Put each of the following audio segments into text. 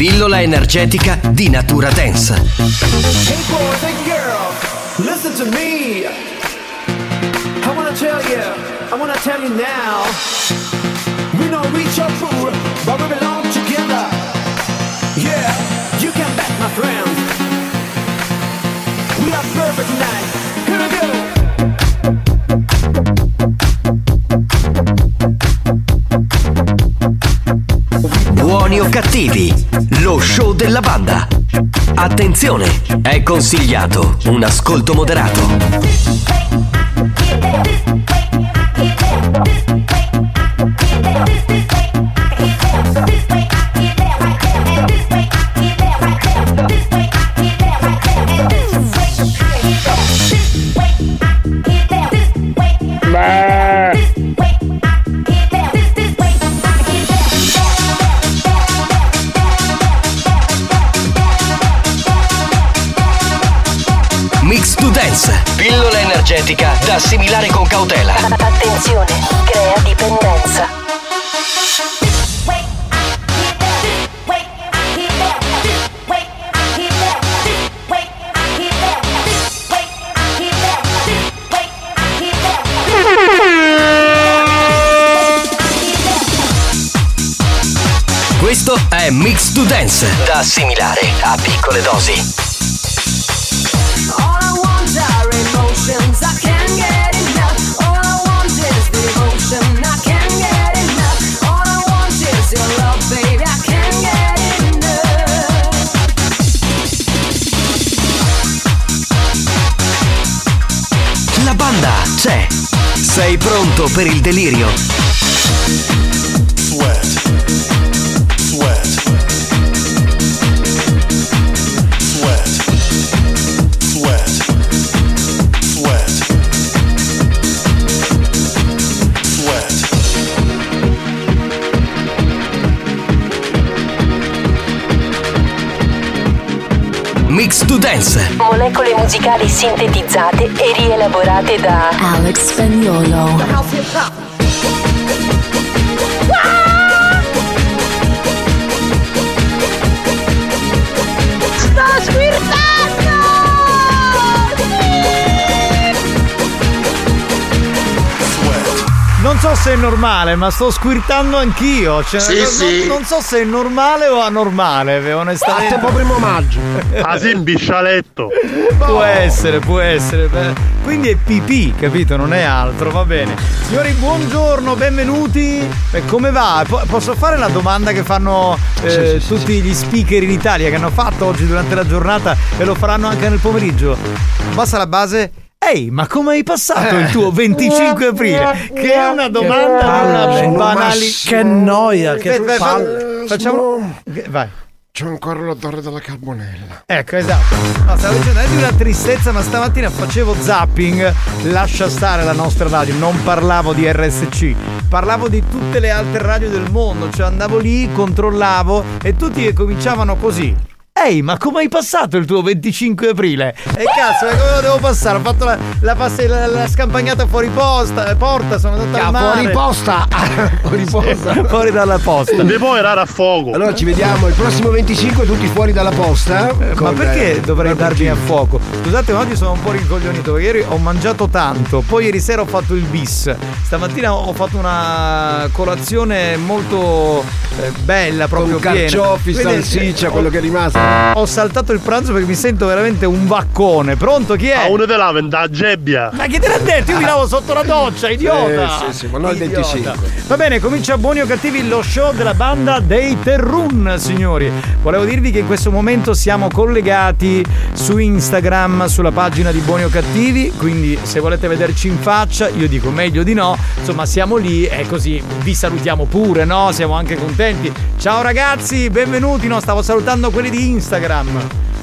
Pillola energetica di natura dance. Hey boys and girls, listen to me. I wanna tell you, I wanna tell you now. We don't reach or poor, but we belong together. Yeah, you can bet, my friend. We are perfect tonight. Here we go. Buoni o cattivi, show della banda. Attenzione, è consigliato un ascolto moderato. Energetica da per il delirio? To Dance, Molecole musicali sintetizzate e rielaborate da Alex Spagnuolo. Se è normale, ma sto squirtando anch'io. Cioè, Sì, non, sì. non so se è normale o anormale, onestamente. Tempo primo maggio. In biscialetto. Può essere, può essere. Beh, Quindi è pipì, capito? Non è altro, va bene. Signori, buongiorno, benvenuti. Eh, come va? Po- posso fare la domanda che fanno eh, tutti gli speaker in Italia che hanno fatto oggi durante la giornata e lo faranno anche nel pomeriggio? Basta la base. Ehi, ma come hai passato il tuo 25 aprile? Che è una domanda, una banalità. Che noia, che palle. Facciamo. Vai. c'ho ancora l'odore della carbonella. Ecco, esatto. No, stavo dicendo, è di una tristezza, ma stamattina facevo zapping. Lascia stare la nostra radio. Non parlavo di RSC, parlavo di tutte le altre radio del mondo. Cioè andavo lì, controllavo e tutti cominciavano così. Ehi, ma come hai passato il tuo 25 aprile? E cazzo, ma come lo devo passare? Ho fatto la, la, passe- la- la scampagnata fuori posta, eh, porta, sono andato al mare. fuori posta! fuori posta! fuori dalla posta. E poi era a fuoco. Allora ci vediamo il prossimo 25 tutti fuori dalla posta. Ma con, perché eh, dovrei darmi a fuoco? Scusate, ma oggi sono un po' rincoglionito perché ieri ho mangiato tanto, poi ieri sera ho fatto il bis. Stamattina ho fatto una colazione molto eh, bella, proprio Con piena. carciofi, Quindi, salsiccia, quello che è rimasto. Ho saltato il pranzo perché mi sento veramente un vaccone. Pronto? Chi è? A uno te la venda gebbia. Ma che te l'ha detto? Io mi lavo sotto la doccia, idiota! Sì, sì, sì, ma non il Idiota. 25. Va bene, comincia Buoni o Cattivi, lo show della banda dei Terrun, signori. Volevo dirvi che in questo momento siamo collegati su Instagram, sulla pagina di Buoni o Cattivi, quindi se volete vederci in faccia, io dico meglio di no. Insomma, siamo lì e così vi salutiamo pure, no? Siamo anche contenti. Ciao ragazzi, benvenuti, no? Stavo salutando quelli di Instagram. Instagram.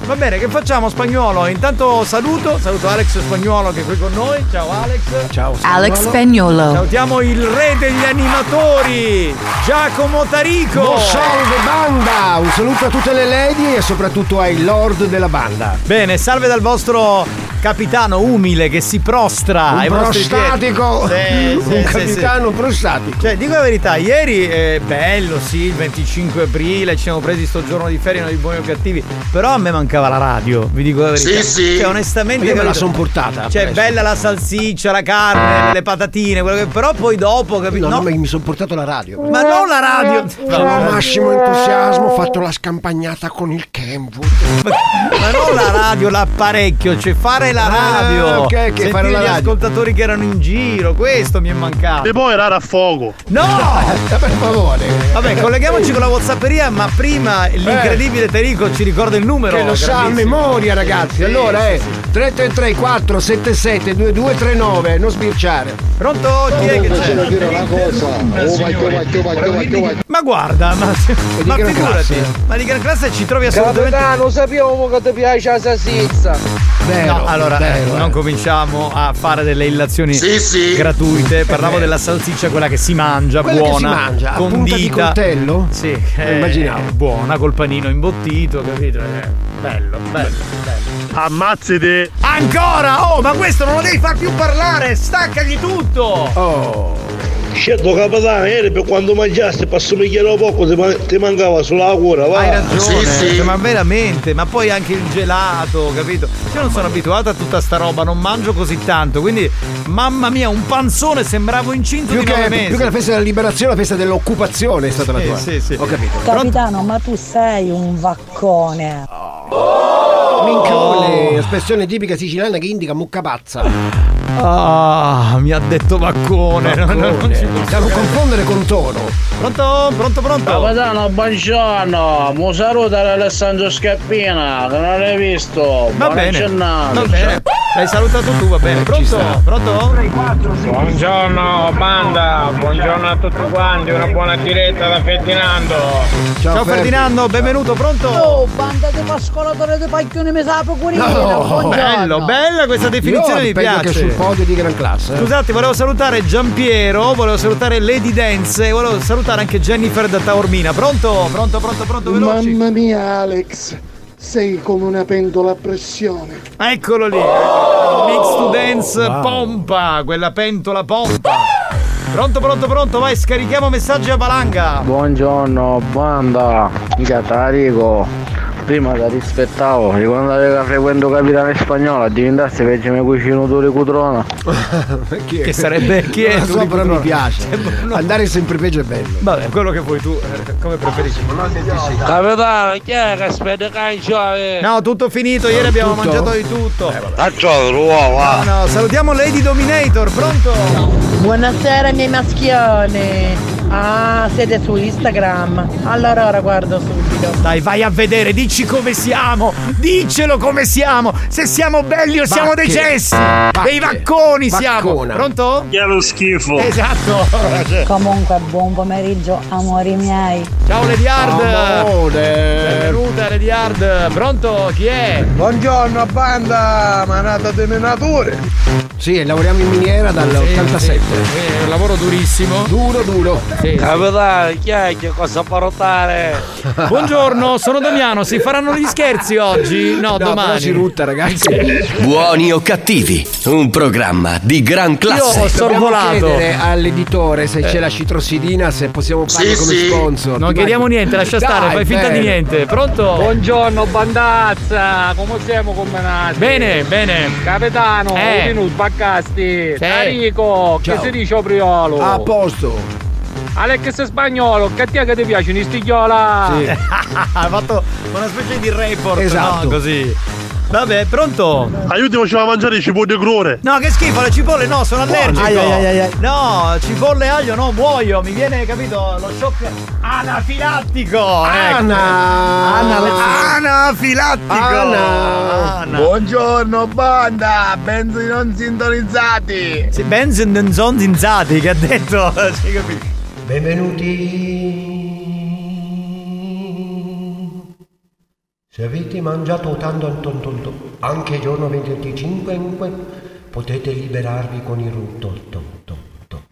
Va bene, che facciamo spagnolo? Intanto saluto, saluto Alex Spagnuolo che è qui con noi. Ciao Alex. Ciao. Alex Spagnolo. Salutiamo il re degli animatori, Giacomo Tarico. Buon salve banda! Un saluto a tutte le lady e soprattutto ai lord della banda. Bene, salve dal vostro capitano umile che si prostra Un ai prostatico! Sì, sì, Un sì, capitano prostatico. sì. Cioè, dico la verità, ieri è bello, sì, il 25 aprile, ci siamo presi sto giorno di ferie, noi buoni o cattivi, però a me mancava la radio, vi dico la verità. Sì, sì. Cioè, onestamente... Io me la capito? son portata. Cioè, appresso. bella la salsiccia, la carne, le patatine, quello che... però poi dopo, capito? No, No, no, ma mi sono portato la radio. ma non la radio! Con massimo entusiasmo ho fatto la scampagnata con il Kenwood. Ma non la radio, l'apparecchio, cioè fare la radio. Ah, ok, che Sentire fare la gli radio. ascoltatori che erano in giro, questo mi è mancato. E poi era a fuoco. No! per favore. Vabbè, colleghiamoci con la Whatsapperia, ma prima l'incredibile Terico ci ricorda il numero. Che lo sa a memoria, ragazzi. Allora è sì. 333 477 2239. Non sbirciare. Pronto? Chi è che c'è? Ma guarda, ma, ma figurati, ma di gran classe ci trovi assolutamente. Capitano, sappiamo che ti piace la salsiccia. Vero, No, allora vero, eh, non cominciamo a fare delle illazioni Sì, sì. gratuite. Parlavo della salsiccia, quella che si mangia, Quella che si buona, mangia, a punta di condita. coltello? Sì, Lo eh, immaginavo. buona col panino imbottito, capito? Eh, bello, bello, bello. Ammazzate. Ancora! Oh, ma questo non lo devi far più parlare! Staccagli tutto! Oh. Scelto capitano, ieri per quando mangiaste, passo un bicchiere poco, ti, man- ti mancava sulla cura, va. Hai ragione, Sì, sì. cioè, ma veramente, ma poi anche il gelato, capito? Io non sono abituato a tutta sta roba, non mangio così tanto, quindi mamma mia, un panzone sembravo incinto Più di che, nove mesi. più che la festa della liberazione, la festa dell'occupazione è stata la Sì, tua. sì, sì. Ho capito. Capitano, ma tu sei un vaccone. Mincone, espressione tipica siciliana che indica mucca pazza. Ah, mi ha detto vaccone. non- non- ci credere. confondere con tono. Pronto? Pronto, pronto? Capitano, buongiorno. Mo saluta l'Alessandro Scappina, che non l'hai visto. Va bene. giornata. Va bene. L'hai salutato tu, va bene. Pronto? Pronto? Buongiorno banda, buongiorno a tutti quanti, una buona diretta da Ferdinando. Ciao Ferdinando, benvenuto, pronto? Oh, banda di pascolatore di paglioni mi sa pure No, Bello, bella questa definizione mi peggio che sul podio di gran classe. eh. Scusate, volevo salutare Giampiero, volevo salutare Lady Dance e volevo salutare anche Jennifer da Taormina. Pronto? Pronto, pronto, pronto, veloci? Mamma mia Alex, sei come una pentola a pressione. Eccolo lì. ecco. Mix to Dance pompa, quella pentola pompa. Pronto, pronto, pronto, vai, scarichiamo messaggi a valanga. Buongiorno banda, Catarico. Prima ti rispettavo, ricordavi che frequento capitano spagnolo, a diventarsi invece mi cucino tu le cutrona. Chi è? Che sarebbe chi è? Non lo so, Tu però di mi Bruno? piace. Andare sempre peggio è bello. Vabbè, quello che vuoi tu, eh, come preferisci. Capitano, chi è che aspetta canciare? No, tutto finito, ieri abbiamo Tutto? mangiato di tutto. Faccio l'uovo, No, no, salutiamo Lady Dominator, pronto? Buonasera miei maschioni. Ah, siete su Instagram. Allora ora guardo subito. Dai, vai a vedere, dici come siamo! Diccelo come siamo! Se siamo belli o siamo dei Bacche. cessi! Bacche. Dei vacconi siamo! Vaccona. Pronto? Che è lo schifo. Esatto! Comunque, buon pomeriggio, amori miei. Ciao Lady Hard! Amore. Benvenuta Lady Hard! Pronto? Chi è? Buongiorno banda, manata di minature. Sì, lavoriamo in miniera dall'87. Sì, sì, è un lavoro durissimo. Duro, duro. Sì, sì. Capitano, chi è che cosa fa rotare? Buongiorno, sono Damiano. Si faranno gli scherzi oggi? No, No, domani. si rutta, ragazzi. Buoni o cattivi, un programma di gran Io ho classe. Dobbiamo sorvolato. chiedere all'editore se Eh. c'è la citrosidina, se possiamo farlo Sì, come sì. sponsor. Non chiediamo niente, lascia Dai, stare, fai finta di bene. niente. Pronto? Buongiorno bandazza, come siamo combinati? Bene, bene. Capitano, Eh. un minuto, baccasti. Sì. Enrico, che si dice opriolo? A posto. Alex spagnolo, che ti è che ti piace, in stigliola? Sì. Ha fatto una specie di report, Esatto. no? Così. Vabbè, pronto? Aiutiamoci a mangiare cipolle crore. No, che schifo, le cipolle no, sono allergico. Ai, ai, ai, ai. No, cipolle e aglio no, muoio, mi viene, capito, lo shock anafilattico. ecco. Anna. Anna, anafilattico. Anna. Anna. Buongiorno banda, benzi non sintonizzati. Sì, Benzen non son zinzati, che ha detto. Sì, capito? Benvenuti. Se avete mangiato tanto tanto, tanto, anche il giorno 25 potete liberarvi con il rutto. to, to, to.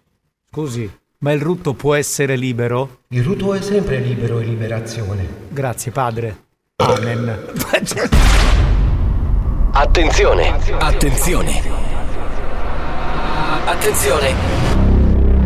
Scusi, ma il rutto può essere libero? Il rutto è sempre libero e liberazione. Grazie, padre. Amen. Attenzione, attenzione. Attenzione.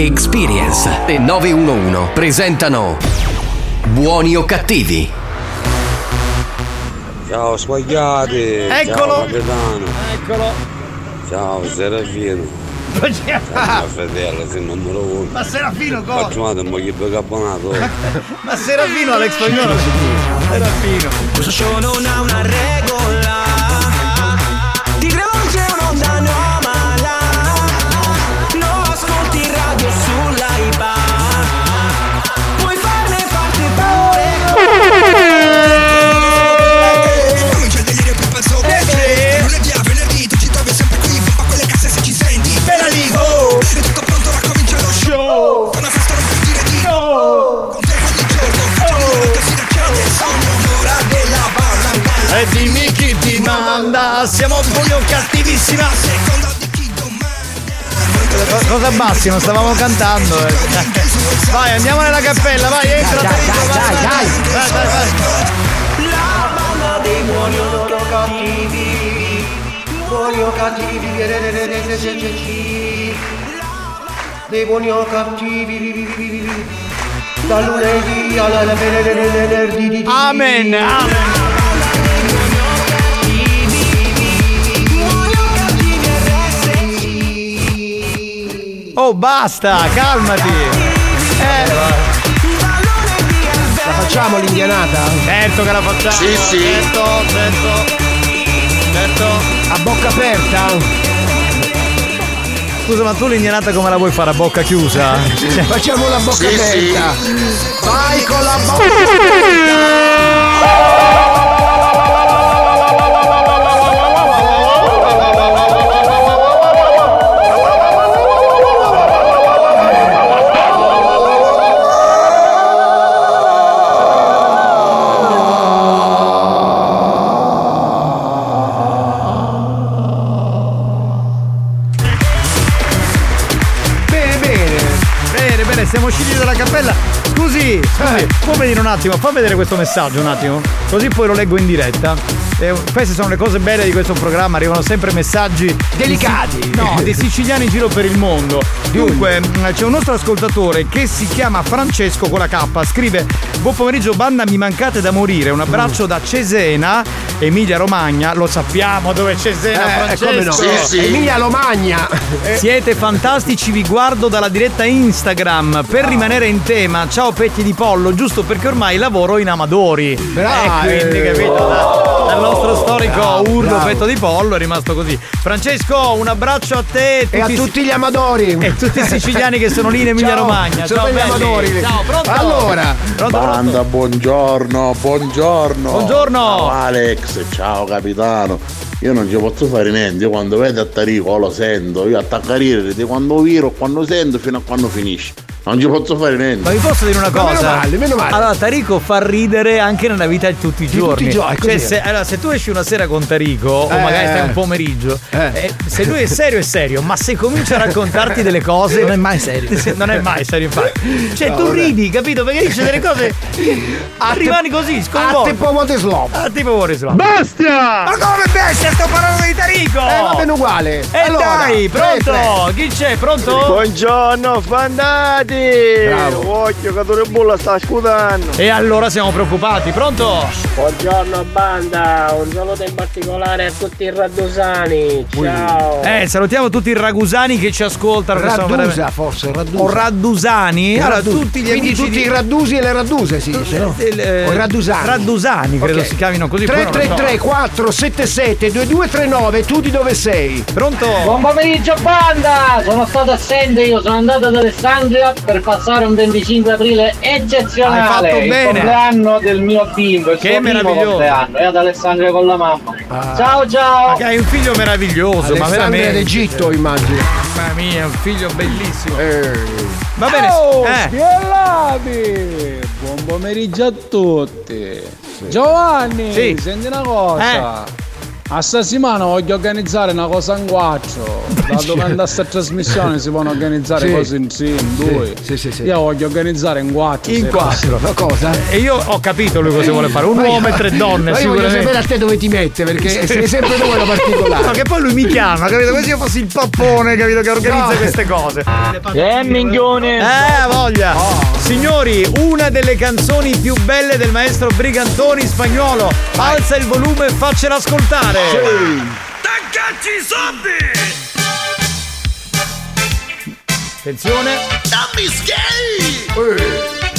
Experience e 911 presentano Buoni o cattivi? Ciao sbagliati. Eccolo. Ciao capitano. Eccolo. Ciao Serafino. Ciao fratello, sei il numero uno. Ma Serafino cosa? Un di bicarbonato. Ma Serafino Alex Spagnolo Serafino Questo show non ha una regola E dimmi chi ti manda Siamo buoni o cattivissima Seconda di chi domanda Co- Cosa bassi? Non stavamo cantando eh. Vai andiamo nella cappella Vai entra Dai, dai, vai, dai, vai, vai, vai, vai. La banda dei buoni o cattivi, buoni o cattivi, dei buoni o cattivi, da lunedì alla venerdì. Amen Amen Oh basta calmati Eh, La facciamo l'indianata? Certo che la facciamo Sì, sì. Certo certo Certo A bocca aperta? Scusa ma tu l'indianata come la vuoi fare a bocca chiusa? Cioè, Facciamo la bocca Sì, sì. aperta. Vai con la bocca aperta. Siamo usciti dalla cappella. Scusi, scusi, può venire un attimo, fa vedere questo messaggio un attimo? Così poi lo leggo in diretta. eh, queste sono le cose belle di questo programma, arrivano sempre messaggi di Delicati. si- no, dei siciliani in giro per il mondo. Dunque, mh, c'è un nostro ascoltatore che si chiama Francesco con la K, scrive Buon pomeriggio banda, mi mancate da morire. Un abbraccio da Cesena, Emilia Romagna. Lo sappiamo dove è Cesena, Eh, Francesco. come no? Emilia Romagna. Siete fantastici, vi guardo dalla diretta Instagram. Per rimanere in tema, ciao petti di pollo, giusto perché ormai lavoro in Amadori. Bravo. E quindi, Eh. capito, da- dal nostro storico Bravo, urlo bravo. petto di pollo è rimasto così. Francesco, un abbraccio a te E a tutti gli amadori. e tutti i siciliani che sono lì in Emilia Ciao, Romagna. sono Ciao gli amadori. Ciao, pronto? Allora, Pronto, Banda, buongiorno, buongiorno. Buongiorno. Ciao Alex, ciao capitano. Io non ci posso fare niente, io quando vedo a Tarico lo sento, io a di quando viro, quando sento fino a quando finisce. Non ci posso fare niente. Ma vi posso dire una Ma meno cosa? male, meno male. Allora, Tarico fa ridere anche nella vita di tutti i giorni. tutti i giorni, Cioè, se, allora, se tu esci una sera con Tarico, o Eh. magari stai un pomeriggio, eh, se lui è serio, è serio, ma se comincia a raccontarti delle cose. Non è mai serio. Se- Non è mai serio, infatti. Cioè, No, tu vabbè. ridi, capito? Perché dice delle cose. Rimani così, a te sconvolto. pomote slop. Ah, tipo Borisov. Bestia! Ma come bestia? Sto parlando di Tarico! Eh, va bene uguale. E Allora, dai, pronto? tre, Chi c'è? Pronto? Buongiorno, fandati! Bravo. Occhio, che tu bulla sta scudando! E allora siamo preoccupati, pronto? Buongiorno banda, un saluto in particolare a tutti i raddusani. Ciao. Eh, salutiamo tutti i ragusani che ci ascoltano. Raddusa, veramente- forse, Raddusa. O raddusani? Allora, Raddu- tutti gli Quindi amici tutti di- i raddusani e le radduse si dice, no? Eh, eh, O raddusani. Raddusani, credo Ok. si chiamino così. poi non lo so. 333 477 2239 tu di dove sei? Pronto? Buon pomeriggio banda! Sono stato assente, io sono andato ad Alessandria per passare un 25 aprile eccezionale. Hai fatto il bene. compleanno del mio bimbo, il Che meraviglioso. compleanno. E ad Alessandria con la mamma. Ah. Ciao ciao! Ma che hai un figlio meraviglioso, ma veramente. d'Egitto immagino. Mamma mia, un figlio bellissimo. Eh. Va bene. Oh, eh. spiellati! Buon pomeriggio a tutti! Giovanni, Sì. senti una cosa! A sta settimana voglio organizzare una cosa in quattro. Dato che a sta trasmissione si possono organizzare Sì. cose in sì, in due. Sì, sì, sì. Io voglio organizzare in quattro. In quattro. Ma cosa? E io ho capito lui cosa vuole fare. Un Ma io- uomo e tre donne, Ma io voglio sicuramente. sapere a te dove ti mette perché sei sempre tu quello No, particolare. che poi lui mi chiama, capito? Come se io fossi il pappone, capito? Che organizza No. queste cose. Eh minchione! Eh, voglia! Signori, una delle canzoni più belle del maestro Brigantoni spagnolo. Alza il volume e faccela ascoltare. Taccacci i soldi! Attenzione. Dammi sgay!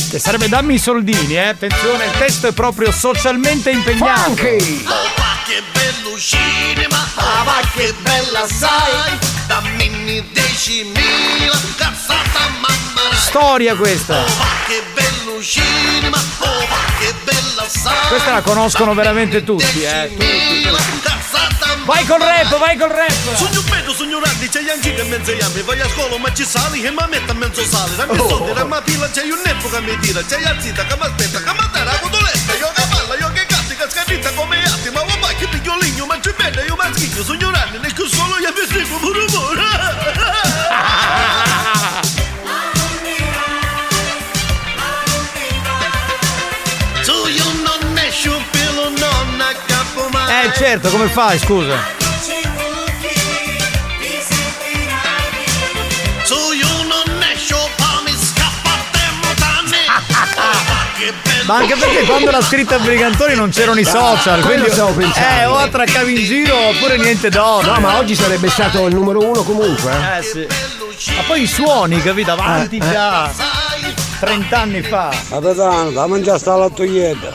Che sarebbe dammi i soldini, eh. Attenzione, il testo è proprio socialmente impegnato. Funky! Oh, ma che bello cinema! Ah, ma che bella sai! Dammi decimila, cazzata mamma! Storia questa. Oh, ma che bello Oh, ma che! Questa la conoscono veramente tutti, eh. Vai col rap, vai col rap. Sogno bello, sogno grande, c'è gli anziani in mezzo anni Vai a scuola ma ci sali e mi mette a mezzo sale Oh. soldi, dammi la pila, c'è un neppo che mi tira C'è la zita che mi aspetta, che mi terra la cotoletta Io che balla, io che cazzo, che scarrita come atti Ma papà che piglio ligno, ma ci bene, io maschiglio Sogno grande, nel che solo io mi seguo per rumore Eh certo, come fai, scusa? Io Ma anche perché quando l'ha scritta Brigantoni non c'erano i social, quello quindi stavo pensando. Eh, o attraccavi in giro oppure niente d'oro. No, ma oggi sarebbe stato il numero uno comunque. eh. Eh sì. Ma poi i suoni, capito? Avanti Eh, eh. già 30 anni fa. Ma da da mangiare sta la toglietta.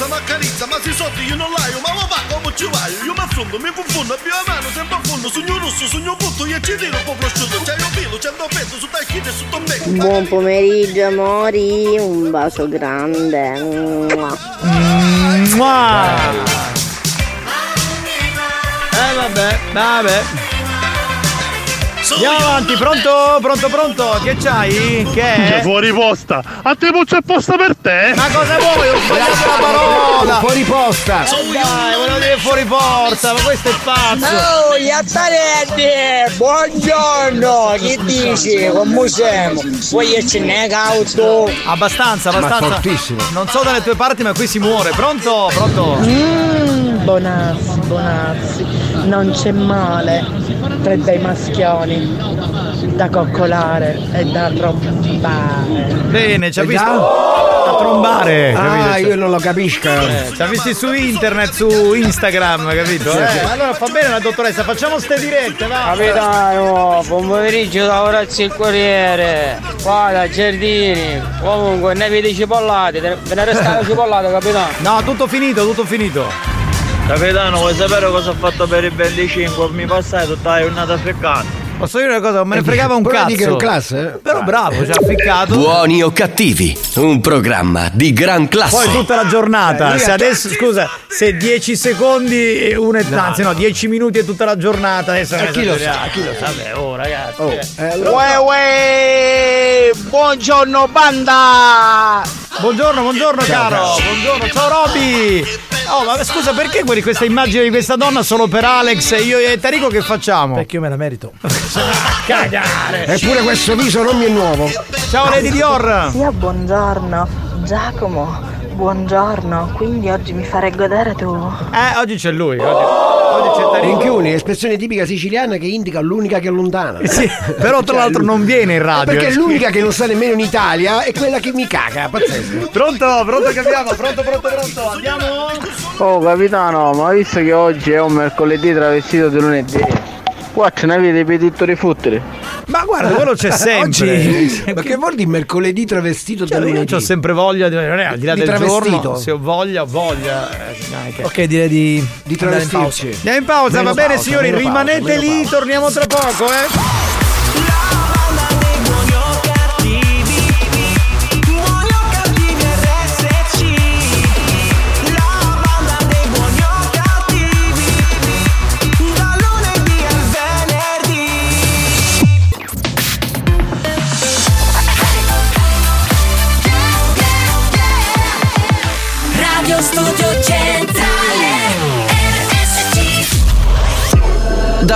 Carusa ma carizza Ma si soldi io non l'aio Ma papà come ci vai Io mi affondo mi confondo Più a mano sempre a fondo Sogno rosso sogno butto Io ci tiro un po' prosciutto C'è io filo C'è un pezzo Su tacchino e su tombecco Buon pomeriggio amori, un bacio grande. Mua. Mua. Eh vabbè, vabbè. Andiamo avanti, pronto? Pronto, pronto? Che c'hai? Che C'è è? fuori posta. A te non c'è posta per te? Ma cosa vuoi? Ho sbagliato la parola! Fuori posta! Eh dai, volevo dire fuori porta, ma questo è pazzo! Oh, Iattaretti! Buongiorno! Che dici? Come siamo? Vuoi ce n'è auto? Abbastanza, Ma abbastanza. fortissimo. Non so dalle tue parti, ma qui si muore. Pronto? Pronto? Mmm, bonazzi, bonazzi. Non c'è male tra dei maschioni da coccolare e da rompare. Bene, ci ha visto da? a trombare. Ah, capito? io non lo capisco. Eh, ci ha visti su internet, su Instagram, capito? Sì, Eh, sì. allora fa bene la dottoressa, facciamo ste dirette, va. Capitano, buon pomeriggio da Orazio il Corriere. Qua da Giardini. Comunque ne vedi cipollate, te- ve ne restate cipollate, capitano. No, tutto finito, tutto finito. Capitano, vuoi sapere cosa ho fatto per il 25? Mi passai tutta la giornata africana. Posso dire una cosa? Me ne fregava un Però cazzo. di che classe? Però bravo, ci ha ficcato. Buoni o cattivi, un programma di gran classe. Poi tutta la giornata. Eh, se adesso, scusa, se 10 secondi e uno e anzi no, 10 minuti e tutta la giornata. Adesso E non chi lo sa, chi lo sa. Vabbè, oh ragazzi. Oh, eh. Uè, uè, buongiorno banda! Buongiorno, buongiorno Ciao, caro. caro. Buongiorno, ciao Roby. Oh, ma scusa, perché questa immagine di questa donna solo per Alex e io e Tarico che facciamo? Perché io me la merito. Cagare. Eppure questo viso non mi è nuovo. Ciao Lady Dior. Sia buongiorno, Giacomo, buongiorno. Quindi oggi mi farei godere tu. Eh, oggi c'è lui. Oggi, oggi c'è Tarico. Minchioni, espressione tipica siciliana che indica l'unica che è lontana. Sì, però tra l'altro non viene in radio. Perché l'unica che non sta nemmeno in Italia è quella che mi caga, pazzesco. Pronto, pronto che abbiamo? Pronto, pronto, pronto. Andiamo? Oh capitano, ma visto che oggi è un mercoledì travestito di lunedì, qua ce n'avete per tutto rifuttere. Ma guarda, quello c'è sempre. Oggi- ma che vuol dire mercoledì travestito Cioè, da io lunedì? ho sempre voglia di. Non è al di là Di del travestito. giorno. Se ho voglia, ho voglia. Eh, Ok, direi di, di in pausa. travestirci. Andiamo in pausa, Meno va bene pausa, signori, pausa, rimanete meno lì, pausa. torniamo tra poco, eh.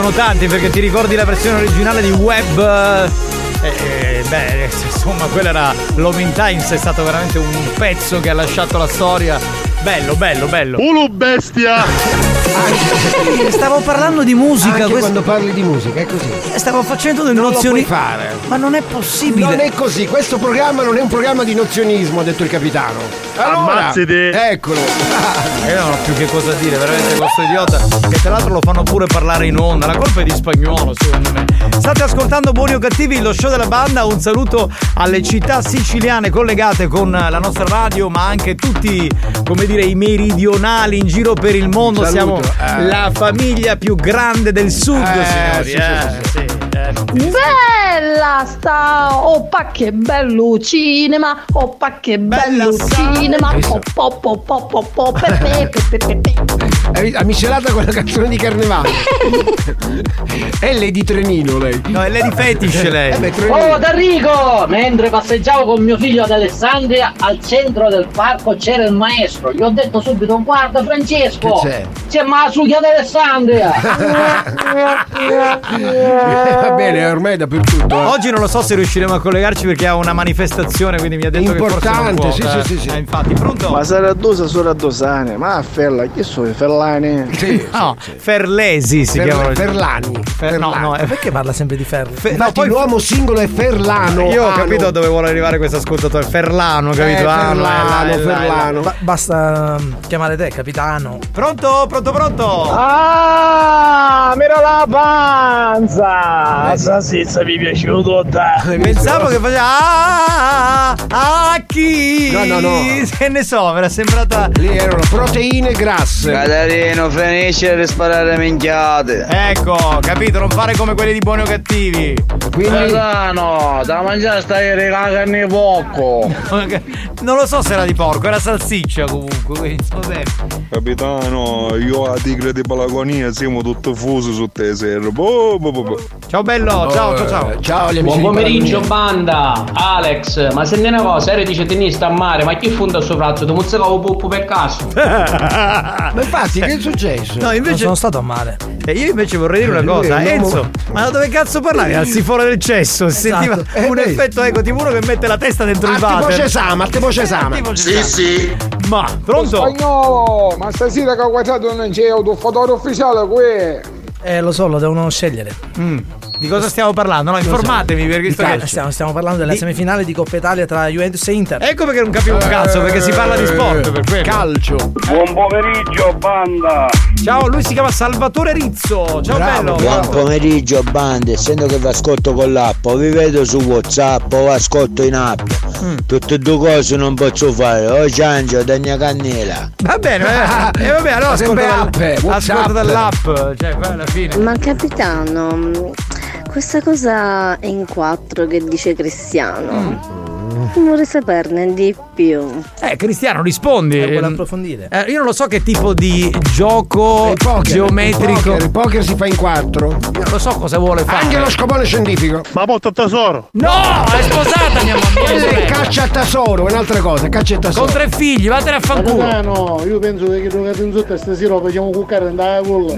sono tanti perché ti ricordi la versione originale di Web. eh, eh, beh, insomma, quella era Love in Times, è stato veramente un pezzo che ha lasciato la storia. Bello, bello, bello. Ulu bestia! Stavo parlando di musica. Anche questo- quando parli di musica, è così. Stavo facendo delle Non lo nozioni. puoi fare. Ma non è possibile. Non è così, questo programma non è un programma di nozionismo, ha detto il capitano. Allora, Ammazziti. Eccolo. Io non ho più che cosa dire, veramente questo idiota. Che tra l'altro lo fanno pure parlare in onda. La colpa è di spagnolo, secondo me. State ascoltando Buoni o Cattivi, lo show della banda. Un saluto alle città siciliane collegate con la nostra radio, ma anche tutti, come dire, i meridionali in giro per il mondo. Un Siamo saluto, eh. la famiglia più grande del sud, Eh, signori. sì, eh, sì, sì, eh, ti- Bella sta, oppa che bello cinema, oppa che bello cinema, Hai visto? oppa oppa oppa oppa oppa pepe, pepe, pepe. Ha miscelata con la canzone di Carnevale. è Lady Trenino lei. No, è Lady Fetish lei. Eh beh. Oh Enrico! Mentre passeggiavo con mio figlio ad Alessandria, al centro del parco c'era il maestro. Gli ho detto subito, guarda Francesco! Che c'è? C'è Masucchia ad Alessandria! Va bene, ormai è dappertutto. eh. Oggi non lo so se riusciremo a collegarci perché ha una manifestazione, quindi mi ha detto che forse non Importante, può. sì, eh. sì, sì, sì. Eh, infatti, pronto? Ma sarà dosa solo a dosane, ma a Fella, chi sono i Fellani? Sì, No, Ferlesi si Fer- chiamano. Ferlani. Fer- no, no, eh, Perché parla sempre di ferro? Fe- no, poi l'uomo singolo è Ferlano. io ho Ano. capito dove vuole arrivare questo ascoltatore. Ferlano, capito? Eh, Ah, no, Ferlano. Ferlano. Ba- basta um, chiamare te, capitano. Pronto, pronto, pronto? Ah, mira la panza! La salsiccia mi è piaciuto Pensavo che faceva ah, ah, ah, chi? No, no, no. Che ne so, mi era sembrata Lì erano proteine grasse. Catarino, finisce di sparare minchiate. Ecco, capito, non fare come quelli di buoni o cattivi. Quindi no, da mangiare stai regalando poco. Non lo so se era di porco, era salsiccia comunque, quindi vabbè. Capitano, io a tigre di Palagonia siamo tutti fusi su te serra. Boh, boh, boh, boh. Ciao bello, ciao, ciao, ciao. Ciao gli amici Buon pomeriggio banda! Alex, ma senti una cosa, eri dice tennista a mare, ma chi fonda sul braccio? Tu muzzicavo puppo per caso? Ma infatti, che è successo? No, Non invece sono stato a male. E io invece vorrei dire una Lui cosa, uomo- Enzo, ma da dove cazzo parlavi? Al sifone del cesso, si sentiva Eh, un vedi. effetto ecco, tipo uno che mette la testa dentro il A te water. voce sama, a te voce sama. Tipo ci Sì, sì. Ma, pronto? Spagnolo, ma stasera che ho guardato non c'è un tuffatore ufficiale qui. Eh, lo so, lo devono scegliere. Mm. Di cosa stiamo parlando? No, informatemi perché sto Stiamo, stiamo, stiamo parlando della Di- semifinale di Coppa Italia tra Juventus e Inter. Ecco perché non capivo un cazzo, perché si parla di sport per quello. Calcio. Buon pomeriggio, banda! Ciao, lui si chiama Salvatore Rizzo. Ciao bello. Buon pomeriggio bande, essendo che vi ascolto con l'app, vi vedo su Whatsapp o vi ascolto in app. Mm. Tutte e due cose non posso fare, o ciangio, degna cannella. Va bene, eh. e vabbè, allora ascolta, dal- app, eh, ascolta dall'app, cioè alla fine. Ma capitano, questa cosa è in quattro che dice Cristiano. Vorrei saperne di più. Eh, Cristiano, rispondi. Eh, vuole approfondire. Eh, io non lo so che tipo di gioco Il poker, geometrico. Il poker, il poker si fa in quattro. Io non lo so cosa vuole fare. Anche lo scopone scientifico. Ma porta tesoro! No, è sposata mia mamma. caccia a tesoro, è un'altra cosa, caccia a tesoro. Con tre figli, vattene a fanculo. no, io penso che giocate in sotto stasera lo facciamo cuccare andare a culla.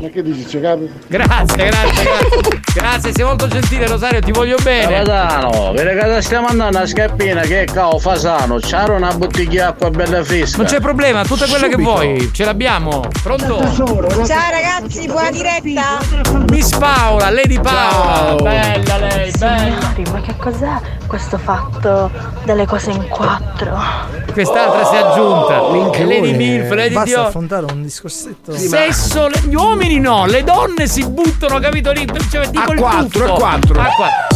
Ma che dici, ci capita? Grazie, grazie, grazie. Grazie, sei molto gentile, Rosario, ti voglio bene. Capitano, vedi che stiamo andando a scappina che è cao fasano, c'era una bottiglia acqua bella fresca. Non c'è problema, tutte quelle che Subito. vuoi, ce l'abbiamo. Pronto? Ciao ragazzi, buona diretta! Miss Paola, Lady Paola. Ciao. Bella lei, bella. Signori, ma che cos'è questo fatto delle cose in quattro? Quest'altra si è aggiunta. Minchione. Lady Milf, Lady Basta Dio. affrontare un discorsetto. Sesso, le- gli uomini no, le donne si buttano, capito lì? Cioè, tipo A il a quattro. A quattro.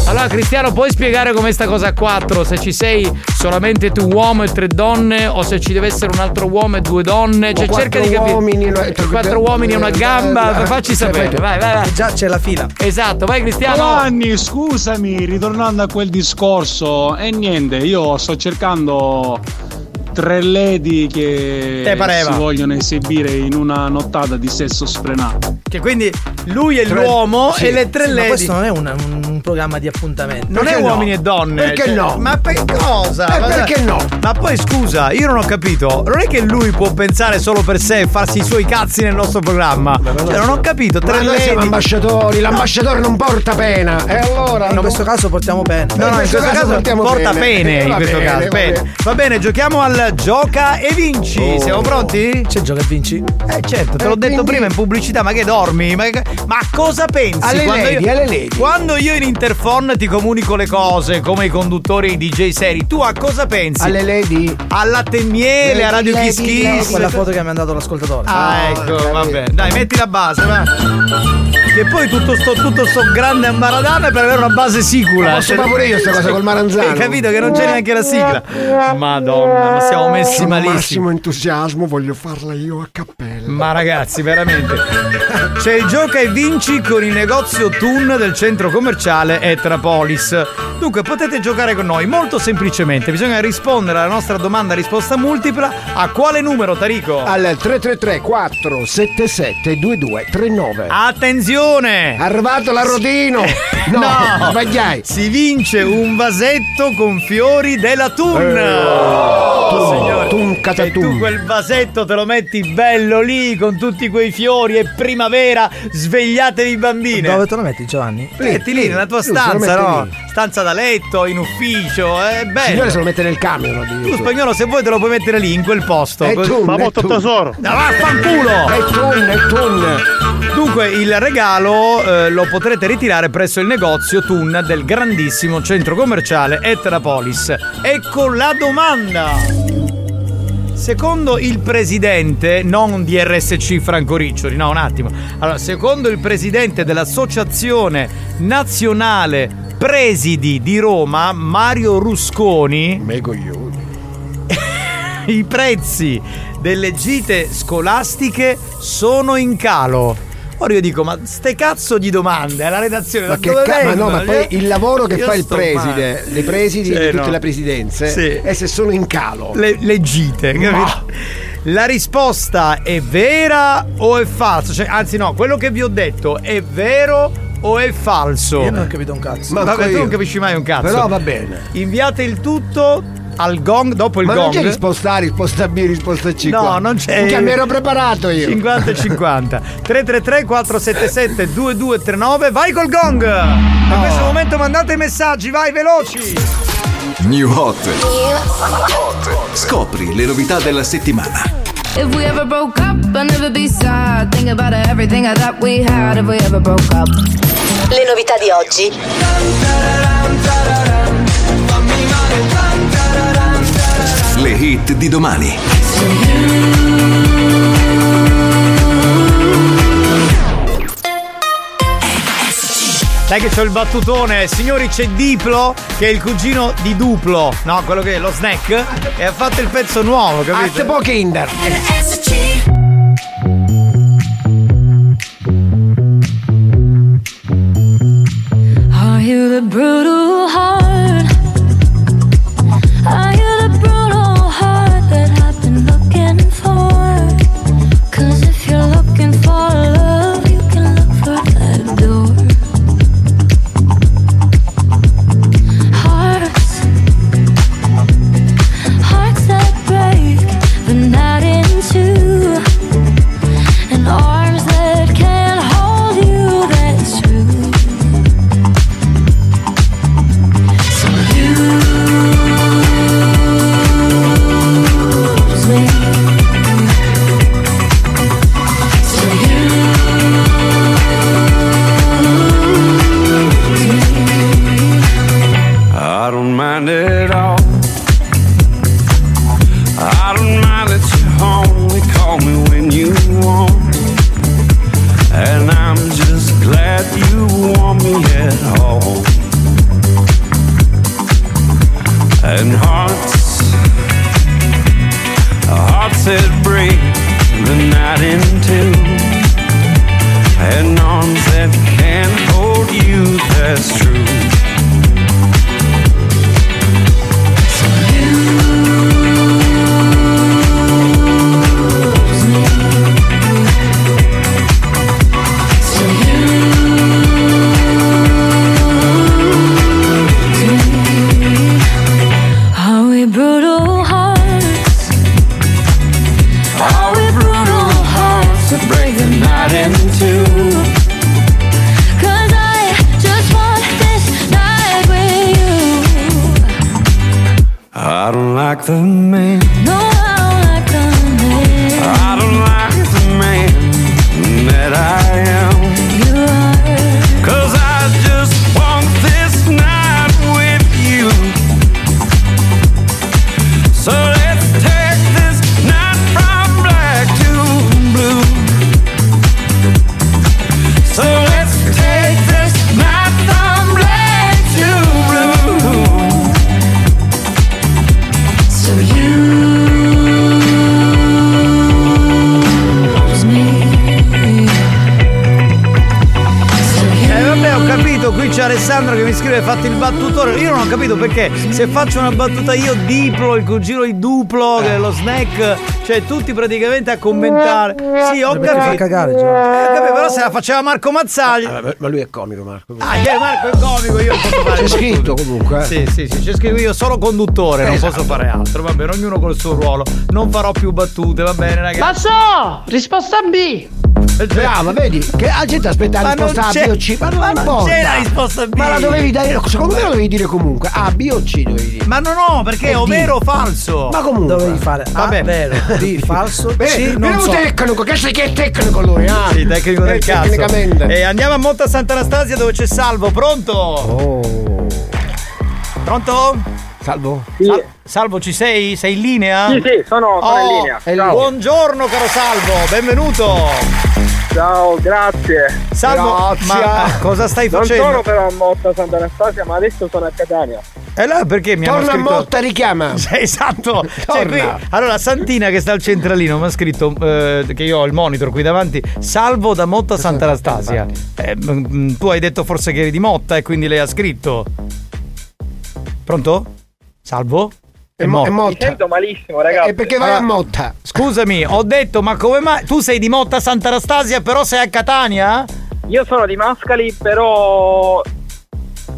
Allora, Cristiano, puoi spiegare com'è sta cosa a quattro? Se ci sei solamente tu uomo e tre donne, o se ci deve essere un altro uomo e due donne? Cioè, cerca di capire. uomini, lo- quattro uomini e una gamba, Eh, facci eh, sapere. vai. Vai, vai. Già c'è la fila. Esatto, vai Cristiano. Giovanni, scusami, ritornando a quel discorso, e niente, io sto cercando tre lady che si vogliono esibire in una nottata di sesso sfrenato. Che quindi lui è Tre- l'uomo sì. e le tre Sì, ma lady. questo non è un, un programma di appuntamenti. Non è uomini e donne. Perché cioè, no? Ma per cosa? Eh, Ma- perché no? Ma poi scusa, io non ho capito. Non è che lui può pensare solo per sé e farsi i suoi cazzi nel nostro programma. Cioè, non ho capito. Ma Tre noi siamo ambasciatori, l'ambasciatore non porta pena. E allora? In questo caso portiamo pena. No, no, in questo caso portiamo porta bene. pene. In va questo bene, caso, va bene. bene. Va bene, giochiamo al gioca e vinci. Oh. Siamo pronti? C'è gioca e vinci? Eh certo, te l'ho Eh, detto quindi- prima in pubblicità, ma che dormi? Ma, ma cosa pensi? Alle quando lady, io, alle lady. Quando io in interphone ti comunico le cose, come i conduttori e i DJ seri, tu a cosa pensi? Alle lady? Al latte e miele, a Radio Kiss Kiss. Quella foto che mi ha mandato l'ascoltatore. Ah, ecco, vabbè. Dai, metti la base, va. Che poi tutto sto, tutto sto grande ambaradame per avere una base sicura. Ma posso fare pure io sta cosa col Maranzano? Hai capito che non c'è neanche la sigla. Madonna, ma siamo messi Con malissimo. massimo entusiasmo voglio farla io a cappella. Ma ragazzi, veramente. C'è il gioca e vinci con il negozio Tun del centro commerciale Etrapolis. Dunque potete giocare con noi molto semplicemente. Bisogna rispondere alla nostra domanda risposta multipla. A quale numero, Tarico? Al 333 477 2239. Attenzione! Arrivato la Rodino! No, sbagliai. Si vince un vasetto con fiori della Tun. Tun, signore. Tun E tu quel vasetto te lo metti bello lì con tutti quei fiori e primavera, svegliatevi bambine. Dove te lo metti Giovanni? Metti lì nella tua stanza, no? lì. Stanza da letto, in ufficio, è Il bello. signore se lo mette nel camion. dico. Tu spagnolo se vuoi te lo puoi mettere lì, in quel posto. È Tun, Ma molto tesoro. Ah, Vaffanculo! È Tun, è Tun. Dunque, il regalo eh, lo potrete ritirare presso il negozio Tun del grandissimo centro commerciale Etrapolis. Ecco la domanda. Secondo il presidente, non di RSC Franco Riccioli, no, un attimo. Allora, secondo il presidente dell'Associazione Nazionale Presidi di Roma, Mario Rusconi, Me coglioni. i prezzi delle gite scolastiche sono in calo. Ora io dico, ma ste cazzo di domande alla redazione Ma da che dove ca- ma no, ma poi il lavoro che Io fa il preside, male. le presidi Sì, di tutte no. le presidenze, Sì. e se sono in calo. Le, le gite, capito? Ma- La risposta è vera o è falsa? Cioè, anzi no, quello che vi ho detto è vero o è falso? Io non ho capito un cazzo. Ma- Vabbè, tu io. non capisci mai un cazzo. Però va bene. Inviate il tutto al gong dopo il Ma non gong. c'è risposta A, risposta B, risposta C. No, qua. non c'è. Minchia, mi ero preparato io. 50 e 50 333 477 2239 Vai col gong In questo momento mandate i messaggi Vai veloci New Hot. Scopri le novità della settimana. If we ever broke up, I'd never be sad. Think about everything I thought we had if we ever broke up. Le novità di oggi. Le hit di domani. Dai che c'ho il battutone Signori c'è Diplo Che è il cugino di Duplo No, quello che è lo snack E ha fatto il pezzo nuovo, capito? At po' Kinder. Are you the brutal heart? Alessandro che mi scrive fatti il battutore. Io non ho capito perché se faccio una battuta io diplo, il cugino il duplo, che è lo snack, cioè tutti praticamente a commentare. Sì, ho Perché fa capito. cagare Eh, già. ho capito, però se la faceva Marco Mazzagli. Ma lui è comico, Marco. Ah, che Marco è comico, io posso fare C'è battute. scritto comunque. eh. Sì, sì, sì, c'è scritto io solo conduttore, non Esatto. posso fare altro. Va bene, ognuno col suo ruolo. Non farò più battute, va bene, ragazzi. Basso! Risposta B! Brava, vedi? Che la gente aspetta la risposta A, B o C. Ma non ma non importa. c'è la risposta B. Ma la dovevi dare. Secondo me la dovevi dire comunque. A, B o C dovevi dire. Ma no, no, perché o D. vero o falso? Ma comunque. Dovevi fare A, Vabbè. vero, B, falso, Beh, C, non so. tecnico, che sai che è tecnico lui, ah? Sì, tecnico del Eh, cazzo. Tecnicamente. E andiamo a Monta Sant'Anastasia dove c'è Salvo, pronto? Oh. Pronto? Salvo? Sal- Salvo, ci sei? Sei in linea? Sì, sì, sono, sono in Oh, linea. Ciao. Buongiorno caro Salvo, benvenuto. Ciao, grazie. Salvo, ma cosa stai Non facendo? sono però a Motta Sant'Anastasia, ma adesso sono a Catania. E là perché mi hanno Torna a scritto Motta, richiama. Sì, esatto. Cioè, qui- allora, Santina che sta al centralino mi ha scritto eh, che io ho il monitor qui davanti. Salvo da Motta Sant'Anastasia. Eh, tu hai detto forse che eri di Motta e quindi lei ha scritto. Pronto? Salvo? È, mo- è Mi Motta. sento malissimo, ragazzi. E perché vai Allora- a Motta? Scusami, ho detto, ma come mai? Tu sei di Motta Sant'Anastasia, però sei a Catania? Io sono di Mascali, però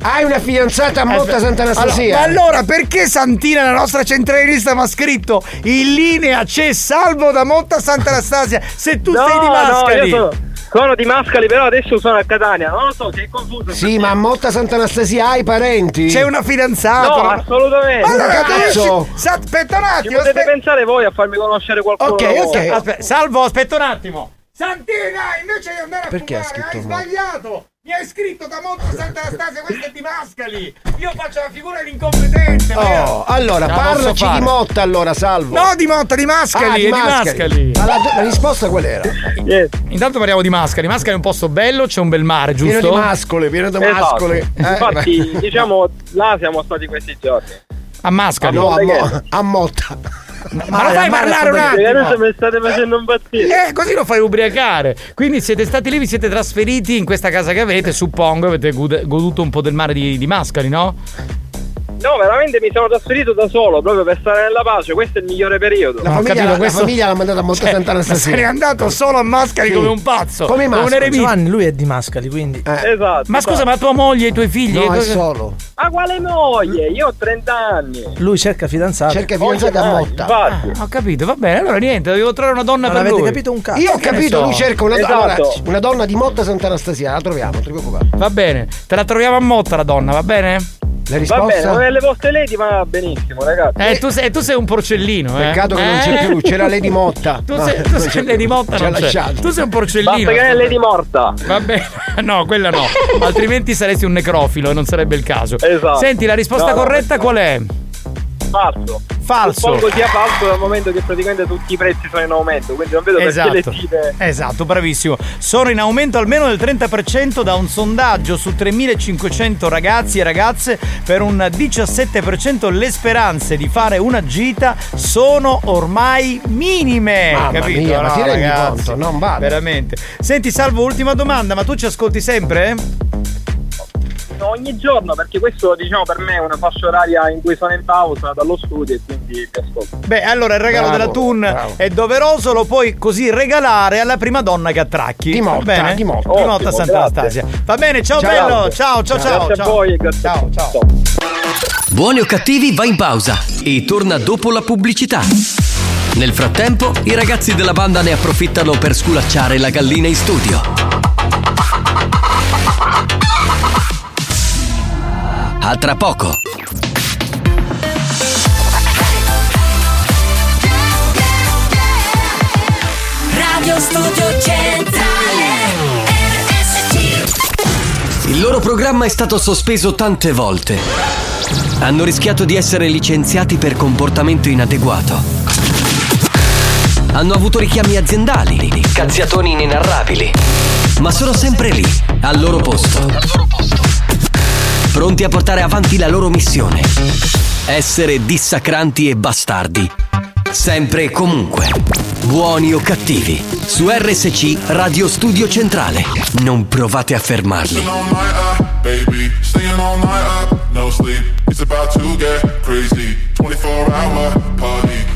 Hai una fidanzata a Motta Sant'Anastasia? Allora, ma allora perché Santina, la nostra centralinista, mi ha scritto in linea c'è Salvo da Motta Sant'Anastasia? Se tu no, sei di Mascali. No, io sono, sono di Mascali, però adesso sono a Catania. Non lo so, sei confuso. Sì, ma a Motta Sant'Anastasia hai parenti? C'è una fidanzata. No, assolutamente. Ma allora, Cazzo! aspetta un Ci attimo. potete aspetta- pensare voi a farmi conoscere qualcuno. Ok, ok. Aspetta, Salvo, aspetta un attimo. Santina, invece di andare a Perché ha fumare, scritto hai sbagliato. Mi hai scritto da Motta Sant'Anastasia, questo è di Mascali. Io faccio la figura di incompetente. Oh, allora parlaci di Motta allora, Salvo. No, di Motta, di Mascali, Ah, è di Mascali. Ma la, la risposta qual era? Yes. Intanto parliamo di Mascali. Mascali è un posto bello, c'è un bel mare, giusto? Pieno di mascole, pieno di Esatto. mascole. Eh, Infatti, beh. diciamo, là siamo stati questi giorni. A Mascali. No, a? Mo- a Motta. Ma lo fai parlare un Perché adesso attimo. mi state facendo impazzire. Eh, così lo fai ubriacare. Quindi siete stati lì, vi siete trasferiti in questa casa che avete, suppongo, avete goduto un po' del mare di, di Mascali, no? No, veramente mi sono trasferito da solo proprio per stare nella pace. Questo è il migliore periodo. La ho famiglia, capito, la questo- famiglia l'ha mandata a Motta Cioè, ma Sant'Anastasia. se n'è andato solo a Mascali Sì. come un pazzo. Come i un mascoli. eremita. Giovanni, lui è di Mascali, quindi. Eh, Esatto. Ma scusa, ma tua moglie e i tuoi figli? no, è solo. Ma quale moglie? Io ho 30 anni. Lui cerca fidanzata. Cerca fidanzata a Moglie, Motta. Ah, ho capito, va bene. Allora niente, devo trovare una donna Non per avete lui. capito un cazzo. Io ho capito, so. lui cerca una, Esatto. allora, una donna di Motta Sant'Anastasia, la troviamo, non ti preoccupare. Va bene, te la troviamo a Motta la donna, va bene? La Va risposta? bene, ma nelle vostre lady va benissimo, ragazzi. Eh, tu sei, tu sei un porcellino, eh. Peccato che non c'è Eh? più, c'era Lady Motta. Tu No, sei, tu non sei c'è Lady. Motta, non c'è. lasciato. Tu sei un Basta porcellino. che è Lady morta. Va bene, no, quella no. Altrimenti saresti un necrofilo e non sarebbe il caso. Esatto. Senti, la risposta No, no, corretta questo- qual è? Falso. Falso. Suppongo sia falso dal momento che praticamente tutti i prezzi sono in aumento, quindi non vedo Esatto. perché le dite. Esatto, bravissimo. Sono in aumento almeno del 30% da un sondaggio su 3500 ragazzi e ragazze per un 17% le speranze di fare una gita sono ormai minime. Mamma capito? mia, ma No, ti rendi ragazzi, conto? Non vale. Veramente. Senti, Salvo, ultima domanda, ma tu ci ascolti sempre? No, ogni giorno, perché questo diciamo per me è una fascia oraria in cui sono in pausa dallo studio e quindi ti ascolto. Beh, allora il regalo Bravo, della Tun bravo. è doveroso, lo puoi così regalare alla prima donna che attracchi. Di Motta, bene? di Motta. Di Motta Ottimo, Sant'Anastasia. Va bene, ciao, Ciao. bello. Ciao, ciao, ciao. grazie ciao. a voi, grazie ciao, ciao. Buoni o cattivi va in pausa e torna dopo la pubblicità. Nel frattempo, i ragazzi della banda ne approfittano per sculacciare la gallina in studio. A tra poco! Radio Studio Centrale Il loro programma è stato sospeso tante volte. Hanno rischiato di essere licenziati per comportamento inadeguato. Hanno avuto richiami aziendali, cazziatoni inenarrabili. Ma sono sempre lì, al loro posto. Al loro posto Pronti a portare avanti la loro missione. Essere dissacranti e bastardi. Sempre e comunque. Buoni o cattivi. Su RSC Radio Studio Centrale. Non provate a fermarli. no sleep. It's about to get crazy. 24 hour party.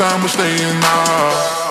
time, we're staying out.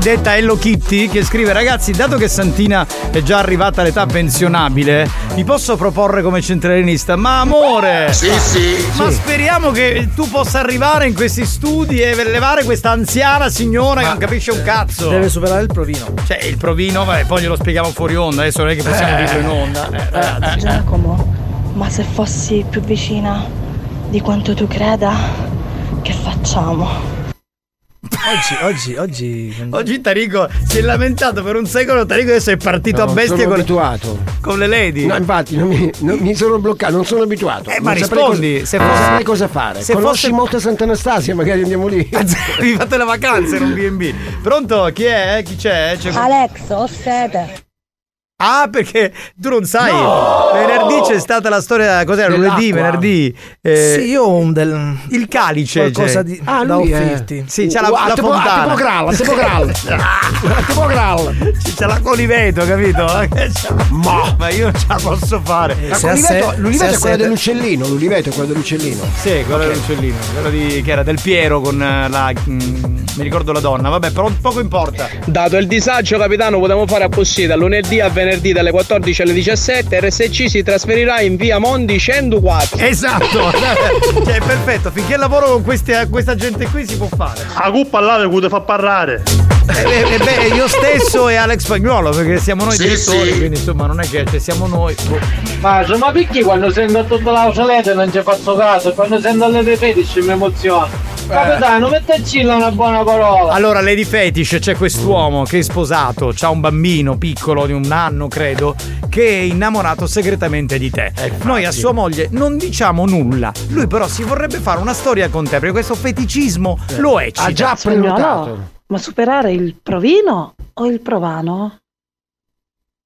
Detta Hello Kitty, che scrive ragazzi, dato che Santina è già arrivata all'età pensionabile, vi posso proporre come centralinista? Ma amore! Sì, sì. Ma Sì. speriamo che tu possa arrivare in questi studi e levare questa anziana signora che non capisce un cazzo. Deve superare il provino. Cioè, il provino, vabbè, poi glielo spieghiamo fuori onda, adesso non è che possiamo Eh. dirlo in onda. Eh, ragazzi. Giacomo, ma se fossi più vicina di quanto tu creda, che facciamo? Oggi, oggi, oggi. Oggi Tarico si è lamentato per un secolo, Tarico adesso è partito No, a bestia sono con, abituato. con le lady. No, infatti non mi, non mi sono bloccato, non sono abituato. Eh, ma Non rispondi, cosa- se non fosse- saprei cosa fare. se Conosci fosse- molto Sant'Anastasia, magari andiamo lì. Vi fate le vacanze in un B&B. Pronto? Chi è? Chi c'è? C'è- Alex, ho sete. Ah, perché tu non sai. No! Venerdì c'è stata la storia. Cos'era? Lunedì, Dell'acqua. venerdì. eh, Sì, io ho un del. Il calice. Qualcosa c'è. di- Ah, da lui è- offrirti. Sì, c'è la, Uh, ah, la tipo- ah, fontana. tipo Graal, tipo Graal. tipo Graal. C'è la coliveto, capito? Ma, ma io non ce la posso fare. La se ha Coliveto- L'uliveto è sete- dell'uccellino, l'uliveto è quello dell'uccellino. Sì, quello dell'uccellino, quello di, che era del Piero con eh, la. mm, mi ricordo la donna, vabbè, però poco importa. Dato il disagio, capitano, potremmo fare così da lunedì a venerdì dalle 14 alle 17. RSC si trasferirà in via Mondi 104. Esatto, cioè è perfetto, finché lavoro con queste- questa gente qui si può fare. A cuppa all'ave che ti fa parlare. E beh, eh, beh, io stesso e Alex Spagnuolo, perché siamo noi Sì, direttori, sì. quindi insomma non è che cioè, siamo noi. boh. Ma ma perché quando sento tutta la solete non ci faccio caso? Quando sento le fetici mi emoziono. Capitano, metteci là una buona parola. Allora, Lady Fetish c'è quest'uomo che è sposato, ha un bambino piccolo di un anno, credo, che è innamorato segretamente di te. Noi a sua moglie non diciamo nulla. Lui però si vorrebbe fare una storia con te, perché questo feticismo lo eccita. Ha già prenotato. Ma superare il provino o il provano?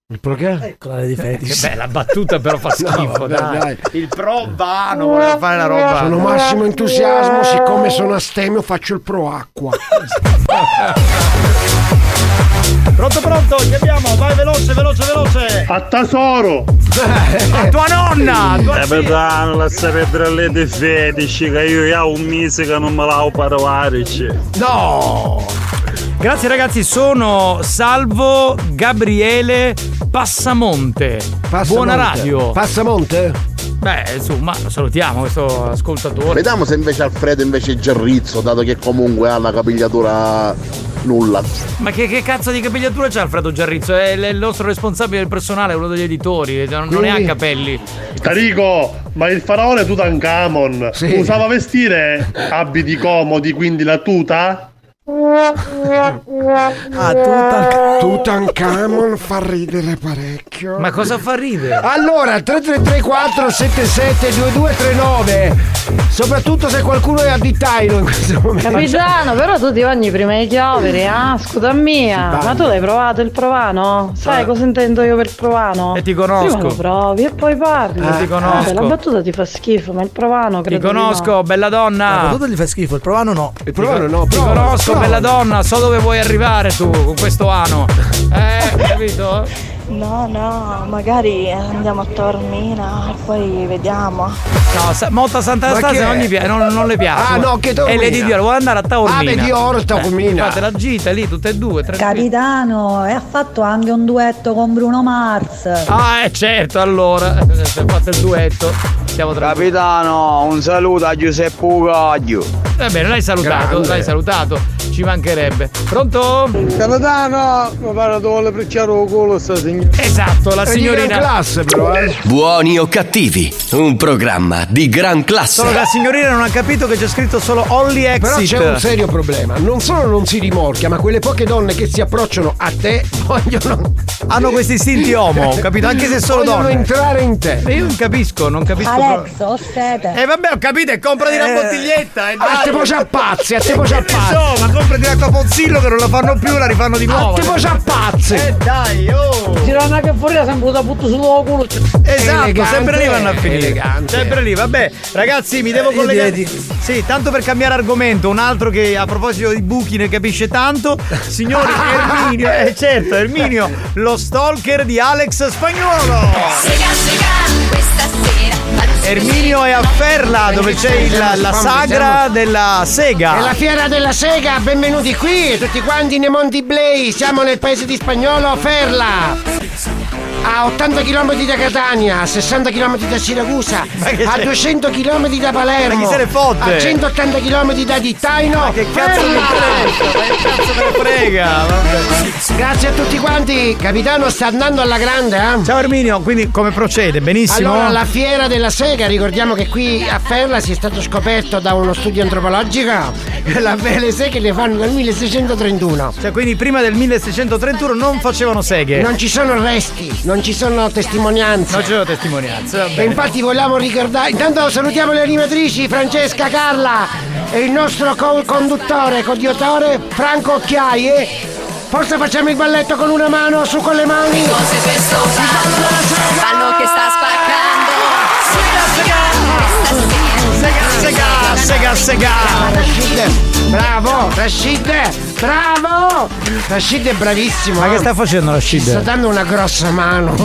Il perché? Ecco la Lady Fetish. Che bella battuta, però fa schifo, No, dai. dai. Il provano voleva fare la roba. Sono massimo entusiasmo, siccome sono astemio faccio il pro acqua. Pronto, pronto, chi abbiamo? Vai veloce, veloce, veloce. A tesoro. A tua nonna. a tua. Capitano, lascia perdere le di fedici che io già un mese che non me la ho parlare. No! Grazie ragazzi, sono Salvo Gabriele Passamonte. Buona radio. Passamonte? Beh, insomma, lo salutiamo questo ascoltatore. Vediamo se invece Alfredo invece è Gerrizzo, dato che comunque ha la capigliatura nulla. Ma che, che cazzo di capigliatura c'ha Alfredo Giarrizzo? È il nostro responsabile del personale, uno degli editori, non, non ne ha capelli. Tarico, ma il faraone Tutankhamon Sì. usava vestire abiti comodi, quindi la tuta? Ah, Tutankhamon fa ridere parecchio. Ma cosa fa ridere? Allora, 3334 77 2239 Soprattutto se qualcuno è additaino in questo momento. Capitano, però tu ti bagni prima di chiovere, ah, scusa mia. Ma tu l'hai provato il provano? Sai cosa intendo io per provano? E ti conosco. Prima lo provi e poi parli. Eh, ti conosco. Eh, la battuta ti fa schifo, ma il provano Ti credo di conosco, bella donna. La battuta gli fa schifo, il provano no. Il provano no, Ti conosco, prova. bella donna, so dove vuoi arrivare tu con questo ano. Eh, capito? No, no, magari andiamo a Taormina e poi vediamo. No, sa- Motta Santa che non, è? gli piace, non, non le piace. Ah, no, che E Taormina? Lady Dior, vuole andare a Taormina. Ah, Lady Dior, Taormina. Eh, fate la gita lì, tutte e due, tre Capitano, e ha fatto anche un duetto con Bruno Mars. Ah, eh certo, allora. Se fate il duetto, siamo tranquilli. Capitano, un saluto a Giuseppe Ugaglio. Va bene, l'hai salutato, Grande. l'hai salutato. Ci mancherebbe. Pronto? Capitano, mi pare che vuole precciare il culo sta signora. Esatto, la signorina. classe però, eh. Buoni o cattivi, un programma di gran classe. Solo che la signorina non ha capito che c'è scritto solo Only Exit. Però c'è un serio problema. Non solo non si rimorchia, ma quelle poche donne che si approcciano a te vogliono. Hanno questi istinti homo, capito? Anche se sono vogliono donne. entrare in te. E io non capisco, non capisco Alex, ho sete. Eh vabbè, ho capito, e comprati una Eh, bottiglietta e a te poi c'appazzi, a te poi Che ne c'appazzi. so, ma comprati una capozzillo che non la fanno più, la rifanno di nuovo. A te poi c'appazzi. Eh dai, oh! Girano anche fuori, sempre da butto sul culo. Esatto, Elegante, sempre lì vanno a finire. elegante. Sempre lì, vabbè. Ragazzi, mi devo io collegare. direi Sì, tanto per cambiare argomento, un altro che a proposito di buchi ne capisce tanto. Signori Erminio, eh certo, Erminio, lo stalker di Alex Spagnolo. Sega, sega, questa sera. Erminio è a Ferla, dove c'è il- la sagra della sega. È la fiera della sega, benvenuti qui, tutti quanti nei Monti Blay, siamo nel paese di Spagnolo, Ferla. A 80 km da Catania, a 60 km da Siracusa, a c'è? 200 km da Palermo, Ma chi se ne fotte? a 180 km da Dittaino. Ma che cazzo mi frega? Ma che cazzo me ne frega? Vabbè. Grazie a tutti quanti, capitano sta andando alla grande, eh? Ciao Erminio, quindi come procede? Benissimo. Allora, la fiera della sega, ricordiamo che qui a Ferla si è stato scoperto da uno studio antropologico che la- le seghe le fanno dal 1631. Cioè, quindi prima del 1631 non facevano seghe. Non ci sono resti, non ci sono testimonianze. Non c'erano testimonianze, va E infatti vogliamo ricordare. Intanto salutiamo le animatrici Francesca Carla e il nostro co-conduttore, codiotore Franco Occhiaie. Forse facciamo il balletto con una mano, su con le mani. Ballo che sta spaccando. Sega, sega. Rashid, bravo, Rashid, bravo! Rashid è bravissimo. Ma che eh. sta facendo Ci sta dando una grossa mano.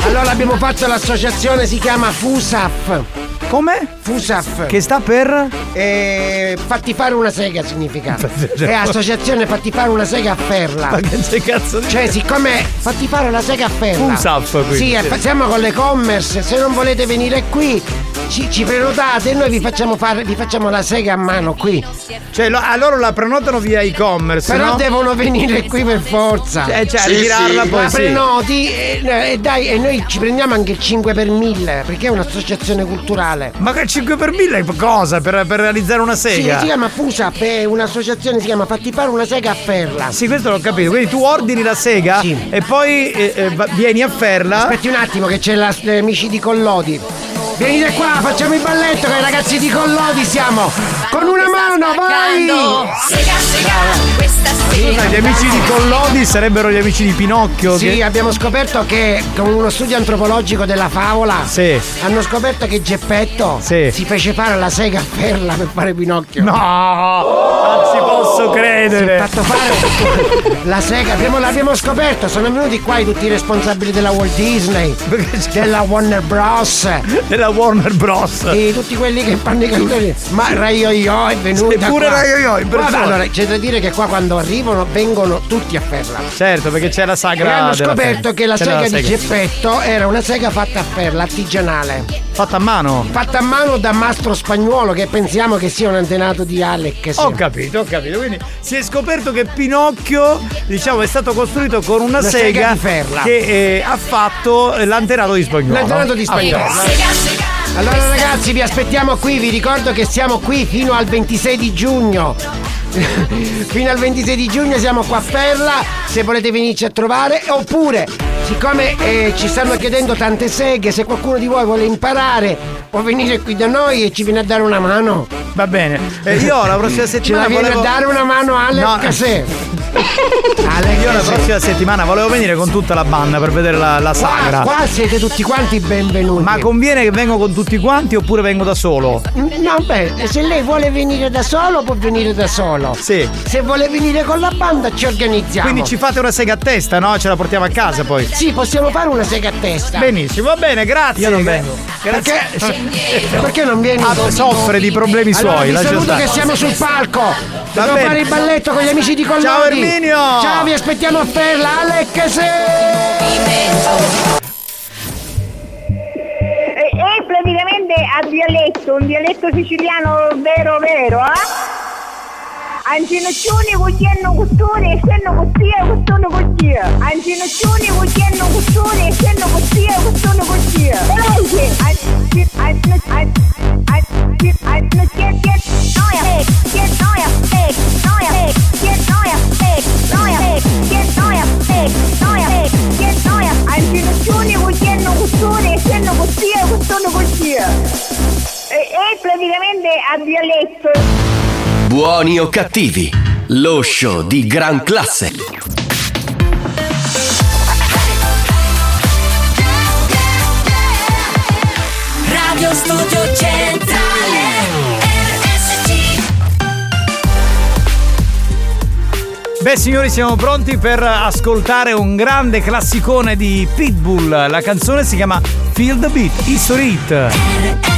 allora abbiamo fatto l'associazione, si chiama FUSAF. Come? FUSAF. Che sta per? Eh, fatti fare una sega significa. È associazione fatti fare una sega a Ferla. Ma che c'è cazzo di. Cioè, siccome fatti fare una sega a Ferla. FUSAF, quindi. Sì, eh, facciamo con l'e-commerce. Se non volete venire qui, ci, ci prenotate e noi vi facciamo fare, vi facciamo la sega a mano qui. Cioè, lo- a loro la prenotano via e-commerce. Però no? devono venire qui per forza. Cioè, a Sì, ritirarla sì. poi La sì. prenoti e, e dai, e noi ci prendiamo anche il 5 per 1000 perché è un'associazione culturale. Ma che 5 per 1000 cosa? Per, per realizzare una Sì, sega? si chiama FUSAP, è un'associazione, si chiama Fatti fare una sega a Ferla. Sì, questo l'ho capito. Quindi tu ordini la sega Sì. e poi eh, eh, vieni a Ferla. Aspetti un attimo che c'è la, gli amici di Collodi. Venite qua, facciamo il balletto con i ragazzi di Collodi siamo. Con una mano, vai! Sega, sega, questa Scusa, sera. gli amici di Collodi sarebbero gli amici di Pinocchio. Sì, che- abbiamo scoperto che con uno studio antropologico della favola Sì. hanno scoperto che Geppetto Sì. si fece fare la sega a Ferla per fare Pinocchio. No, non ci posso posso credere. Si è fatto fare la sega, abbiamo, l'abbiamo scoperto, sono venuti qua i tutti i responsabili della Walt Disney, della Warner Bros. Della Warner Bros. E tutti quelli che fanno i cantori. Ma Rai Yo è venuta. Sì, pure qua. Rai Yo-Yo, in Guarda, persona. allora, c'è da dire che qua quando arrivano vengono tutti a Ferla. Certo, perché c'è la E sagra. hanno della scoperto sega. che la sega la di Geppetto era una sega fatta a Ferla, artigianale. Fatta a mano? Fatta a mano da mastro spagnuolo che pensiamo che sia un antenato di Alec. Ho capito, ho capito. Quindi si è scoperto che Pinocchio, diciamo, è stato costruito con una, Una sega Ferla. che eh, ha fatto l'antenato di spagnolo. L'antenato di spagnolo. Ah, Allora ragazzi vi aspettiamo qui, vi ricordo che siamo qui fino al 26 di giugno. fino al 26 di giugno siamo qua a Ferla, se volete venirci a trovare, oppure siccome eh, ci stanno chiedendo tante seghe, se qualcuno di voi vuole imparare può venire qui da noi e ci viene a dare una mano. Va bene. Eh, io la prossima Ce settimana la viene volevo- a dare una mano Alec No. se. Io la prossima settimana volevo venire con tutta la banda per vedere la, la sagra. Qua, qua siete tutti quanti benvenuti. Ma conviene che vengo con tutti quanti oppure vengo da solo? No, beh, se lei vuole venire da solo, può venire da solo. Sì. Se vuole venire con la banda, ci organizziamo. Quindi ci fate una sega a testa, no? Ce la portiamo a casa poi. Sì, possiamo fare una sega a testa. Benissimo, va bene, grazie. Io non vengo. Grazie. Perché, perché non vieni? Ah, soffre di problemi allora, suoi, vi lascia saluto che siamo sul palco. Dobbiamo fare il balletto con gli amici di Collodi. Ciao, Erminio. Ciao, vi aspettiamo a Ferla. Alec se. E praticamente a dialetto, un dialetto siciliano vero vero, eh? Costia custone costia. Ancinoccioni cucchiano custone e senno costia custone costia. Veloce! Anci- anci- anci- anci- anci- che- che- noia, eh, che noia, eh, noia, eh, che noia, eh, noia, eh, che noia, eh, noia, eh, che noia. Ancinoccioni cucchiano custone e senno costia custone costia. E, e praticamente a dialetto. Buoni o cattivi, lo show di gran classe. Radio Studio Centrale RSC Beh signori siamo pronti per ascoltare un grande classicone di Pitbull. La canzone si chiama Feel the Beat, History Hit.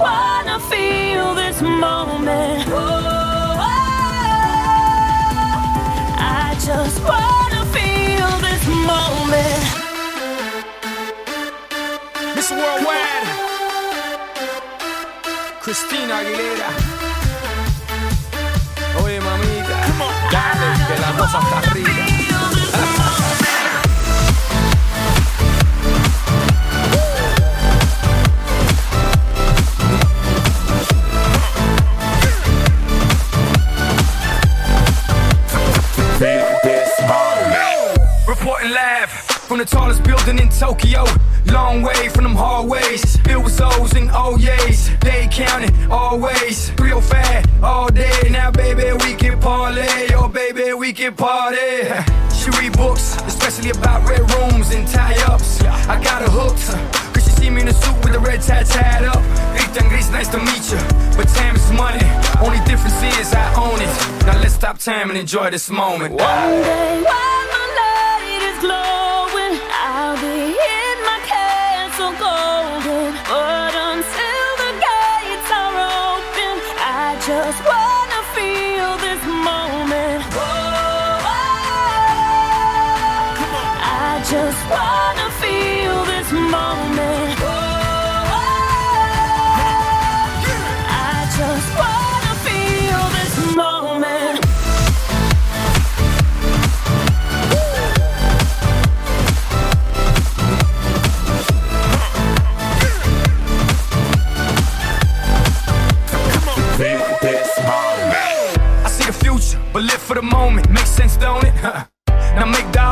wanna feel this moment. Whoa, I just wanna feel this moment. Miss Worldwide, Christina Aguilera. Oye, mamita, dale, que la cosa está rica. The tallest building in Tokyo. Long way from them hallways. Filled with O's and oh O's. They counting always. 305 all day. Now, baby, we can parlay. Oh, baby, we can party. She read books, especially about red rooms and tie ups. I got her hooked. Cause she see me in a suit with a red tie tied up. Ethan Gris, nice to meet you. But time is money. Only difference is I own it. Now let's stop time and enjoy this moment. One day while the light is glowing, just wanna feel this moment.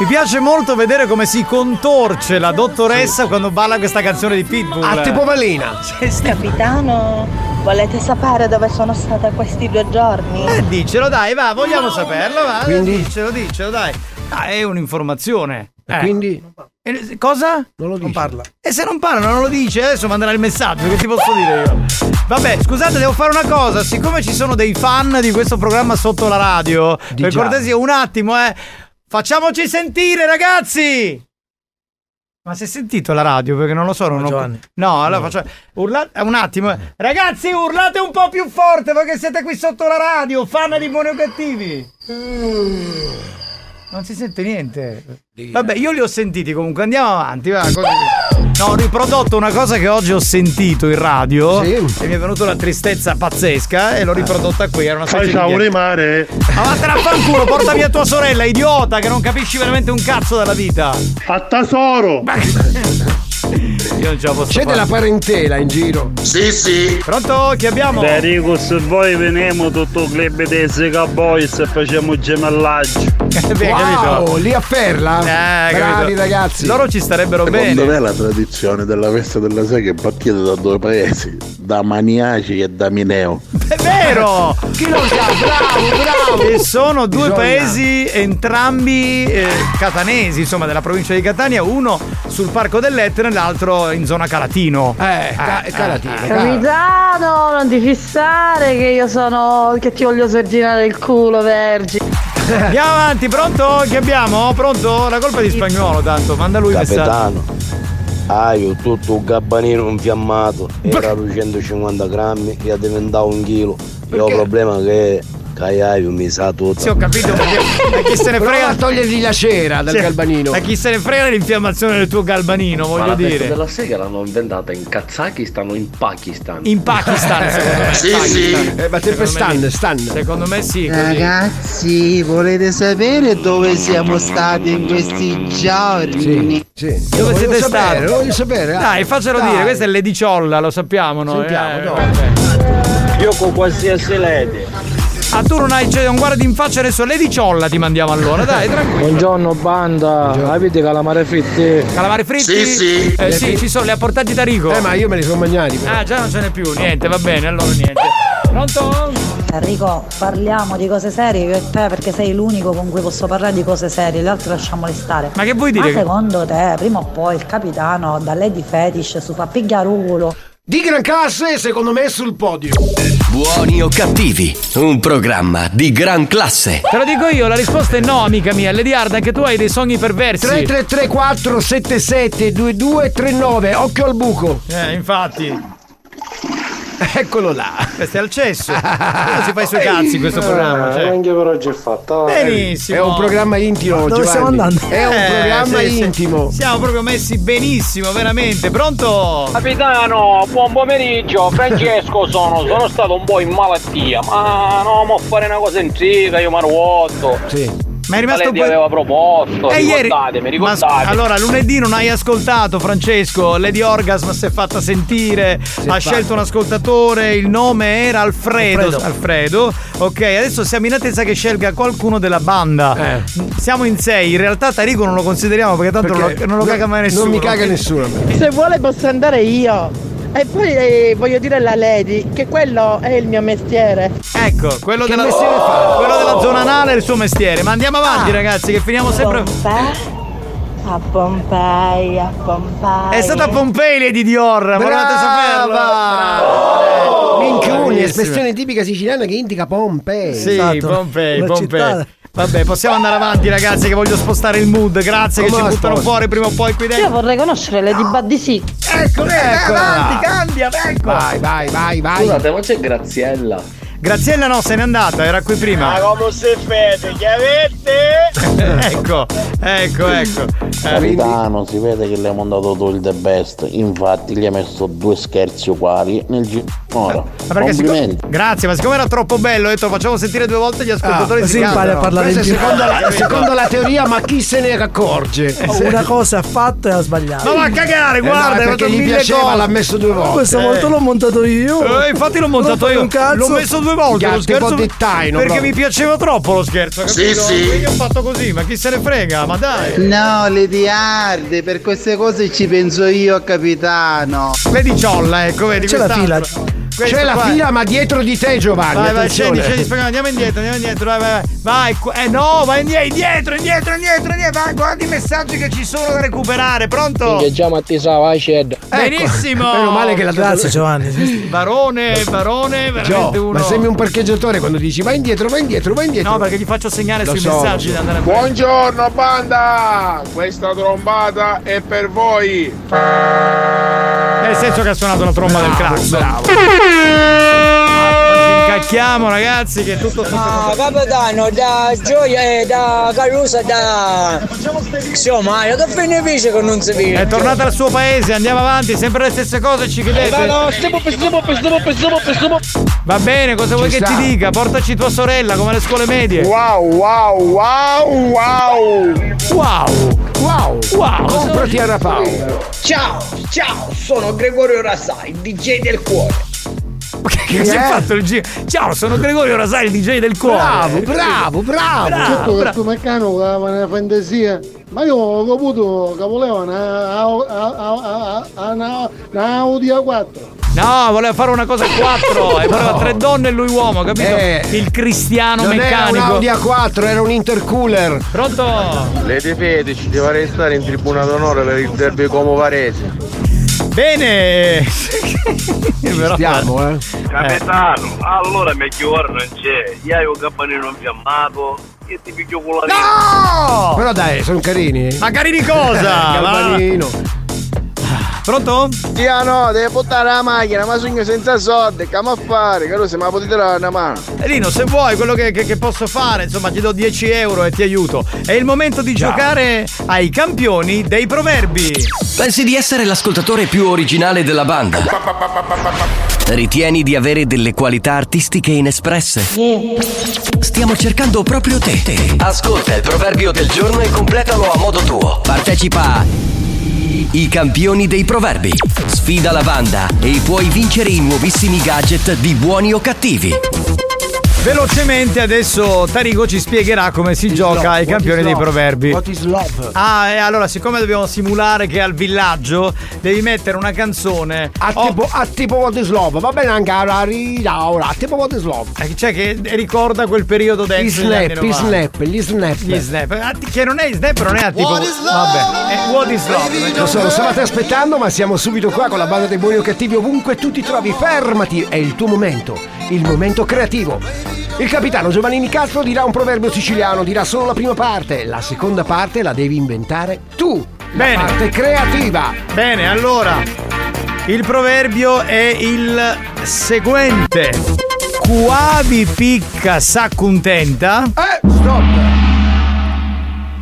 Mi piace molto vedere come si contorce la dottoressa quando balla questa canzone di Pitbull. Ah, tipo Valina. Capitano, volete sapere dove sono stata questi due giorni? Eh, dicelo dai, va, vogliamo saperlo, va. Quindi? Dicelo, dicelo, dai. Ah, è un'informazione. E Eh. quindi? Eh, cosa? Non lo dice. parla. E se non parla, non lo dice, adesso manderà il messaggio, che ti posso dire io? Vabbè, scusate, devo fare una cosa. Siccome ci sono dei fan di questo programma sotto la radio, Di per già. cortesia, un attimo, eh. Facciamoci sentire, ragazzi! Ma si è sentito la radio? Perché non lo so, non ho... Giovanni. No, allora faccio. Urlate un attimo. eh. Ragazzi, urlate un po' più forte perché siete qui sotto la radio, fan di buoni o cattivi. Non si sente niente. Vabbè, io li ho sentiti comunque, andiamo avanti. Va. No, ho riprodotto una cosa che oggi ho sentito in radio Sì. e mi è venuta una tristezza pazzesca e l'ho riprodotta qui. Era una specie Fai ciao le mare. Ma vattene a fanculo, porta via tua sorella, idiota, che non capisci veramente un cazzo della vita. A tesoro. Io non ce la posso C'è fare. della parentela in giro. Sì, sì. Pronto? Chi abbiamo? Enrico, se voi veniamo tutto il club dei Sega Boys e facciamo gemellaggio. Beh, wow, capito? lì a Ferla. Eh, Bravi capito. ragazzi. Loro ci starebbero Secondo bene. me la tradizione della festa della sega è partita da due paesi, da Maniaci e da Mineo. È vero! Chi lo sa? Bravo, bravo. E sono due Bisogna- paesi entrambi eh, catanesi, insomma, della provincia di Catania, uno sul Parco dell'Etna e l'altro in zona Calatino. Eh, ca- eh, Calatino. eh, Capitano, non ti fissare che io sono. che ti voglio serginare il culo, vergine. Andiamo avanti, pronto? Che abbiamo? Pronto? La colpa è di spagnolo, tanto. Manda lui il messaggio. Capitano, hai tutto un gabbanino infiammato, era 250 grammi e è diventato un chilo. Io ho un problema che Caiaio mi sa tutto. Sì, ho capito perché chi se ne Prova frega. a togliergli la cera dal Sì, galbanino. A chi se ne frega l'infiammazione del tuo galbanino, Ma voglio la dire. della sega l'hanno inventata in Kazakistan o in Pakistan? In Pakistan, secondo me. Sì, Pakistan. Eh, ma sempre Secondo me stan, stan. Secondo me sì. così. Ragazzi, volete sapere dove siamo stati in questi giorni? Sì, sì. Dove siete sapere, stati? Lo voglio sapere. ah. Dai, faccelo Dai. dire, questa è Lady Ciolla, lo sappiamo noi. Sentiamo, eh, no. Io con qualsiasi lede. Ah, tu non hai, cioè, non guardi in faccia adesso Lady Ciolla ti mandiamo allora, dai, tranquillo. Buongiorno banda, avete calamare fritti? Calamari fritti? Sì, sì. Eh sì, ci sono, li ha portati Tarico. Eh, ma io me li sono mangiati. però. Ah, già non ce n'è più, niente, va bene, allora niente. Pronto? Enrico, parliamo di cose serie io e te perché sei l'unico con cui posso parlare di cose serie, le altre lasciamole stare. Ma che vuoi Ma dire? secondo te, prima o poi il capitano da Lady Fetish su fa pigliarulo. Di gran classe, secondo me, sul podio. Buoni o cattivi, un programma di gran classe. Te lo dico io, la risposta è no, amica mia. Lady Hard, anche tu hai dei sogni perversi. 3334 77 2239 Occhio al buco. Eh, infatti. Eccolo là. Questo è al cesso. Si fa i suoi cazzi in questo programma. Cioè. Anche per oggi è fatta. Benissimo. È un programma intimo, Dove stiamo Giovanni. andando? È un Eh, programma sì, sì. intimo. Siamo proprio messi benissimo, veramente. Pronto? Capitano, buon pomeriggio, Francesco sono, sono stato un po' in malattia, ma no, ma fare una cosa in triga, io mi ruoto. Sì. Ma è rimasto un po'. aveva proposto, Eh, ieri- ricordatemi, Ma s- ricordate. allora, lunedì non hai ascoltato, Francesco. Lady Orgasm si è fatta sentire. ha fatta. scelto un ascoltatore. Il nome era Alfredo. Alfredo. Alfredo. Ok, adesso siamo in attesa che scelga qualcuno della banda. Eh. Siamo in sei. In realtà, Tarico non lo consideriamo perché tanto non Perché lo, non lo caga mai nessuno. Non mi caga nessuno. Se vuole posso andare io. E poi eh, voglio dire alla Lady che quello è il mio mestiere. Ecco, quello Che della, mestiere fa? quello della zona anale è il suo mestiere. Ma andiamo avanti, Ah. ragazzi, che finiamo sempre. Pompei, a Pompei, a Pompei. È stata Pompei Lady Dior, volevate saperlo? Minchioni, Bravissima. espressione tipica siciliana che indica Pompei. Sì, Esatto. Pompei, Una Pompei. città. Vabbè, possiamo andare avanti, ragazzi, che voglio spostare il mood. Grazie che Come ci la buttano sposti? fuori prima o poi qui Io dentro. vorrei conoscere Lady Buddy sì. Ecco, ecco, Eccola. avanti, cambia, ecco. Vai, vai, vai, vai. Scusate, ma c'è Graziella? Graziella no, se n'è andata, era qui prima. come se fede, che avete? ecco, ecco, ecco. Eh, Capitano, si vede che le hai mandato tu il The Best, infatti gli hai messo due scherzi uguali nel giro. Ora, Ma perché siccome- complimenti. Grazie, ma siccome era troppo bello, ho detto facciamo sentire due volte gli ascoltatori Ah, si calmano. a parlare in secondo la- secondo la teoria, ma chi se ne accorge? Oh, Una cosa ha fatto e ha sbagliato. Ma va a cagare, Eh, guarda, no, hai perché gli piaceva, cose. l'ha messo due volte. Questa Eh. volta l'ho montato io. Eh, infatti l'ho montato fai io. un cazzo. L'ho messo due volte Gatti lo scherzo. un po' dettaino, perché proprio. mi piaceva troppo lo scherzo, Sì, capito? sì. Quindi ho fatto così, ma chi se ne frega? Ma dai. No, Lady Hard, per queste cose ci penso io, capitano. Vedi Ciolla, ecco, vedi C'è la fila. Questo C'è la qua fila, ma dietro di te, Giovanni. Vai, vai, scendi, scendi, andiamo indietro, andiamo indietro, vai, vai, vai. Eh no, vai indietro, indietro, indietro, indietro, vai, guarda i messaggi che ci sono da recuperare, pronto? Minchia, già Mattisa, vai, Shed. Benissimo! Meno male che la Grazie Giovanni. Barone, barone, veramente Gio, uno. ma sembri un parcheggiatore quando dici vai indietro, vai indietro, vai indietro. No, perché gli faccio segnare Lo sui so, messaggi da andare a Buongiorno banda! Questa trombata è per voi! Nel senso che ha suonato la tromba del crack. Bravo. Ci incacchiamo, ragazzi, che è tutto sotto. Ah, capitano, da Gioia e da Carusa, da Insomma, io che fine dice che non si vede? È tornata al suo paese, andiamo avanti, sempre le stesse cose, ci chiedete. Va bene, cosa vuoi Ci che sta. ti dica? Portaci tua sorella come alle scuole medie. Wow, wow, wow, wow! Wow! Wow! Wow! Comprati a Paolo. Ciao, ciao, sono Gregorio Rasai, DJ del cuore. Che si è fatto il giro? Ciao, sono Gregorio Rasai, il DJ del cuore. Bravo, bravo, bravo. Certo che bravo. meccano che aveva una fantasia, ma io ho avuto che voleva una, Audi A4. No, voleva fare una cosa a quattro e voleva tre donne e lui uomo, capito? Eh, il cristiano Non era un meccanico. Audi A4, era un intercooler. Pronto? Lady Fede ci deve restare in tribuna d'onore per il derby como Varese. Bene. Però- Stiamo, eh. Capitano, allora meglio non c'è. Io ho un campanino infiammato e ti piglio con la No! Però dai, sono carini. Ma carini cosa? Galvanino. Pronto? Tia no, deve buttare la macchina, ma sogno senza soldi, che a fare? Che se me la potete dare una mano. Elino, se vuoi quello che, che- che posso fare, insomma, ti do 10 euro e ti aiuto. È il momento di giocare ai campioni dei proverbi. Pensi di essere l'ascoltatore più originale della banda? Ritieni di avere delle qualità artistiche inespresse? Stiamo cercando proprio te. Ascolta il proverbio del giorno e completalo a modo tuo. Partecipa a I campioni dei proverbi. Sfida la banda e puoi vincere i nuovissimi gadget di buoni o cattivi. Velocemente adesso Tarigo ci spiegherà come si gioca ai campioni dei proverbi. What is love? Ah, e allora siccome dobbiamo simulare che al villaggio devi mettere una canzone A Oh, tipo, a tipo What is love, va bene anche a rida ora, a tipo What is love. eh, cioè che ricorda quel periodo dance I degli anni snap, i 90. snap, gli snap. Gli snap. Che non è snap, non è a tipo. What is love? Vabbè. È what is love. Lo so, lo stavate aspettando, ma siamo subito qua con la banda dei buoni o cattivi ovunque tu ti trovi. Fermati, è il tuo momento, il momento creativo. Il capitano Giovanni Nicastro dirà un proverbio siciliano, dirà solo la prima parte, la seconda parte la devi inventare tu. La Bene. parte creativa. Bene, allora. Il proverbio è il seguente. Quavi picca sa contenta. Eh, stop.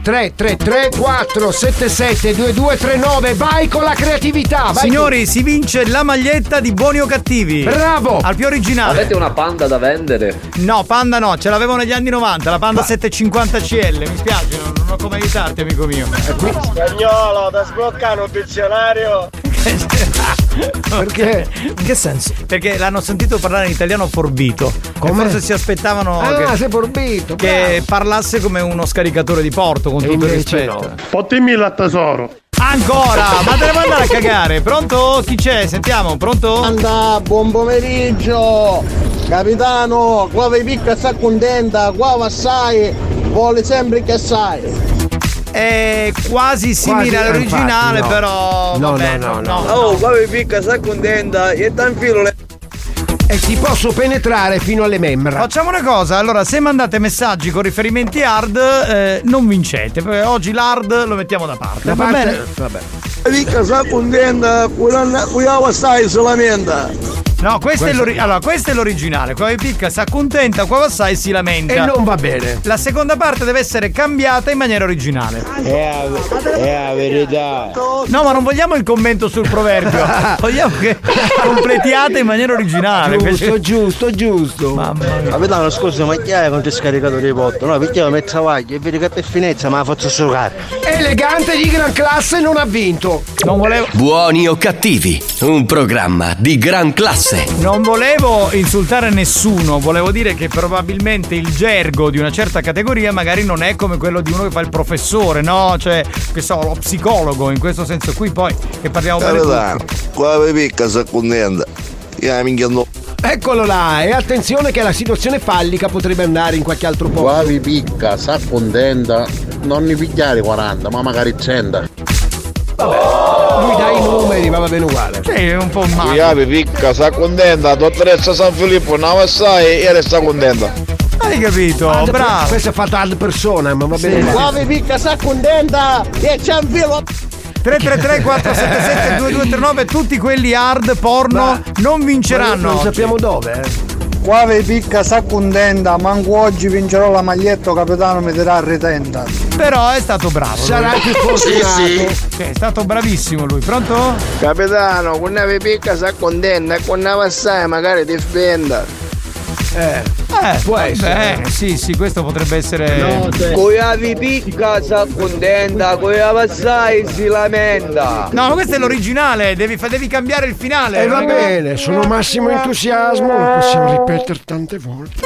3 3 3 4 7 7 2 2 3 9 vai con la creatività vai Signori, si vince la maglietta di buoni o cattivi. Bravo! Al più originale. Avete una panda da vendere? No, Panda no, ce l'avevo negli anni 90, la Panda 750 CL, mi spiace, non, non ho come aiutarti, amico mio. Spagnolo, da sbloccare un dizionario! Perché? In che senso? Perché l'hanno sentito parlare in italiano forbito. Come? Forse si aspettavano Ah, che, sei forbito che parlasse come uno scaricatore di porto, con tutto il rispetto. Potemi il tesoro. Ancora! Ma te ne andare a cagare? Pronto? Chi c'è? Sentiamo, pronto? Anda, buon pomeriggio! Capitano, qua vi picca sta contenta, qua va assai, vuole sempre che assai. È quasi simile Quasi, all'originale, infatti, no. però. No, vabbè, no, no, no. Oh, qua vi picca sta contenta, e tan filo le... e ti posso penetrare fino alle membra. Facciamo una cosa, allora se mandate messaggi con riferimenti hard eh, non vincete, perché oggi l'hard lo mettiamo da parte. Da va parte- bene? Vabbè. Ricca sa contenta, quella stai se lamenta. No, questo è, Questo- l'ori- allora, questo è l'originale. Qua picca, si accontenta, qua assai si lamenta. E non va bene. La seconda parte deve essere cambiata in maniera originale. È la verità. No, ma non vogliamo il commento sul proverbio. vogliamo che completiate in maniera originale. Giusto, giusto, giusto. Mamma mia. Capitano, scusa, ma chi è quando è scaricato di botto? No, perché io mi travaglio e vedi che per finezza ma la faccio asciugare. Elegante di gran classe non ha vinto. Non volevo. Buoni o cattivi, un programma di gran classe. Non volevo insultare nessuno, volevo dire che probabilmente il gergo di una certa categoria magari non è come quello di uno che fa il professore, no? Cioè, che so, lo psicologo, in questo senso qui poi che parliamo bene tutti. qua vi picca sa contenta. Io la minchia no. Eccolo là, e attenzione che la situazione fallica potrebbe andare in qualche altro posto. Qua vi picca, sa contenta, non ne pigliare 40, ma magari 100. Lui dà i numeri, ma va bene uguale. Sì, è un po' Qui api picca, sta contenta, dottoressa San Filippo, non assai e resta contenta. Hai capito? Ad- bravo. Questo è fatto ad persona, ma va bene Qua uguale. vi picca sa contenta e c'è un filo. 333 477 2239 tutti quelli hard porno non vinceranno. Non oggi. sappiamo dove, eh. Qua vi picca sa contenta, manco oggi vincerò la maglietta, capitano mi darà ritenda. Però è stato bravo. Sarà lui. più fortunato. Sì, è stato bravissimo lui. Pronto? Capitano, con nave picca sa contenta e con nave assai magari ti spenda. Eh. Eh, Può va essere. bene, sì, sì, questo potrebbe essere. Coiavi picca sa contenta, coiava assai si lamenta. No, ma questo è l'originale, devi, devi cambiare il finale. E va è che- bene, sono massimo entusiasmo, lo possiamo ripetere tante volte.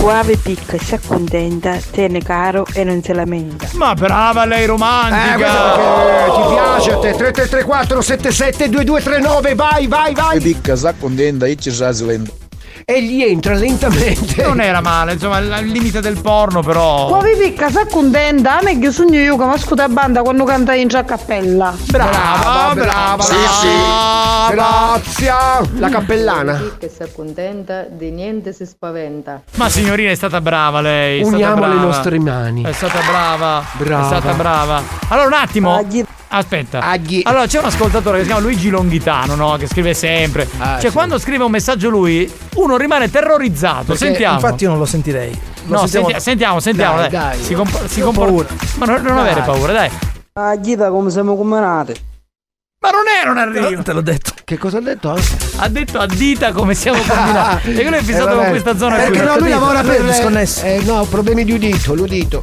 Qua vi picca, si accontenta, tiene caro e non si lamenta. Ma brava lei Eh, romantica! che ti piace a te. 3334 77 2239, vai, vai, vai. Picca, sa contenta, e ci sa silente. E gli entra lentamente. Non era male, insomma, il limite del porno, però. Qua vi picca, sa contenta, a me che sogno io che mi ascolta banda quando canta in già cappella. Brava, brava, Sì, sì. Grazie. La cappellana. Che si accontenta, di niente si spaventa. Ma signorina è stata brava lei. Uniamo le brava. nostre mani. È stata brava. Brava. È stata brava. Allora un attimo. Aspetta. Allora c'è un ascoltatore che si chiama Luigi Longhitano, no? Che scrive sempre. Ah, cioè, sì. quando scrive un messaggio lui, uno rimane terrorizzato. Perché Sentiamo. Infatti io non lo sentirei. Lo no, sentiamo- senti- sentiamo, sentiamo, dai. Dai, dai. Si, comp- si comporta. Ma non, non avere paura, dai. Ah, Ghita, come siamo combinati? Ma non è un arrivo. Te l'ho detto. Che cosa ha detto? Ha detto a dita come siamo combinati. e quello è fissato Eh, con questa zona qui. Perché no, lui lavora per disconnesso. Eh no, problemi di udito, l'udito.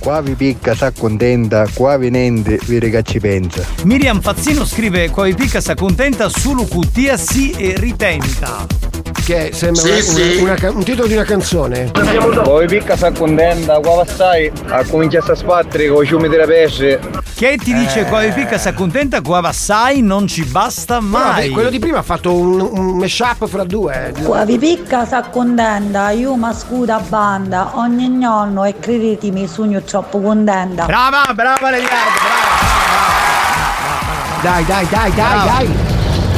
Qua vi picca, sa contenta, qua vi niente, che ci pensa. Miriam Fazzino scrive Qua picca sa contenta solo cutia si e ritenta. Che sembra Sì, una- sì. una ca- un titolo di una canzone. Poi picca sa contenta, qua passai, a cominciare a sbattere con i ciumi della pesce. Che ti dice Eh. qua picca sa contenta, qua vassai non ci basta mai. quello di prima ha fatto un, un mashup fra due. eh. Qua vi picca sa contenta, io mi scuda a banda, ogni giorno e credetemi sogno troppo contenta. Brava, brava Leonardo, Dai, dai, dai, dai, dai.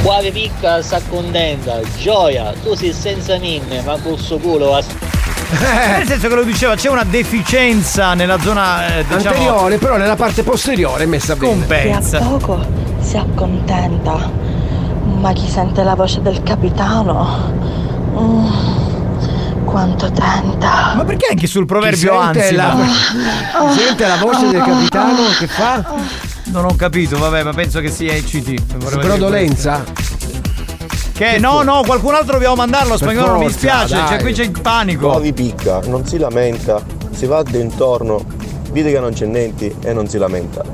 Qua vi picca sa contenta, gioia, tu sei senza minne, ma col suo culo a... Nel senso che lo diceva, c'è una deficienza nella zona eh, diciamo Anteriore, però nella parte posteriore è messa bene. compensa. Tra poco si accontenta, ma chi sente la voce del capitano? Mm, quanto tenta. Ma perché anche sul proverbio anzi? la- ma- Sente la voce del capitano che fa? Non ho capito, vabbè, ma penso che sia dire Brodolenza? Che no, no, qualcun altro dobbiamo mandarlo, spagnolo, mi forza, dispiace, dai. cioè qui c'è il panico. Qua vi picca, non si lamenta, si va d'intorno, vede che non c'è niente e non si lamenta.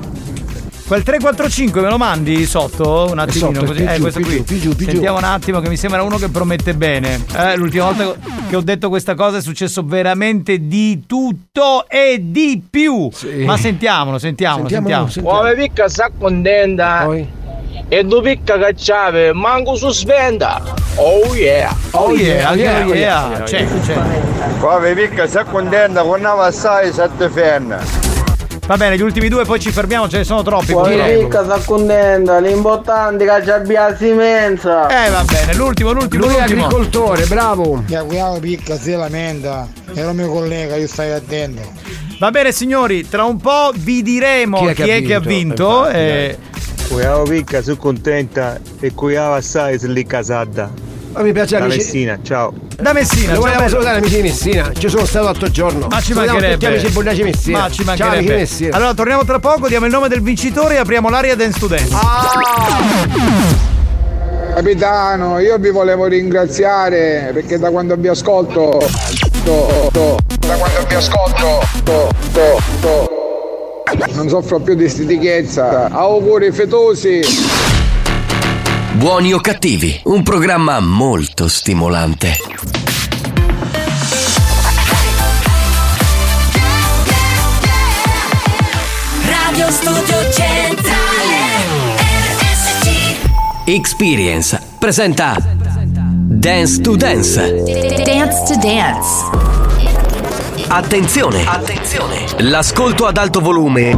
Quel 345 me lo mandi sotto un attimino sotto, così. più Eh, giù, questo più qui. giù, più giù, più. Sentiamo un attimo che mi sembra uno che promette bene. Eh, l'ultima volta che ho detto questa cosa è successo veramente di tutto e di più. Ma sentiamolo, sentiamolo, sentiamo. Come picca sa contenta. E tu picca cacciave, manco su svenda. Oh yeah. Oh yeah, anche oh yeah. C'è, c'è. Qua picca, sa contenta, con una assai, sette fenne. Va bene, gli ultimi due poi ci fermiamo, ce ne sono troppi. Poi ricca sta contenta, l'importante è che ci abbia semenza. Eh va bene, l'ultimo, l'ultimo, Lui è l'ultimo. agricoltore, bravo. Ya, cuidado, picca, si lamenta. Era mio collega, io stai attento. Va bene signori, tra un po' vi diremo chi è che ha vinto. eh, Cuidado picca, sono contenta e cuidado assai se lì. Ma mi piace Da amici- Messina, ciao. Da Messina, Lo ciao, vogliamo bello. salutare amici di Messina. Ci sono stato l'altro giorno. Ma ci Salutiamo mancherebbe. Tutti amici buongiorno Messina. Ma ci Ciao amici di mancherebbe. Messina. Allora torniamo tra poco, diamo il nome del vincitore e apriamo l'area Dance to Dance. Capitano, io vi volevo ringraziare perché da quando vi ascolto. to- to- da quando vi ascolto. to- to- to- non soffro più di stitichezza. Auguri fetosi. Buoni o cattivi, un programma molto stimolante. Radio Studio Centrale RSC Experience presenta Dance to Dance. Dance to Dance Attenzione! Attenzione! L'ascolto ad alto volume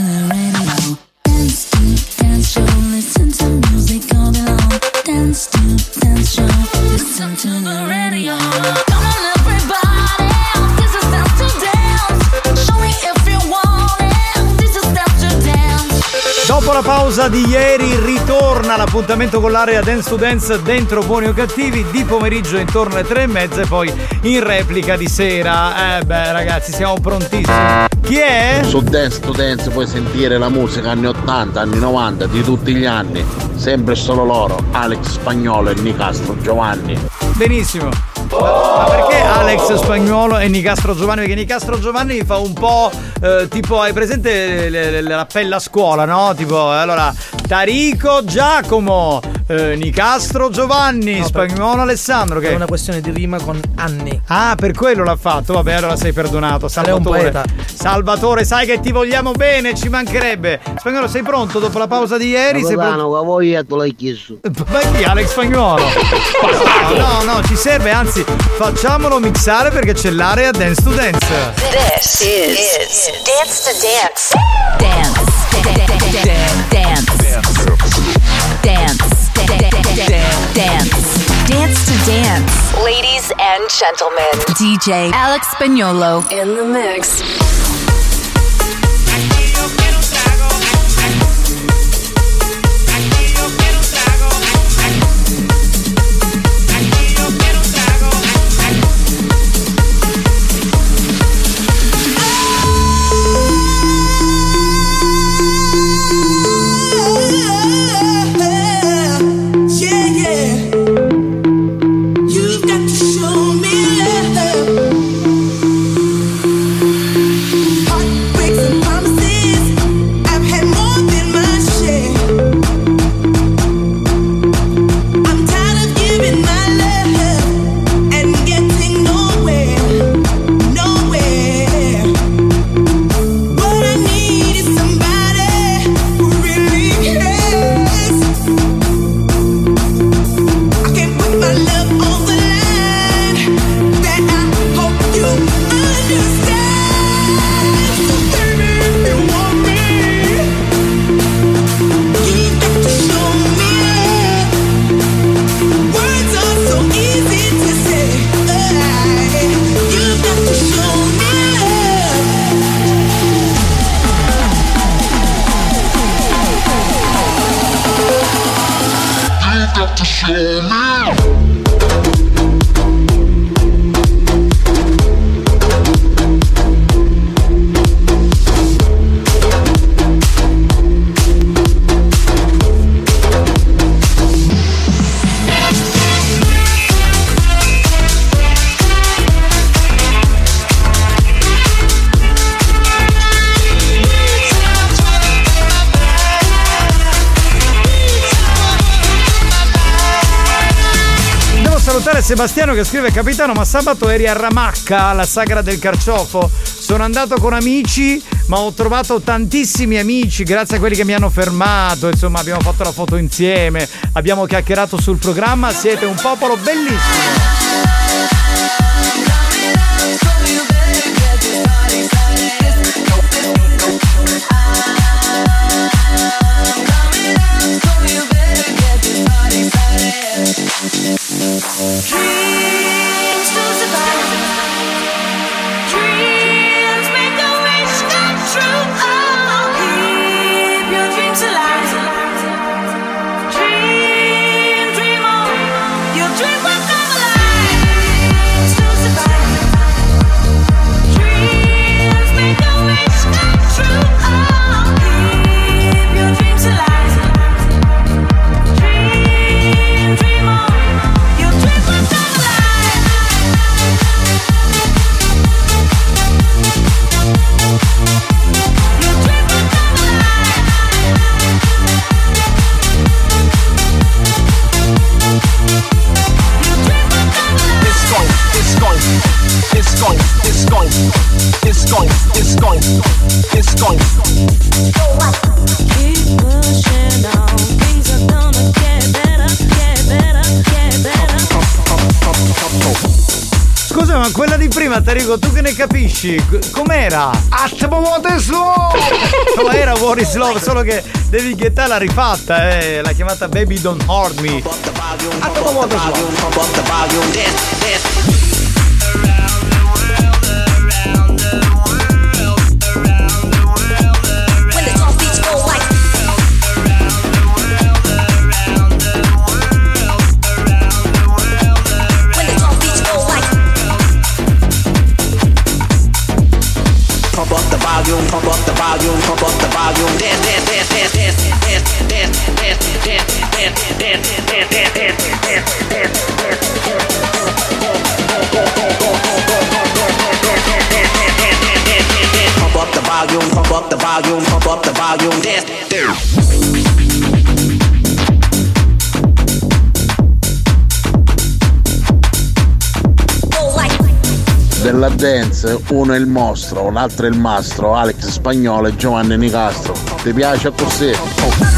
Dopo la pausa di ieri ritorna l'appuntamento con l'area Dance to Dance dentro Buoni o Cattivi di pomeriggio intorno alle tre e mezza e poi in replica di sera. Eh beh ragazzi siamo prontissimi. Chi è? Su Dance to Dance puoi sentire la musica anni 80, anni 90, di tutti gli anni. Sempre solo loro, Alex Spagnolo e Nicastro Giovanni. Benissimo. Ma, perché Alex Spagnuolo e Nicastro Giovanni? Perché Nicastro Giovanni fa un po' eh, tipo, hai presente le- le- l'appello a scuola, no? Tipo, eh, allora, Tarico Giacomo, eh, Nicastro Giovanni, Spagnuolo Alessandro. Che È una questione di rima con anni. Ah, per quello l'ha fatto. Vabbè, allora sei perdonato. Salvatore. Salvatore, sai che ti vogliamo bene, ci mancherebbe. Spagnolo, sei pronto dopo la pausa di ieri? Sei pronto? Che voi tu l'hai chiesto. Ma chi? Alex Spagnuolo? No, no, no, ci serve, anzi, facciamolo mixare perché c'è l'area Dance to Dance. This is, Dance to Dance. Dance. Dance. Dance. Dance. Dance to Dance. Ladies and gentlemen, DJ Alex Spagnolo in the mix. Sebastiano che scrive Capitano ma sabato eri a Ramacca alla sagra del carciofo. Sono andato con amici ma ho trovato tantissimi amici grazie a quelli che mi hanno fermato. Insomma abbiamo fatto la foto insieme abbiamo chiacchierato sul programma. Siete un popolo bellissimo prima, Tarico, tu che ne capisci? Com'era? Attimo what is love! No, era What is Love, solo che David Guetta l'ha rifatta, eh, l'ha chiamata Baby Don't Hurt Me. Attimo what volume, pump up the volume. Dance, dance. Della dance, uno è il mostro, l'altro è il mastro, Alex Spagnolo e Giovanni Nicastro. Ti piace così? Rhythm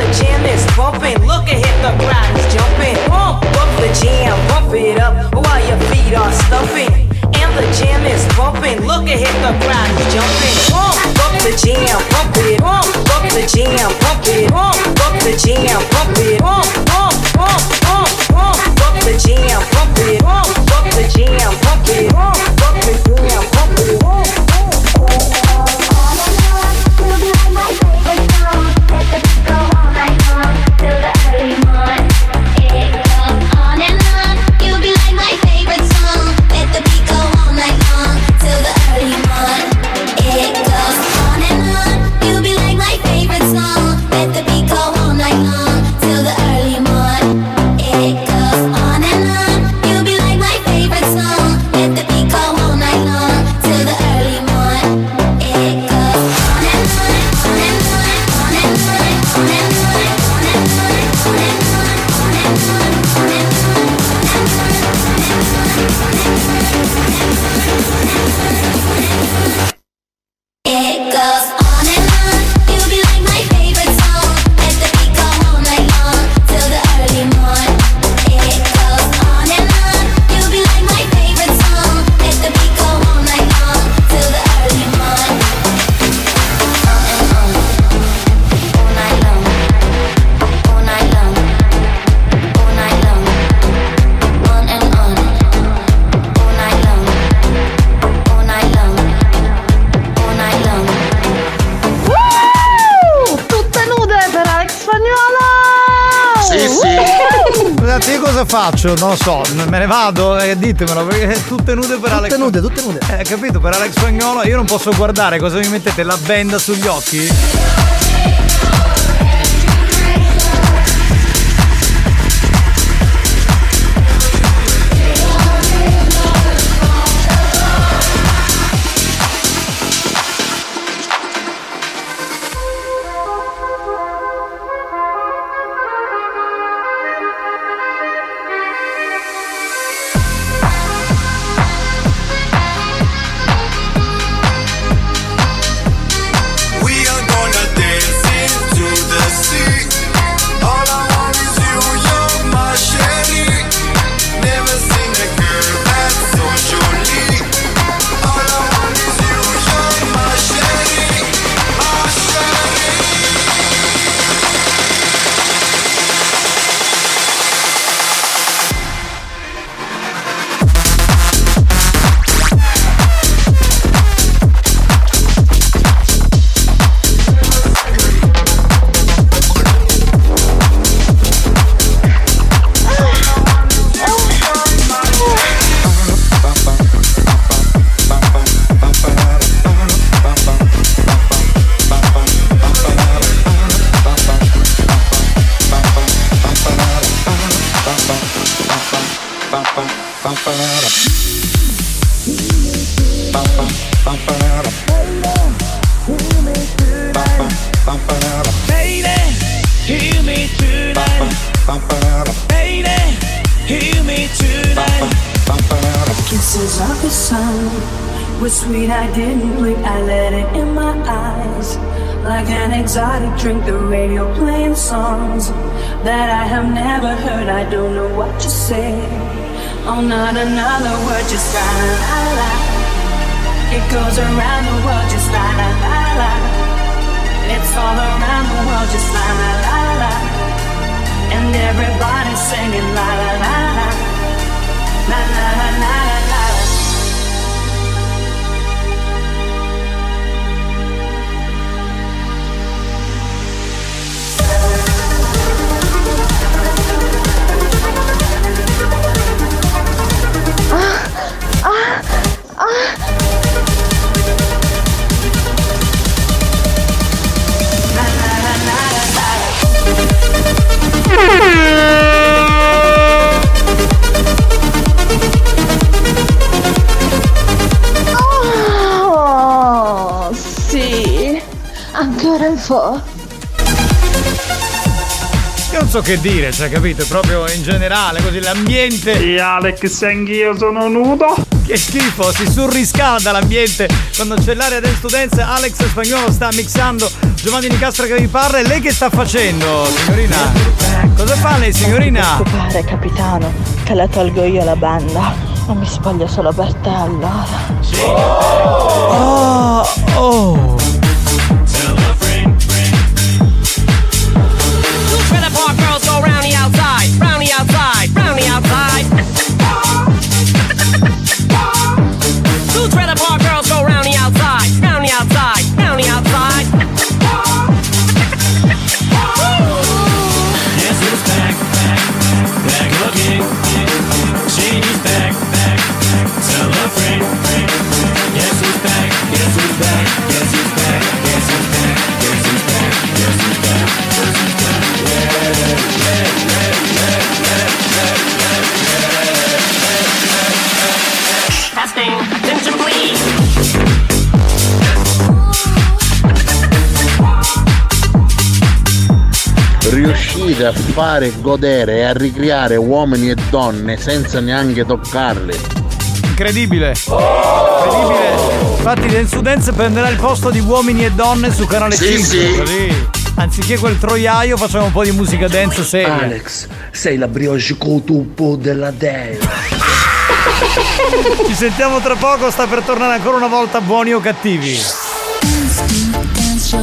the jam is bumping. Look at him, the crowd is jumping. Bump, bump the jam, bump it up while your feet are stumping. And the jam is bumping. Look at him, the crowd is jumping. Bump, bump the jam, bump it. Bump, bump the jam, bump it. Bump, bump the jam, bump it. Bump, bump, bump, bump, bump, bump the jam, bump it. Bump, bump the jam, bump it. Bump. Faccio? Non lo so, me ne vado? Eh, ditemelo, perché tutte nude per Alex. Tutte nude, tutte nude. Eh, capito, per Alex Spagnolo io non posso guardare, cosa mi mettete? La benda sugli occhi? Io non so che dire, cioè, capito? Proprio in generale, così l'ambiente. E Alex, anch'io sono nudo. Che schifo, si surriscalda l'ambiente quando c'è l'area del students. Alex Spagnolo sta mixando Giovanni Nicastro che vi parla. E lei che sta facendo, signorina? Cosa fa lei, signorina? Non preoccupare, capitano, che la tolgo io la banda. Non mi spoglio solo per te allora. Oh, oh. Riuscite a fare godere e a ricreare uomini e donne senza neanche toccarli. Incredibile. Incredibile. Infatti Dance Dance prenderà il posto di uomini e donne su canale Sì, 5. sì. Così. Anziché quel troiaio facciamo un po' di musica dance seria. Alex, sei la brioche con tubo della Dea. Ci sentiamo tra poco, sta per tornare ancora una volta buoni o cattivi. Dance show,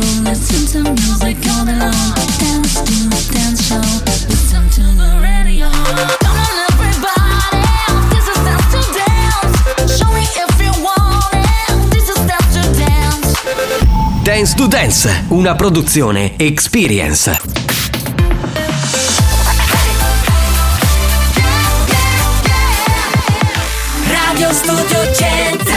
Dance to Dance, una produzione Experience. Radio Studio Centrale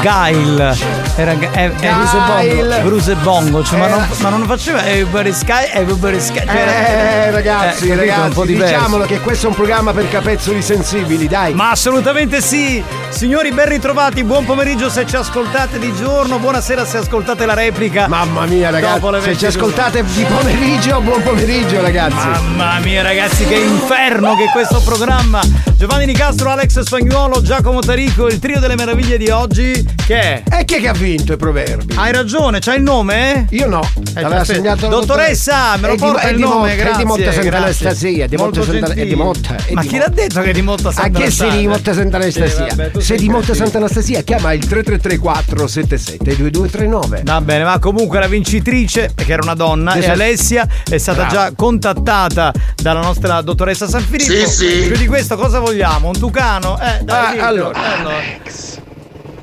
Gail. Era eh, eh, Bruce e Gail. Bongo. Bruce Bongo, cioè, ma, Era- non, ma non faceva Everybody Sky, Everybody Sky. cioè, era- Eh ragazzi, eh, ragazzi, un po' diverso. diciamolo che questo è un programma per capezzoli sensibili, dai. Ma assolutamente sì! Signori, ben ritrovati, buon pomeriggio se ci ascoltate di giorno, buonasera se ascoltate la replica. Mamma mia ragazzi, se ci 22. ascoltate di pomeriggio, buon pomeriggio ragazzi. Mamma mia ragazzi che inferno che questo programma Giovanni Nicastro, Alex Spagnuolo, Giacomo Tarico Il trio delle meraviglie di oggi Che è? E chi è che ha vinto i proverbi? Hai ragione, c'hai il nome? Io no, Eh, l'aveva segnato la Dottoressa, me lo porta il nome, Motta, è di grazie, Motta Santa grazie. Anastasia, di Motta è di. Motta, Ma chi l'ha detto che è di Motta A Santa che sei di Motta Santa Anastasia? Sì, vabbè, tu Se sei di Motta così. Santa Anastasia chiama il 3334 77 2239. Va bene, ma comunque la vincitrice, che era una donna, è sì. Alessia, è stata già contattata dalla nostra dottoressa San Filippo. Sì, sì. Più di questo cosa vogliamo? Un tucano? Eh, dai, Ah, allora.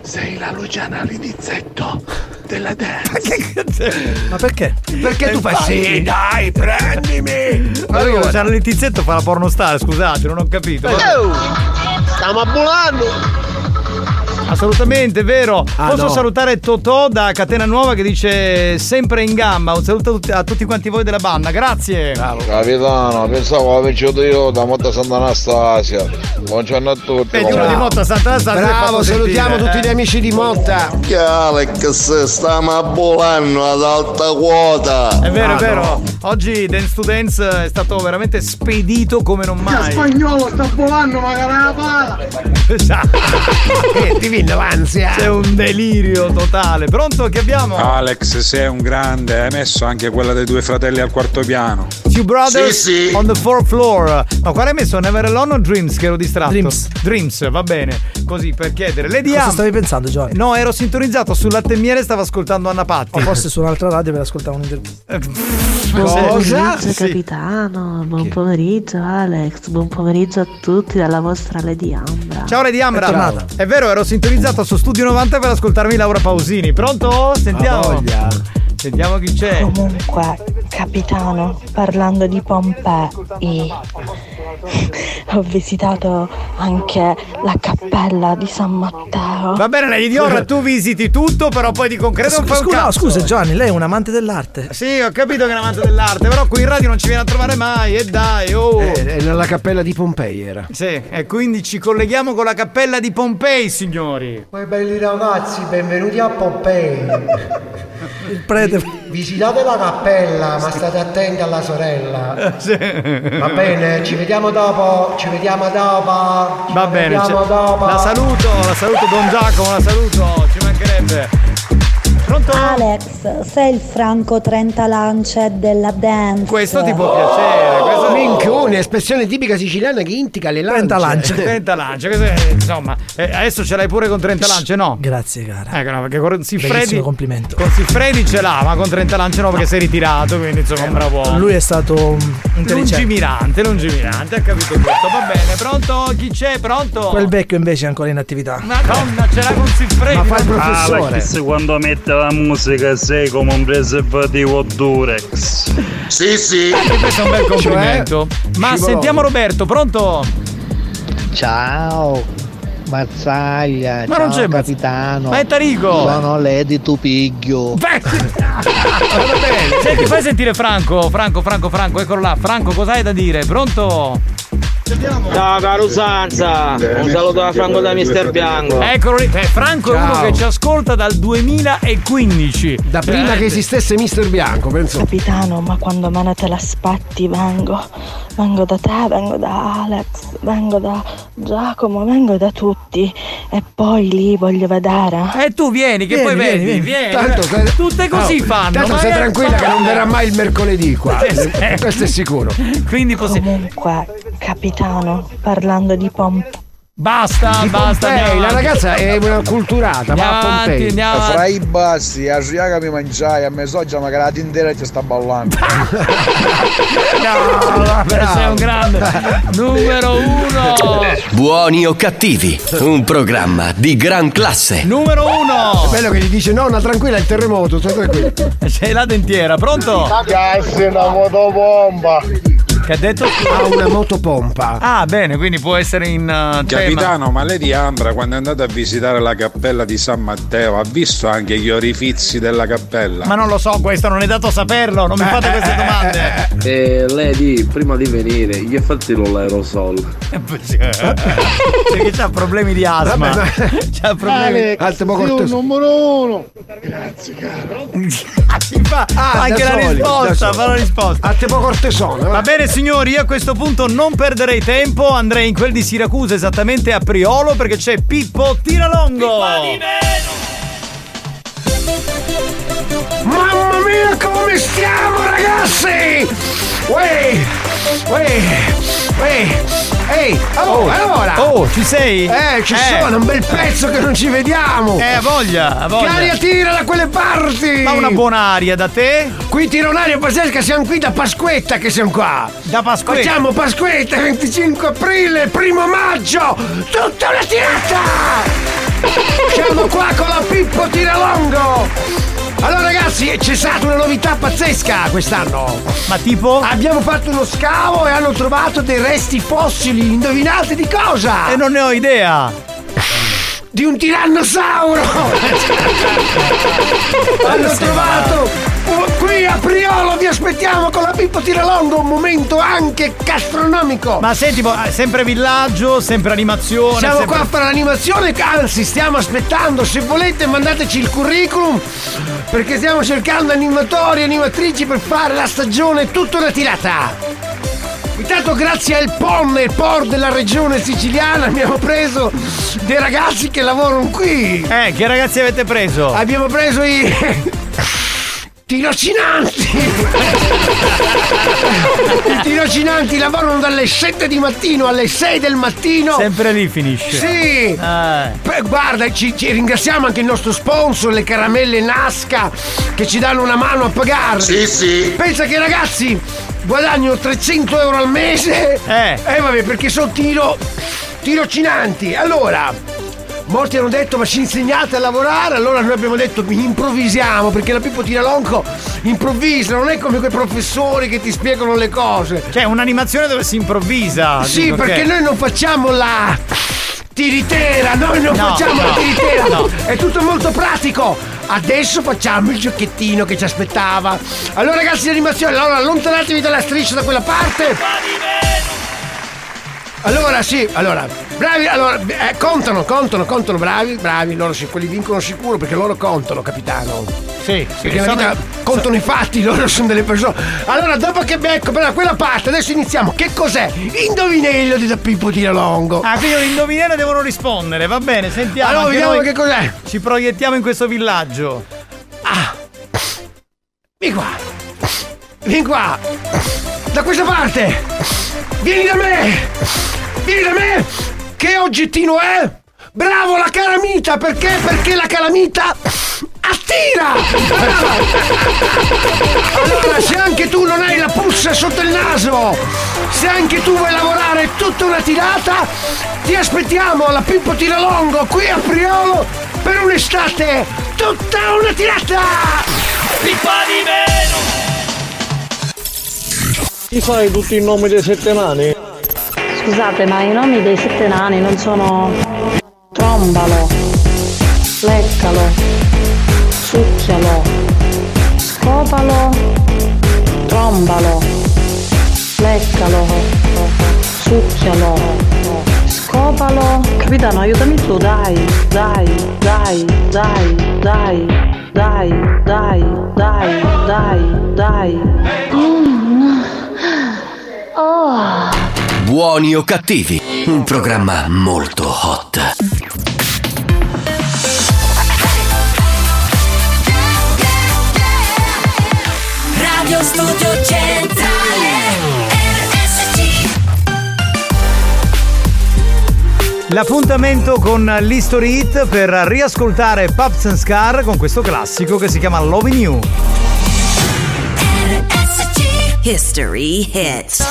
Eh, allora. Sei la Luciana Linizzetto della dance. Ma perché? Perché tu fai sì, dai, prendimi! Allora, c'era il tizietto fa la pornostar, scusate, non ho capito. Stiamo abbulando! Assolutamente, vero. Ah, Posso no. salutare Totò da Catena Nuova che dice sempre in gamba. Un saluto a tutti, a tutti quanti voi della banda, grazie. Capitano, pensavo avevo vincito io da Motta Santa Anastasia. Buongiorno a tutti. Vedi uno di Motta Santa Anastasia. si è Bravo, salutiamo sentire, tutti eh. gli amici di Motta. Che Alex stiamo abbolando ad alta quota. È vero, Ah, è vero. no. Oggi Dance to Dance è stato veramente spedito come non mai. spagnolo sta volando magari la pala! Esatto. Eh, viene l'ansia. C'è un delirio totale. Pronto? Che abbiamo? Alex, sei un grande, hai messo anche quella dei due fratelli al quarto piano. Sì, Two Brothers Sì, sì. on the fourth floor. Ma quale hai messo? Never Alone o Dreams che ero distratto? Dreams. Dreams, va bene. Così per chiedere. Lady Cosa Am- stavi pensando, Giovanni? No, ero sintonizzato sul latte e miele e stavo ascoltando Anna Patti. O forse su un'altra radio per ascoltare un'intervista. Cosa? pomeriggio Sì. capitano, buon pomeriggio Alex, buon pomeriggio a tutti dalla vostra Lady Ambra. Ciao Lady Ambra. È. È vero, ero sintonizzato su Studio 90 per ascoltarmi Laura Pausini. Pronto? Sentiamo. Sentiamo chi c'è. Comunque, capitano, parlando di Pompei, ho visitato anche la cappella di San Matteo. Va bene, Lady Dior, tu visiti tutto, però poi di concreto non fai un Scusa, no, cazzo. scusa Giovanni, lei è un amante dell'arte. Sì, ho capito che è un amante dell'arte, però qui in radio non ci viene a trovare mai, e dai, oh. Eh, nella cappella di Pompei era. Sì, e quindi ci colleghiamo con la cappella di Pompei, signori. Poi belli ragazzi, benvenuti a Pompei. Il prete. Visitate la cappella, ma state attenti alla sorella. Sì. Va bene, ci vediamo dopo, ci vediamo dopo. Ci Va bene, cioè, dopo. la saluto, la saluto Don Giacomo, la saluto, ci mancherebbe. Pronto? Alex, sei il Franco 30 lance della dance. Questo ti può piacere, questo Minchione, espressione tipica siciliana che indica le lance. 30 lance. 30 lance, è- insomma, eh, adesso ce l'hai pure con 30 lance, no? Grazie, cara. Ecco, no, perché con Siffredi. Bellissimo complimento. Con Siffredi ce l'ha, ma con 30 lance no, perché sei ritirato, quindi insomma, un bravo uomo. Lui è stato intelligente. Lungimirante, lungimirante, ha capito tutto. Va bene, pronto? Chi c'è? Pronto? Quel vecchio invece è ancora in attività. Madonna, ce l'ha con Siffredi. Ah, perché se quando mette la musica sei come un preservativo Durex. Sì, sì. E questo è un bel complimento. Ma Scivolone. sentiamo Roberto, pronto? Ciao, Mazzaglia, Ma ciao non c'è capitano. Ma è Tarico. Sono Lady Tupiglio. Senti, fai sentire Franco, Franco, Franco, Franco, eccolo là. Franco, cosa hai da dire? Pronto? Ciao caro Sanza, un saluto da Franco da Mister Bianco. Eccolo lì. Eh, Franco è uno Ciao. che ci ascolta dal 2015. Da prima Eh, che esistesse Mister Bianco, penso. Capitano, ma quando me ne te l'aspetti vengo. Vengo da te, vengo da Alex, vengo da Giacomo, vengo da tutti. E poi lì voglio vedere. E tu vieni, che poi Vieni, vedi, vieni, vieni. Tanto Tutte così No, fanno. Tanto ma sei tranquilla che non verrà mai il mercoledì qua. Questo è sicuro. Quindi possiamo. Comunque, capitano, parlando di Pompei. Basta, Di basta. Pompei, la ragazza è una culturata, va a Pompei. andiamo avanti. Fra i bassi, a Sriaga mi mangiai, a mezzogiorno che la intera ci sta ballando. No, vabbè, sei un grande. Numero uno. Buoni o cattivi, un programma di gran classe. Numero uno. È bello che gli dice nonna tranquilla il terremoto, stai tranquillo. C'è la dentiera, pronto? Cazzo, una motopompa. Che ha detto? Ha una motopompa. Ah, bene, quindi può essere in uh, tema. Capitano, ma lei di Ambra quando è andata a visitare la cappella di San Matteo ha visto anche gli orifizi della cappella? Ma non lo so, questo non è dato saperlo, non mi fate queste domande. Eh, lady, prima di venire, gli hai fatti l'aerosol. Perché c'ha problemi di asma. C'ha problemi. Poco io numero uno. Grazie, caro. Si fa Ah, anche la soli, risposta, fa la risposta. A te poco cortesone. Va bene signori, io a questo punto non perderei tempo, andrei in quel di Siracusa esattamente a Priolo perché c'è Pippo Tiralongo. Mamma mia come stiamo ragazzi! Uè! Uè! Uè! Ehi! Oh, allora! Oh, ci sei? Eh, ci sono, un bel pezzo che non ci vediamo! Eh, a voglia, a voglia. Che aria tira da quelle parti! Ma una buona aria da te? Qui tira un'aria pazzesca, siamo qui da Pasquetta che siamo qua! Da Pasquetta? Facciamo Pasquetta 25 aprile, primo maggio! Tutta una tirata! Siamo qua con la Pippo Tiralongo! Allora ragazzi, c'è stata una novità pazzesca quest'anno! Ma tipo? Abbiamo fatto uno scavo e hanno trovato dei resti fossili, indovinate di cosa? E non ne ho idea. Di un tirannosauro! hanno trovato qui a Priolo, vi aspettiamo con la Pippo Tiralongo, un momento anche gastronomico! Ma senti, eh, sempre villaggio, sempre animazione. Siamo sempre- qua a fare l'animazione, anzi stiamo aspettando, se volete mandateci il curriculum perché stiamo cercando animatori e animatrici per fare la stagione tutta una tirata. Intanto grazie al PON e POR della regione siciliana abbiamo preso dei ragazzi che lavorano qui. Eh, che ragazzi avete preso? Abbiamo preso i... tirocinanti! I tirocinanti lavorano dalle 7 di mattino alle 6 del mattino. Sempre lì finisce. Sì! Beh, guarda, ci, ci ringraziamo anche il nostro sponsor, le caramelle Nasca, che ci danno una mano a pagare. Sì, sì. Pensa che ragazzi guadagnano 300 euro al mese. Eh. Eh vabbè, perché sono tiro. tirocinanti. Allora. Molti hanno detto ma ci insegnate a lavorare, allora noi abbiamo detto improvvisiamo perché la Pippo Tiralonco improvvisa, non è come quei professori che ti spiegano le cose. Cioè, un'animazione dove si improvvisa. Sì, dico perché che- noi non facciamo la tiritera, noi non No, facciamo la no, tiritera, no. è tutto molto pratico. Adesso facciamo il giochettino che ci aspettava. Allora ragazzi di animazione, allora allontanatevi dalla striscia da quella parte. Allora sì, allora, bravi, allora, eh, contano, contano, contano, bravi, bravi, loro sì, quelli vincono sicuro perché loro contano, capitano. Sì, Perché nella vita contano i fatti, loro sono delle persone. Allora, dopo che becco però quella parte, adesso iniziamo. Che cos'è? Indovinello di Pippo Tiralongo. Ah, quindi un indovinello devono rispondere, va bene, sentiamo. Allora, vediamo che cos'è. Ci proiettiamo in questo villaggio. Vieni qua. Vieni qua. Da questa parte. Vieni da me. Vieni da me. Che oggettino è? Bravo la calamita, perché? Perché la calamita attira! Allora, se anche tu non hai la puzza sotto il naso, se anche tu vuoi lavorare tutta una tirata, ti aspettiamo alla Pippo Tiralongo qui a Priolo per un'estate tutta una tirata! Pippa di meno! Ti sai tutti i nomi dei sette nani? Scusate, ma i nomi dei sette nani non sono trombalo, leccalo, succhialo, scopalo, trombalo, leccalo, succhialo, scopalo. Capitano, aiutami tu, dai, dai, dai, dai, dai, dai, dai, dai, dai, dai. Oh. Buoni o cattivi, un programma molto hot. Radio Studio Centrale RSC L'appuntamento con l'History Hit per riascoltare Pups and Scar con questo classico che si chiama Loving You. History Hit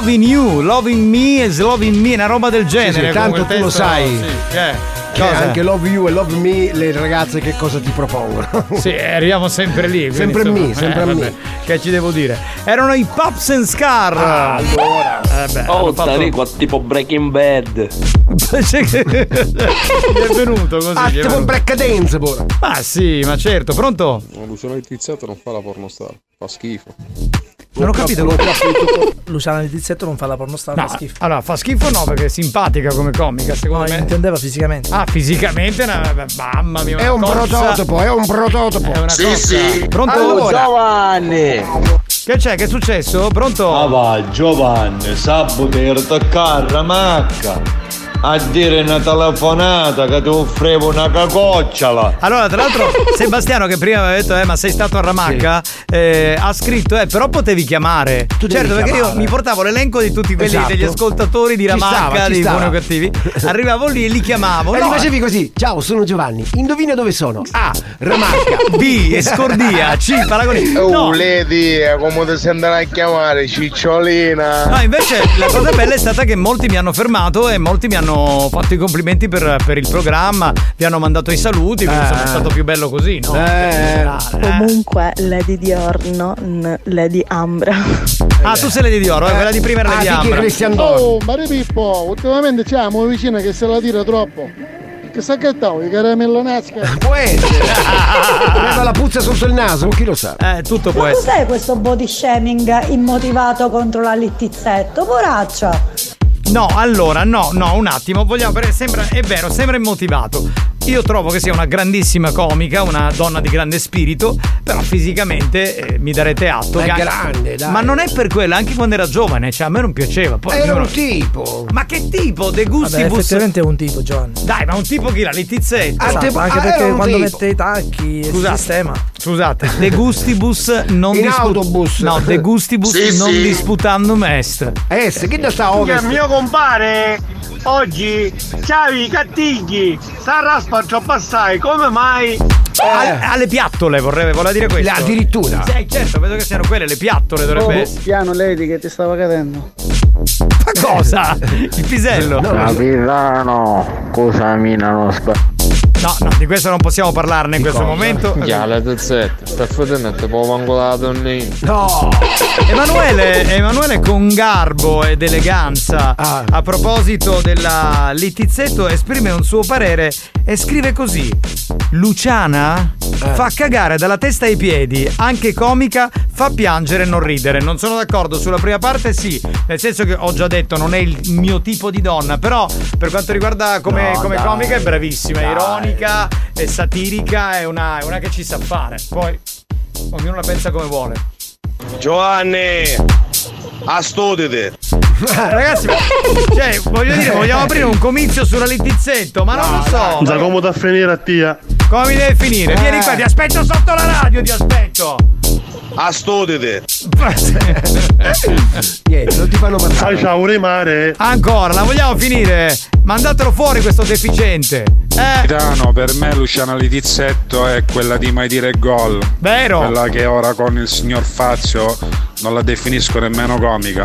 loving you, loving me is loving me, una roba del genere. sì, tanto tu lo sai. Sì, eh. Che Cosa? anche Love You e Love Me, le ragazze che cosa ti propongono? Sì, arriviamo sempre lì. Sempre insomma, me, sempre eh, me. vabbè, Che ci devo dire? Erano i Pops and Scar. Ah, allora. Eh beh, Oh, fatto- Tarico, tipo Breaking Bad. Cioè è venuto così. Ah, tipo venuto. Black Dance, pure. Ah sì, ma certo, pronto? Luciano il Tizzetto non fa la pornostar, fa schifo. Non ho capito. l'ho capito. Luciana di Tizzetto non fa la pornostar, No, fa schifo. allora fa schifo no perché è simpatica come comica secondo No, me. intendeva fisicamente. Ah, fisicamente, una, mamma mia. È un cozza. prototipo, è un prototipo. È una sì, cozza. sì. Pronto? Allora, Giovanni! Che c'è? Che è successo? Pronto? Ah va Giovanni, sabato ero toccare la macca a dire una telefonata che ti offrivo una cacocciola. Allora, tra l'altro, Sebastiano, che prima aveva detto, eh, ma sei stato a Ramacca, eh, ha scritto, eh, però potevi chiamare. devi certo, perché io chiamare. mi portavo l'elenco di tutti quelli, Esatto. degli ascoltatori di Ramacca, stava. buoni o cattivi. Arrivavo lì e li chiamavo. E No, gli facevi così, ciao sono Giovanni, indovina dove sono? A. Ramacca B. Escordia. C. Paragonì. Oh, No. Lady, come ti sentono a chiamare? Cicciolina. No, invece la cosa bella è stata che molti mi hanno fermato e molti mi hanno fatto i complimenti per, per il programma, vi hanno mandato i saluti, quindi Eh. è stato più bello così, no? Eh. Comunque, Lady Dior, non Lady Ambra. Ah, tu sei Lady Dioro, eh, quella di prima era Ah, Lady Ambra. Christian Dior? Oh, Mare Pippo, ultimamente c'è una vicina che se la tira troppo. Che sa che tau, i caramello nasca. Può essere. Aveva la puzza sotto il naso, chi lo sa? Eh, tutto Ma cos'è questo body shaming immotivato contro la littizzetto? Poraccia! No, allora, no, no, un attimo, vogliamo, sembra, è vero, sembra immotivato. Io trovo che sia una grandissima comica, una donna di grande spirito, però fisicamente eh, mi darete atto. È che anche- grande, dai. Ma non è per quello, anche quando era giovane, cioè a me non piaceva. Poi, Era ognuno- un tipo. Ma che tipo? De Vabbè, gustibus. effettivamente è un tipo, Giovanni. Dai, ma un tipo chi la Littizzetto? Ah, te- anche ah, perché un quando tipo. mette i tacchi Scusate. il sistema. Scusate, de gustibus non In dispu- autobus. No, de gustibus Sì, non sì. disputandum est. Eh, se che da sta ovest? mio compare oggi c'avi i cattigli. Sta troppo assai, come mai? Alle, alle piattole vorrei, voleva dire questo. Addirittura. Sì, certo, vedo che siano quelle le piattole dovrebbe Oh, essere. piano Lady che ti stava cadendo. Ma cosa? Il pisello? No, Capitano, cosa minano spa... no, di questo non possiamo parlarne in questo momento. Ya, la tizzetta, per fottere te può manco la donnina. No! Emanuele, Emanuele con garbo ed eleganza Ah. a proposito della Littizzetto esprime un suo parere e scrive così Luciana Eh. fa cagare dalla testa ai piedi anche comica fa piangere e non ridere non sono d'accordo sulla prima parte sì nel senso che ho già detto non è il mio tipo di donna però per quanto riguarda come, No, come comica è bravissima è Dai. Ironica è satirica è una, è una che ci sa fare poi ognuno la pensa come vuole Giovanni, astudite. Ragazzi, cioè, voglio dire, vogliamo aprire un comizio sulla Littizzetto, ma non lo so. Da come da finire a tia. Come mi deve finire? Vieni qua, ti aspetto sotto la radio, ti aspetto. Astudite. Niente, non ti fanno parlare. ciao rimare. Ancora, la vogliamo finire? Mandatelo fuori questo deficiente. Eh, Capitano, per me Luciana Litizzetto è quella di mai dire gol. vero. Quella che ora con il signor Fazio non la definisco nemmeno comica.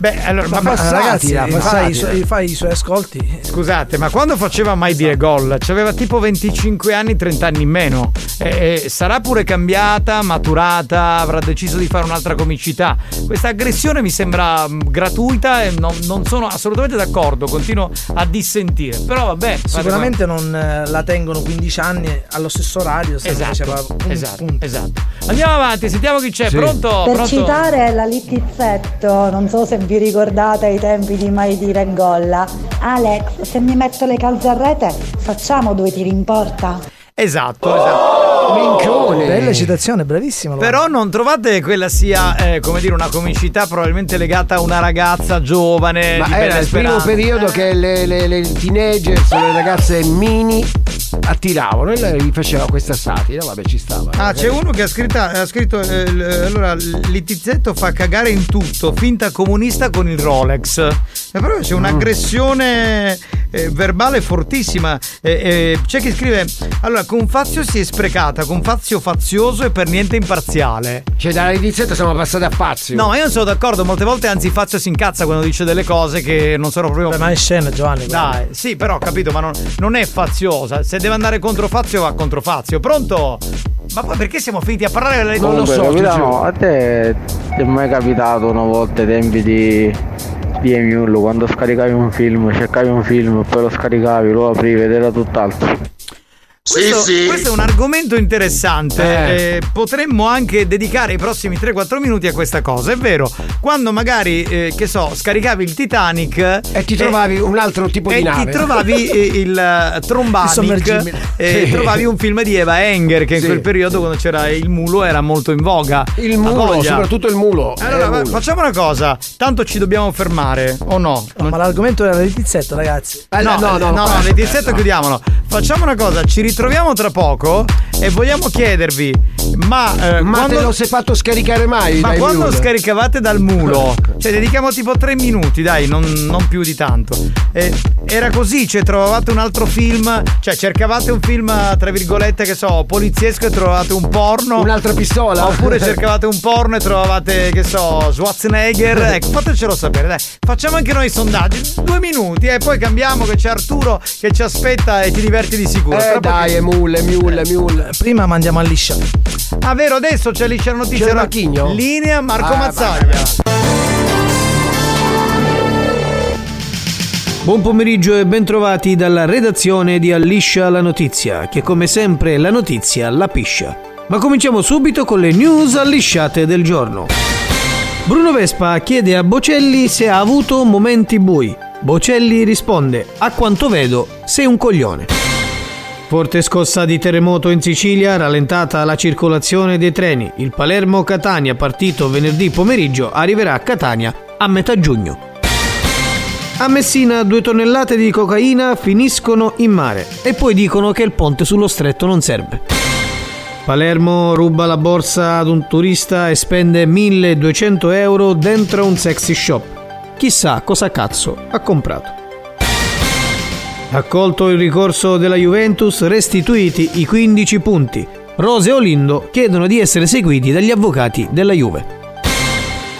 Beh, allora, Ma, ma, passatela, ragazzi, fa i, passatela. suoi, fa i suoi ascolti. scusate, ma quando faceva mai dire gol? C'aveva tipo 25 anni, 30 anni in meno. E, e sarà pure cambiata, maturata, avrà deciso di fare un'altra comicità. Questa aggressione mi sembra mh, gratuita e non, non sono assolutamente d'accordo, continuo a dissentire. Però vabbè. Sicuramente non eh, la tengono 15 anni allo stesso orario. Se Esatto, faceva un esatto, punto. esatto. Andiamo avanti, sentiamo chi c'è. Sì. Pronto? Per Pronto? citare la littizzetto, non so se vi ricordate ai tempi di Mai dire Golla. Alex, se mi metto le calze a rete, facciamo due tiri in porta. Esatto, esatto. Minchione. Bella citazione, bravissima. Laura. Però non trovate quella sia, eh, come dire, una comicità probabilmente legata a una ragazza giovane Ma di era il primo periodo che le, le, le teenagers, le ragazze mini attiravano e lei faceva questa satira, vabbè ci stava. Ah, c'è uno che ha scritto, ha scritto eh, l- allora l'Itizzetto fa cagare in tutto, finta comunista con il Rolex. E però c'è un'aggressione eh, verbale fortissima. Eh, eh, c'è chi scrive: Allora, con Fazio si è sprecata, con Fazio fazioso e per niente imparziale. Cioè, dall'Itizzetto siamo passati a Fazio. No, io non sono d'accordo, molte volte anzi Fazio si incazza quando dice delle cose che non sono proprio. ma è scena, Giovanni. Dai, sì, però ho capito, ma non, non è faziosa. Se deve andare contro Fazio, va contro Fazio. Pronto? Ma poi perché siamo finiti a parlare delle Comunque, capitano, a te ti è mai capitato una volta ai tempi di, di Emule quando scaricavi un film, cercavi un film, poi lo scaricavi, lo aprivi ed era tutt'altro. Questo, questo è un argomento interessante. Eh, potremmo anche dedicare i prossimi 3-4 minuti a questa cosa. È vero, quando magari, eh, che so, scaricavi il Titanic e ti trovavi un altro tipo di e nave. ti trovavi eh, il uh, Trombanic e Sì. trovavi un film di Eva Enger che in Sì. quel periodo quando c'era il mulo era molto in voga. Il mulo, voglia. soprattutto il mulo. Allora, Eh, va- mulo. facciamo una cosa. Tanto ci dobbiamo fermare, o no? Ma l'argomento era l'Itizzetto, ragazzi. Eh, no, no, no, no, le tizzetto chiudiamolo. Facciamo una cosa, ci ritroviamo tra poco e vogliamo chiedervi, ma, eh, Ma quando, lo sei fatto scaricare mai? ma quando mule? scaricavate dal mulo, cioè dedichiamo tipo tre minuti, dai, non, non più di tanto. Eh, era così, cioè trovavate un altro film, cioè cercavate un film, tra virgolette, che so, poliziesco e trovavate un porno. Un'altra pistola? Oppure cercavate un porno e trovavate, che so, Schwarzenegger. Ecco, fatecelo sapere, dai. Facciamo anche noi i sondaggi. Due minuti e poi cambiamo che c'è Arturo che ci aspetta e ti diverti di sicuro. Eh Tra dai, è mule, mule, mule. Prima mandiamo a liscia. Ah, vero, adesso c'è liscia la notizia. C'è? Marchigno? Linea Marco Ah, Mazzaglia. Buon pomeriggio e bentrovati dalla redazione di Alliscia la notizia, che come sempre la notizia la piscia. Ma cominciamo subito con le news allisciate del giorno. Bruno Vespa chiede a Bocelli se ha avuto momenti bui. Bocelli risponde: A quanto vedo, sei un coglione. Forte scossa di terremoto in Sicilia, rallentata la circolazione dei treni. Il Palermo-Catania, partito venerdì pomeriggio, arriverà a Catania a metà giugno. A Messina due tonnellate di cocaina finiscono in mare e poi dicono che il ponte sullo stretto non serve. Palermo ruba la borsa ad un turista e spende 1200 euro dentro un sexy shop. Chissà cosa cazzo ha comprato. Accolto il ricorso della Juventus, restituiti i 15 punti. Rose e Olindo chiedono di essere seguiti dagli avvocati della Juve.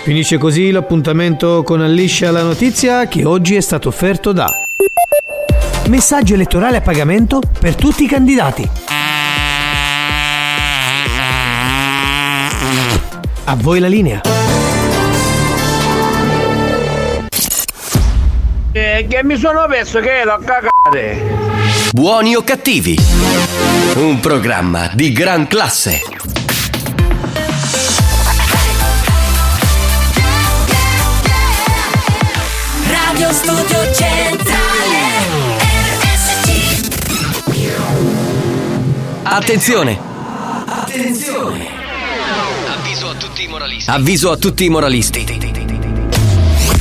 Finisce così l'appuntamento con Alliscia la notizia che oggi è stato offerto da Messaggio elettorale a pagamento per tutti i candidati. A voi la linea. Eh, che mi sono perso che l'ho cagate. Buoni o cattivi? Un programma di gran classe. Radio Studio Centrale RSC Attenzione! Attenzione Avviso a tutti i moralisti. Avviso a tutti i moralisti.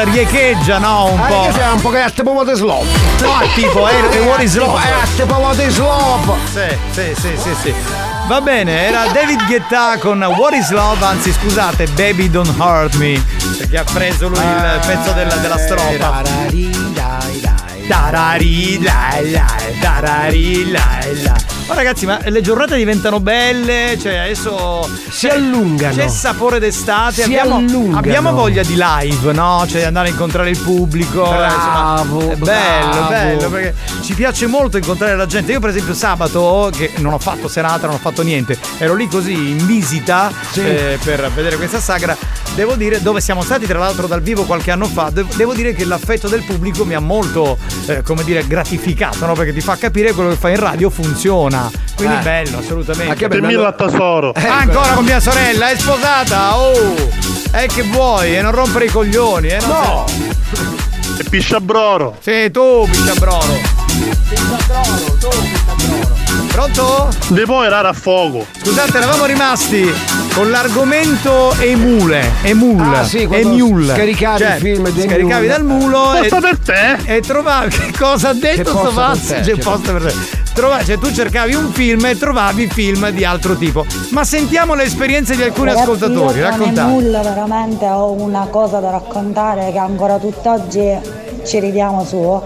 Questa riecheggia, no? Un Ah, po'. che sei un po' che a tipo di slop. No, tipo, è, è is love? È a tipo di slop. Sì, sì, sì, sì, sì. Va bene, era David Guetta con What is Love, anzi scusate, Baby Don't Hurt Me, perché ha preso lui il pezzo della, della strofa. Tarari, lai, lai, tarari, lai, lai. Ma ragazzi, ma le giornate diventano belle, cioè adesso si allungano. C'è sapore d'estate, Si abbiamo, allungano. abbiamo voglia di live, no? Cioè andare a incontrare il pubblico. eh, Bravo, insomma, è bello, bravo. bello, perché ci piace molto incontrare la gente. Io, per esempio, sabato, che non ho fatto serata, non ho fatto niente, ero lì così in visita eh, per vedere questa sagra. Devo dire, dove siamo stati tra l'altro dal vivo qualche anno fa, devo, dire che l'affetto del pubblico mi ha molto, eh, come dire, gratificato, no? Perché ti fa capire che quello che fai in radio funziona. Quindi Eh. bello, assolutamente. Ma che bello. Dimmi al tesoro. ancora con mia sorella, è sposata? Oh! Eh che vuoi? E non rompere i coglioni, eh? No! E pisciabroro. Sì, tu, pisciabroro. Pisciabroro, tu, pisciabroro. Pronto? Ne puoi erare a fuoco. Scusate, eravamo rimasti con l'argomento emule, emul, Ah, sì, quando emule. scaricavi il film di Scaricavi Emule. dal mulo e, Posta per te. e trovavi che cosa ha detto sto pazzo? te, C'è posto per te. Trova- cioè tu cercavi un film e trovavi film di altro tipo. Ma sentiamo le esperienze di alcuni Ragazzi, ascoltatori, io con raccontate. Emul veramente ho una cosa da raccontare che ancora tutt'oggi ci ridiamo su.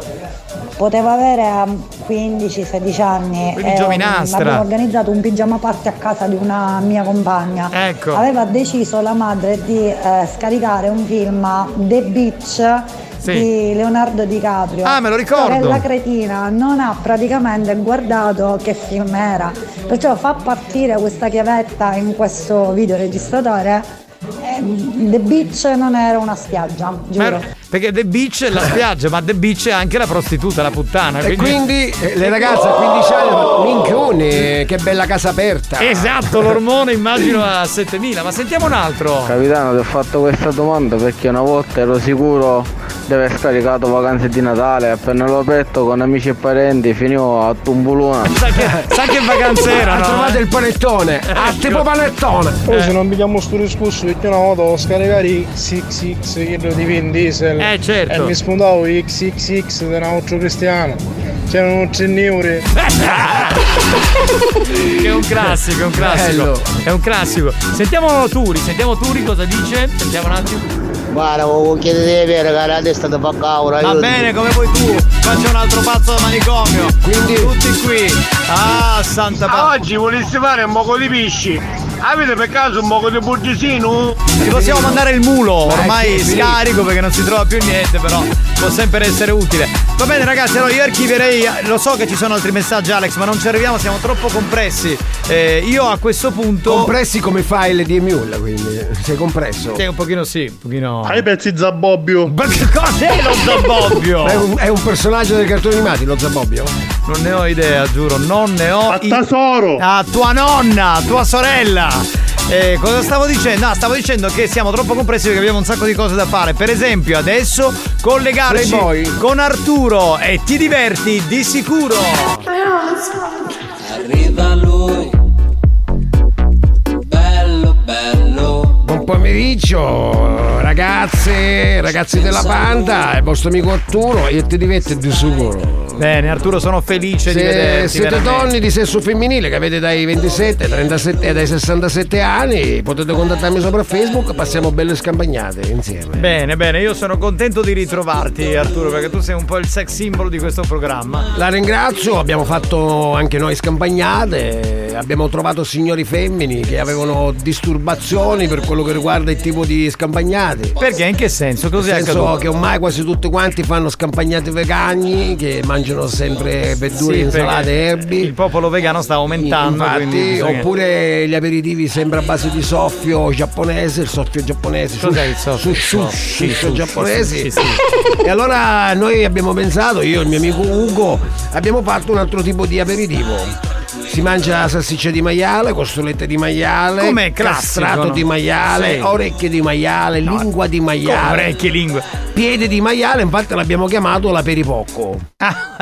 Potevo avere um, 15-16 anni Quindi e um, giovinastra. abbiamo organizzato un pigiama party a casa di una mia compagna. Ecco. Aveva deciso la madre di eh, scaricare un film The Beach Sì. di Leonardo DiCaprio. Ah, me lo ricordo. Sorella cretina non ha praticamente guardato che film era. Perciò fa partire questa chiavetta in questo videoregistratore. e The Beach non era una spiaggia, giuro. Ma- perché The Beach è la spiaggia, ma The Beach è anche la prostituta, la puttana. E quindi eh, le ragazze a 15 anni fanno, minchioni, che bella casa aperta. Esatto, l'ormone immagino a 7000, ma sentiamo un altro. Capitano, ti ho fatto questa domanda perché una volta ero sicuro di aver scaricato vacanze di Natale, appena l'ho aperto con amici e parenti finivo a Tumbuluna. Sa che, sa che vacanze erano? Ha trovato eh? il panettone, ah, tipo panettone. Poi se non pigliamo sto discorso perché una volta ho scaricato XXX quello di Vin Diesel Eh, certo. e mi spuntavo XXX di un altro cristiano c'erano 3 euro Che è un classico, è un classico. Bello. È un classico. Sentiamo Turi, sentiamo Turi cosa dice. Sentiamo un attimo. Guarda, con chi deve avere la testa da fa cavolo. Va bene, come vuoi tu. Qua c'è un altro pazzo da manicomio. Quindi. Tutti qui. Ah, santa pa- Oggi volessi fare un poco di pesci. Avete per caso un poco di burgesino? Ti possiamo mandare il mulo, ormai sì, sì. scarico perché non si trova più niente, però può sempre essere utile. Va bene ragazzi, allora io archivierei, lo so che ci sono altri messaggi Alex, ma non ci arriviamo, siamo troppo compressi. Eh, io a questo punto... Compressi come file di Emule, quindi sei compresso. Sì, un pochino sì, un pochino... Hai pezzi Zabobbio. Ma che cos'è lo Zabobbio? È un, è un personaggio dei cartoni animati, lo Zabobbio? Non ne ho idea, giuro, non ne ho A tesoro. A tua nonna, tua sorella. Eh, cosa stavo dicendo? No, stavo dicendo che siamo troppo compressi perché abbiamo un sacco di cose da fare. Per esempio, adesso collegarci con Arturo e ti diverti di sicuro. Arriva lui, bello bello. Buon pomeriggio, ragazze, ragazzi della banda, il vostro amico Arturo e ti diverti di sicuro. Bene, Arturo, sono felice di Se vederti. siete veramente. donne di sesso femminile che avete dai 27, 37 e dai 67 anni, potete contattarmi sopra Facebook, passiamo belle scampagnate insieme. Bene, bene, io sono contento di ritrovarti, Arturo, perché tu sei un po' il sex symbol di questo programma. La ringrazio, abbiamo fatto anche noi scampagnate, abbiamo trovato signori femmini che avevano disturbazioni per quello che riguarda il tipo di scampagnate. Perché? In che senso? Cos'è Nel senso accaduto? che ormai quasi tutti quanti fanno scampagnati vegani che mangiano sempre verdure, Sì, insalate, erbi. Il popolo vegano sta aumentando. quindi Infatti, bisogna- oppure gli aperitivi sempre a base di soffio giapponese, il soffio giapponese, Cos'è il soffio? sushi- Sushi, sì. E allora noi abbiamo pensato, io e il mio amico Ugo, abbiamo fatto un altro tipo di aperitivo. Si mangia salsiccia di maiale, costolette di maiale, Come classico, castrato no? di maiale, Sì. orecchie di maiale, lingua di maiale. Orecchie, lingue. Piede di maiale, infatti l'abbiamo chiamato la peripocco. Ah,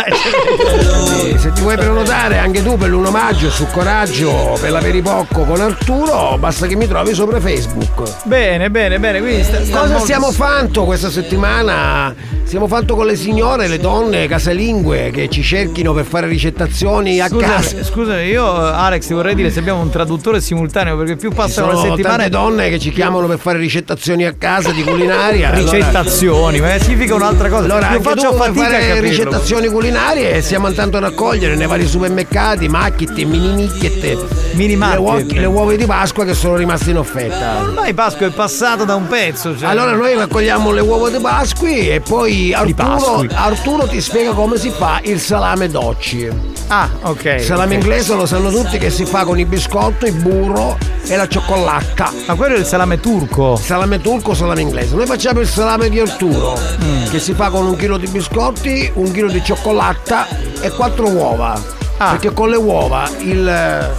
Sì, se ti vuoi prenotare anche tu per l'1 maggio su Coraggio per la Peripocco con Arturo, basta che mi trovi sopra Facebook. Bene, bene, bene. Quindi sta- sta Cosa molto- stiamo fatto questa settimana? Stiamo fatto con le signore, le donne casalingue che ci cerchino per fare ricettazioni a Scusami, casa. scusami, io Alex vorrei dire se abbiamo un traduttore simultaneo perché più Ci passano le settimane tante donne che ci chiamano per fare ricettazioni a casa di culinaria. allora- ricettazioni, ma significa un'altra cosa. Allora, io faccio fatica a fare capirlo. ricettazioni culinarie e siamo andando a raccogliere nei vari supermercati, macchiette, mini nicchiette, Mini le, le uova di Pasqua che sono rimaste in offerta. Ormai Pasqua è passato da un pezzo. cioè- Allora noi raccogliamo le uova di Pasqui e poi Arturo. Arturo ti spiega come si fa il salame docci. Ah, ok. Salame ok. inglese lo sanno tutti che si fa con il biscotto, il burro e la cioccolata. Ma quello è il salame turco. Salame turco, salame inglese. Noi facciamo il salame di Arturo, Mm. che si fa con un chilo di biscotti, un chilo di cioccolata e quattro uova. Ah. Perché con le uova il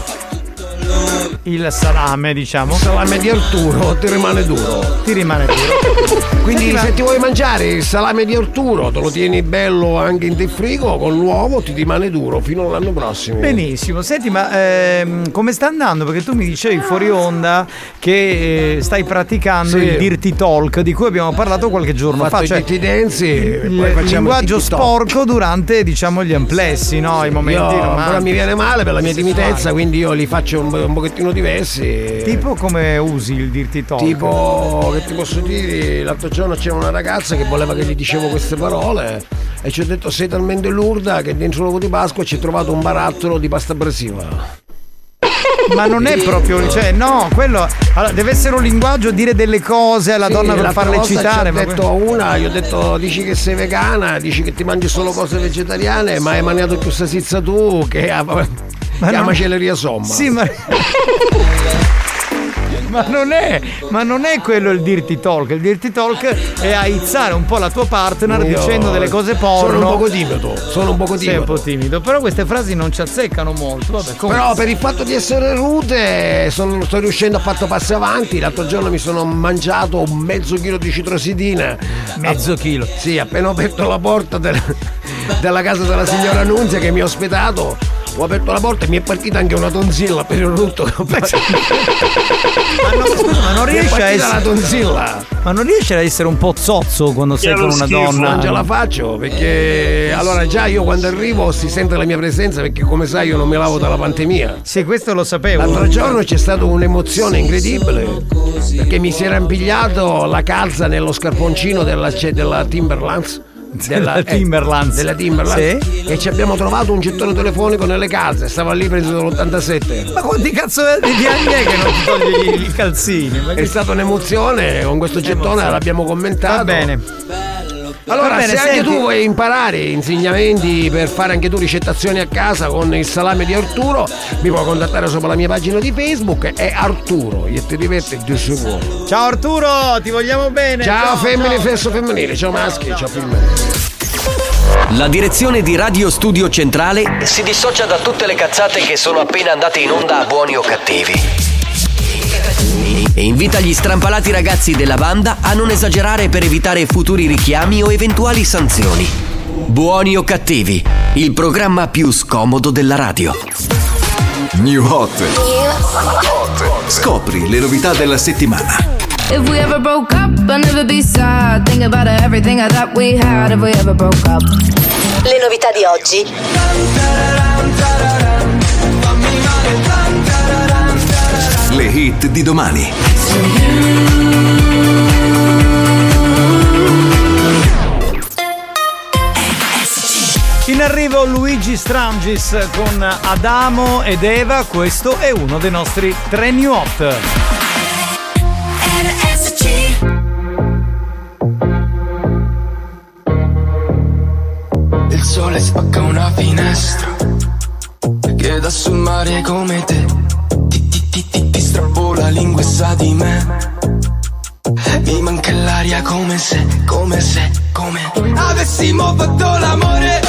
Il salame, diciamo. salame di Arturo ti rimane duro. Ti rimane duro. Quindi ma- se ti vuoi mangiare il salame di Arturo, te lo tieni bello anche in frigo, con l'uovo ti rimane duro fino all'anno prossimo. Benissimo, senti ma ehm, come sta andando? Perché tu mi dicevi fuori onda che eh, stai praticando Sì. il Dirty Talk di cui abbiamo parlato qualche giorno fatto fa. Cioè, Dirty Dancy e il linguaggio il sporco durante diciamo gli amplessi, no? I momenti Io, però romantici. mi viene male per la mia timidezza, quindi io li faccio un, un pochettino diversi. Tipo come usi il Dirty Talk? Tipo, che ti posso dire, l'altro giorno c'era una ragazza che voleva che gli dicevo queste parole e ci ho detto sei talmente lurda che dentro l'uovo di Pasqua ci ho trovato un barattolo di pasta abrasiva. Ma non è proprio, cioè no, quello allora, deve essere un linguaggio, dire delle cose alla Sì, donna per farle citare. Ho detto a una, gli ho detto dici che sei vegana, dici che ti mangi solo cose vegetariane, ma hai mangiato più salsiccia tu che a, che a non- macelleria somma. Sì, ma. Ma non, è, ma non è quello il dirty talk. Il dirty talk è aizzare un po' la tua partner Io dicendo delle cose porno. Sono un poco timido, sono un poco Sei un timido. po' timido, però queste frasi non ci azzeccano molto. Vabbè. Però per il fatto di essere rude sono- sto riuscendo a fare passi avanti. L'altro giorno mi sono mangiato un mezzo chilo di citrosidina. Mezzo chilo? Sì, appena ho aperto la porta del- della casa della signora Nunzia che mi ha ospitato. Ho aperto la porta e mi è partita anche una tonsilla per il rutto che ho fatto. Ma, no, scusa, ma non riesci a partita la essere. tonsilla. Ma non riesci a essere un po' zozzo quando sei con una donna? Non ce la faccio perché allora già io quando arrivo si sente la mia presenza perché come sai io non mi lavo dalla pandemia. Sì, questo lo sapevo. L'altro giorno c'è stata un'emozione incredibile perché mi si era impigliato la calza nello scarponcino della, della Timberlands. Della Timberlands. della Timberlands Sì. e ci abbiamo trovato un gettone telefonico nelle calze stava lì preso dall'87 Ma quanti cazzo di anni è che non ti togli i calzini? Ma è stata un'emozione con questo gettone l'abbiamo commentato Va bene. Allora, bene, se anche senti- tu vuoi imparare insegnamenti per fare anche tu ricettazioni a casa con il salame di Arturo, mi puoi contattare sopra la mia pagina di Facebook, è Arturo, e ti diverti di sicuro. Ciao Arturo, ti vogliamo bene. Ciao, femmine, ciao. fesso femminile, ciao maschi, ciao femmine. La direzione di Radio Studio Centrale si dissocia da tutte le cazzate che sono appena andate in onda a buoni o cattivi. E invita gli strampalati ragazzi della banda a non esagerare per evitare futuri richiami o eventuali sanzioni. Buoni o cattivi, il programma più scomodo della radio. New Hot. Scopri le novità della settimana. If we ever broke up, I'd never be sad. Think about everything I thought we had if we ever broke up. Le novità di oggi. Le hit di domani. In arrivo Luigi Strangis con Adamo ed Eva, questo è uno dei nostri tre new hot. Il sole spacca una finestra che da sul mare come te ti, ti, ti, ti, ti lingua sa di me. Mi manca l'aria come se, come se, come avessimo fatto l'amore.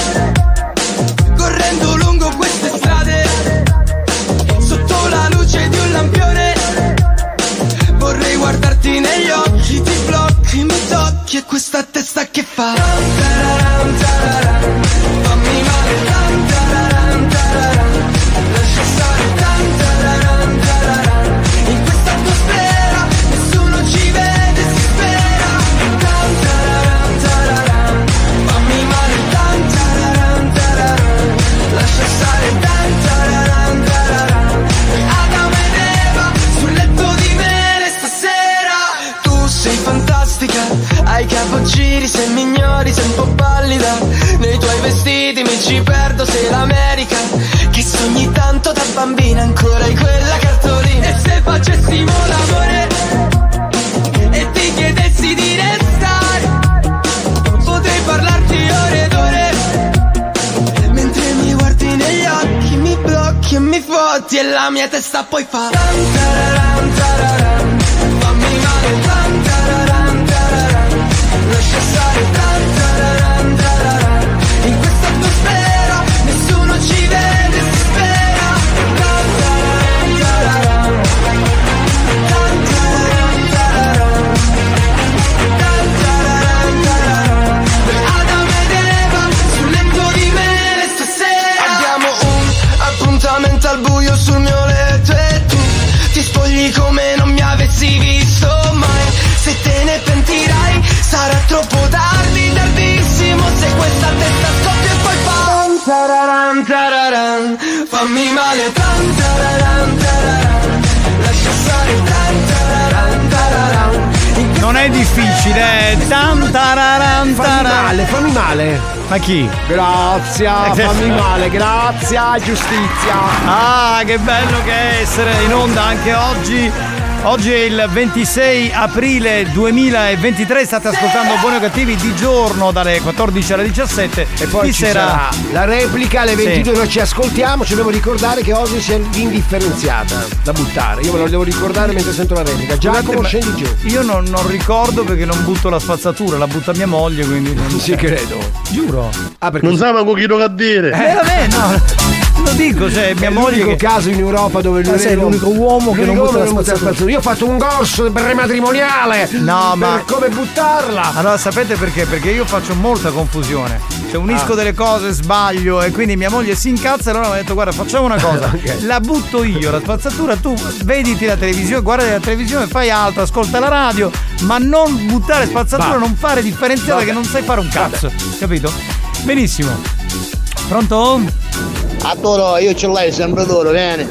Correndo lungo queste strade sotto la luce di un lampione. Vorrei guardarti negli occhi ti blocchi mi tocchi e questa testa che fa se mi ignori sei un po' pallida. Nei tuoi vestiti mi ci perdo sei l'America che sogni tanto da bambina ancora in quella cartolina. E se facessimo l'amore e ti chiedessi di restare potrei parlarti ore ed ore. Mentre mi guardi negli occhi mi blocchi e mi fotti e la mia testa poi fa difficile, eh. Tam tararam, Fammi male, fammi male. Ma chi? Grazie, fammi male, grazie, giustizia. Ah, che bello che è essere in onda anche oggi. Oggi è il 26 aprile 2023, state ascoltando Buoni o Cattivi di giorno dalle 14 alle 17 E poi di ci sera sarà la replica alle Sì. 22 noi ci ascoltiamo, ci devo ricordare che oggi c'è l'indifferenziata da buttare. Io me lo devo ricordare mentre sento la replica. Giacomo Scusate, ma scendi giù. Io non, non ricordo perché non butto la spazzatura, la butta mia moglie, quindi. Non Sì, credo. Giuro. Ah, perché Non sapeva con chi lo che dire. Eh, vabbè, no. Lo dico, cioè, mia è moglie. l'unico che- caso in Europa dove lui sei l'unico uomo che non butta la spazzatura. Io ho fatto un corso prematrimoniale No, per ma- come buttarla. Allora, sapete perché? Perché io faccio molta confusione. Cioè, unisco Ah. delle cose, sbaglio e quindi mia moglie si incazza e allora mi ha detto guarda facciamo una cosa, Ok. la butto io la spazzatura, tu vediti la televisione, guarda la televisione, fai altro, ascolta la radio, ma non buttare spazzatura, Va. non fare differenziata Vabbè. che non sai fare un cazzo, capito? Benissimo. Pronto? Arturo, io ce l'hai sempre d'oro, vieni.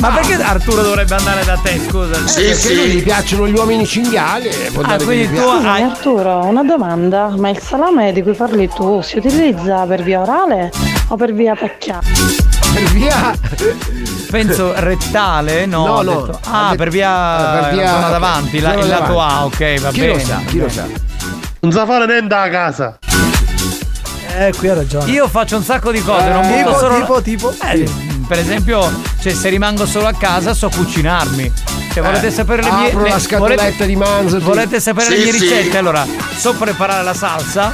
Ma perché Arturo dovrebbe andare da te, scusa? perché lui gli piacciono gli uomini cinghiali. e può Ah, quindi tu piace. hai- Arturo, una domanda, ma il salame di cui parli tu si utilizza per via orale o per via pacchiana? Per via. Penso rettale, no? No, no. detto- Ah, per via, eh, per via- zona davanti, la- il lato. A, ok, va Chi bene. lo sa, chi lo sa. bene. Non sa fare niente a casa. Eh, qui ha ragione. Io faccio un sacco di cose, non Eh, butto tipo, solo tipo, tipo? Eh, per esempio, cioè, se rimango solo a casa so cucinarmi. Cioè, volete Eh, sapere le mie apro le- la scatoletta volete- di manzo, Volete sapere Sì, le mie sì. ricette? Allora, so preparare la salsa.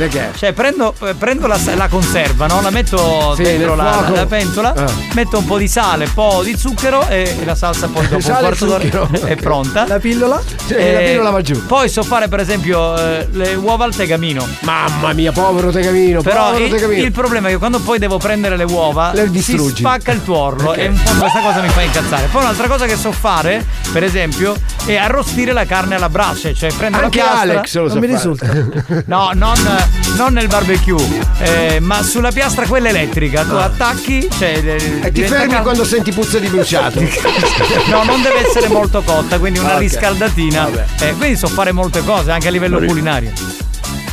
De che? Cioè, prendo, eh, prendo la, la conserva, no? La metto Sì, dentro la, la pentola, Ah. metto un po' di sale, un po' di zucchero e, e la salsa poi dopo un Sale e quarto d'ora è pronta. La pillola? Sì, la pillola va giù. Poi so fare per esempio eh, le uova al tegamino. Mamma mia, povero tegamino, Però povero il, tegamino. il problema è che quando poi devo prendere le uova Le si distruggi. spacca il tuorlo Ok. e un po' questa cosa mi fa incazzare. Poi un'altra cosa che so fare, per esempio, è arrostire la carne alla brace, cioè prendo Anche la piastra. Alex lo Non sa mi fare. risulta. No, non, non nel barbecue, eh, ma sulla piastra quella elettrica. Tu attacchi, cioè. Ah. E ti fermi quando senti puzza di bruciato. No, non deve essere molto cotta, quindi una Ok. riscaldatina. Vabbè. Eh, quindi so fare molte cose anche a livello Maria. culinario.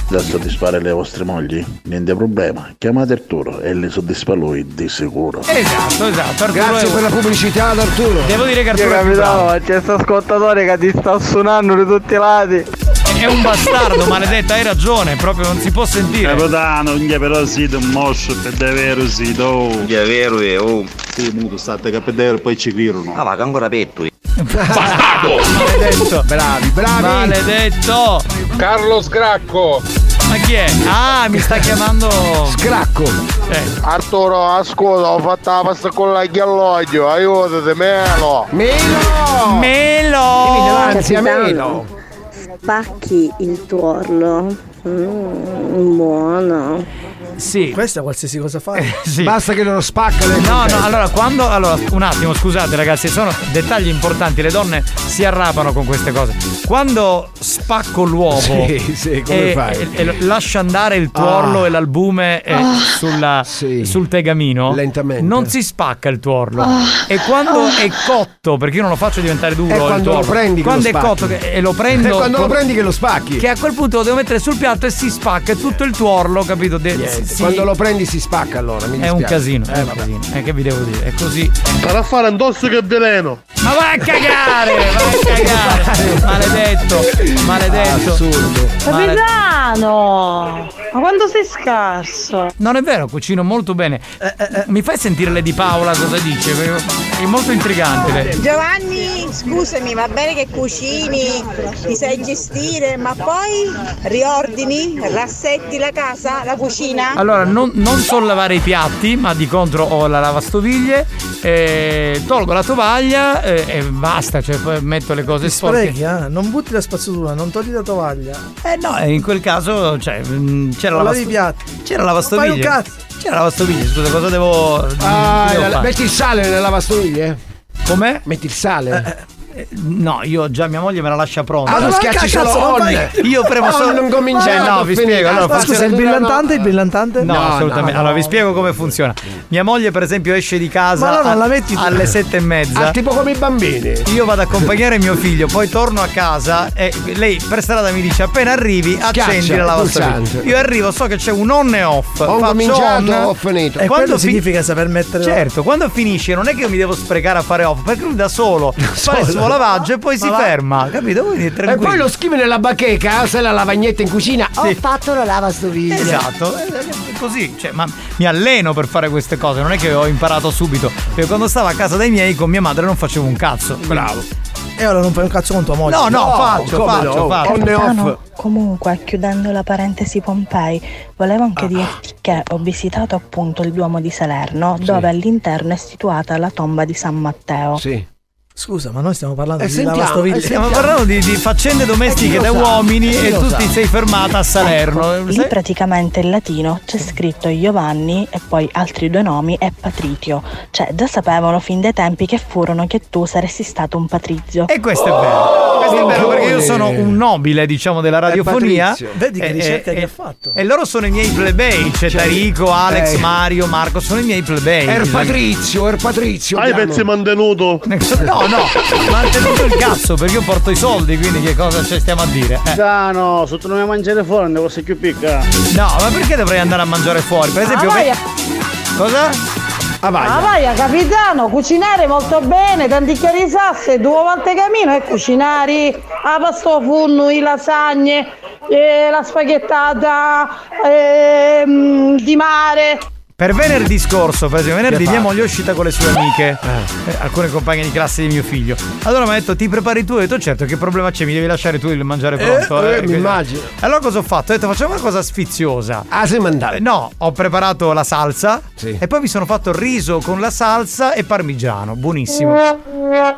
Da soddisfare le vostre mogli? Niente problema. Chiamate Arturo e le soddisfa lui di sicuro. Esatto, esatto. Arturo Grazie è- per la pubblicità ad Arturo. Devo dire che Io Arturo bravo. capitano, c'è sto ascoltatore che ti sta suonando di tutti i lati. È un bastardo, maledetta, hai ragione, proprio non si può sentire. Capitano, è però sì, un moscio per davvero sì, do. È vero, è oh. Sì, muto, state a vedere, poi ci virano. Ah, va, che ancora petto. Maledetto. Bravi, bravi. Maledetto. Carlo Scracco. Ma chi è? Ah, mi sta chiamando. Scracco. Eh. Arturo, ascolta, ho fatto la pasta con la ghialloggio, aiutate, melo. Melo! Melo! Capitano. melo. Spacchi il tuorlo. Mm, buono. Sì. Questa qualsiasi cosa fare. Sì. Basta che lo spacca le No, no, allora quando. Allora, un attimo, scusate ragazzi, sono dettagli importanti, le donne si arrapano con queste cose. Quando spacco l'uovo Sì, sì, come e, fai? e- e lascio andare il tuorlo Ah. e l'albume eh, Ah. sulla- Sì. sul tegamino, Lentamente. non si spacca il tuorlo. Ah. E quando Ah. è cotto, perché io non lo faccio diventare duro, È il quando lo prendi quando lo è spacchi. cotto che- e lo prendo. È quando lo con- prendi che lo spacchi. Che a quel punto lo devo mettere sul piatto e si spacca e tutto il tuorlo, capito? De- Niente, si- Quando lo prendi si spacca allora. Mi è un casino, è Eh, un vabbè. casino. Eh, che vi devo dire? È così. Sarà a fare indosso che veleno. Ma vai a cagare! Vai a cagare! Maledetto! Maledetto! Assurdo. Capitano! Ma quando sei scarso? Non è vero, cucino molto bene. Eh, Mi fai sentire Lady Paola cosa dice? È molto intrigante lei. Giovanni, scusami, va bene che cucini, ti sai gestire, ma poi riordini, rassetti la casa, la cucina? Allora, non, non so lavare i piatti, ma di contro ho la lavastoviglie, eh, tolgo la tovaglia eh, e basta, cioè poi metto le cose Sprechi, sporche. eh? Non butti la spazzatura, non togli la tovaglia. Eh no, e in quel caso cioè, mh, c'era la Non lavi i lavastoviglie. piatti. C'era la lavastoviglie. un cazzo. C'era la lavastoviglie, scusa, cosa devo. Ah, devo la- metti il sale nella lavastoviglie? Com'è? Metti il sale. No, io già mia moglie me la lascia pronta. Ah, tu schiacci solo on. Io premo solo. non cominciamo Eh, no, vi spiego. Allora, Ma scusa, il brillantante, il brillantante? No, assolutamente. Allora, vi spiego come funziona. Mia moglie, per esempio, esce di casa alle sette e mezza. Ah, tipo come i bambini. Io vado ad accompagnare mio figlio, poi torno a casa e lei per strada mi dice appena arrivi accendi la lavastoviglie. Io arrivo, so che c'è un on e off. Ho cominciato, ho finito. E Quando significa saper mettere Certo, quando finisce non è che io mi devo sprecare a fare off, perché lui da solo fa il Solo. Suo lavaggio e poi Ma si va- ferma, capito? Quindi è E poi lo scrive nella bacheca, se la lavagnetta in cucina. Ho fatto la lavastoviglie. Esatto, è così, cioè, ma mi alleno per fare queste cose, non è che ho imparato subito. Perché quando stavo a casa dai miei con mia madre non facevo un cazzo. Bravo. E ora non fai un cazzo con tua moglie. No, no, faccio, come faccio, no? faccio. On e off. Capitano, comunque, chiudendo la parentesi Pompei, volevo anche Ah. dirti che ho visitato appunto il Duomo di Salerno, dove all'interno è situata la tomba di San Matteo. Sì. Scusa, ma noi stiamo parlando Eh, di sentiamo, lavastoviglie. eh, Stiamo parlando di, di faccende domestiche Eh, da sa? uomini e tu sa? ti sei fermata a Salerno. Ecco, lì praticamente in latino c'è scritto Giovanni e poi altri due nomi e Patrizio. Cioè, già sapevano fin dai tempi che furono che tu saresti stato un Patrizio. E questo è vero. Questo è vero perché io sono un nobile, diciamo, della radiofonia. Vedi che E- ricerca e- che ha fatto. E loro sono i miei plebei. C'è Tarico, Alex, eh. Mario, Marco, sono i miei plebei. Er Patrizio, Er Patrizio. Hai pezzi mantenuto? No, no, mantenuto il cazzo perché io porto i soldi, quindi che cosa ci stiamo a dire? Eh. Ah no, se tu non mi mangiare fuori, ne posso più picca. No, ma perché dovrei andare a mangiare fuori? Per esempio, Ah, vai ve- a- cosa? Ah, vai. Ah vai, capitano, cucinare molto bene, tanti chiari sasse, due volte camino e cucinare a pasto funno, i lasagne, eh, la spaghettata ehm, di mare. Per venerdì scorso, per esempio, venerdì mia moglie è uscita con le sue amiche, eh, alcune compagne di classe di mio figlio. Allora mi ha detto ti prepari tu? Ho detto certo, che problema c'è? Mi devi lasciare tu il mangiare pronto. eh, mi Quindi- immagino. Allora cosa ho fatto? Ho detto facciamo una cosa sfiziosa. Ah, sei mandato? Eh, No, ho preparato la salsa Sì. e poi mi sono fatto il riso con la salsa e parmigiano, buonissimo.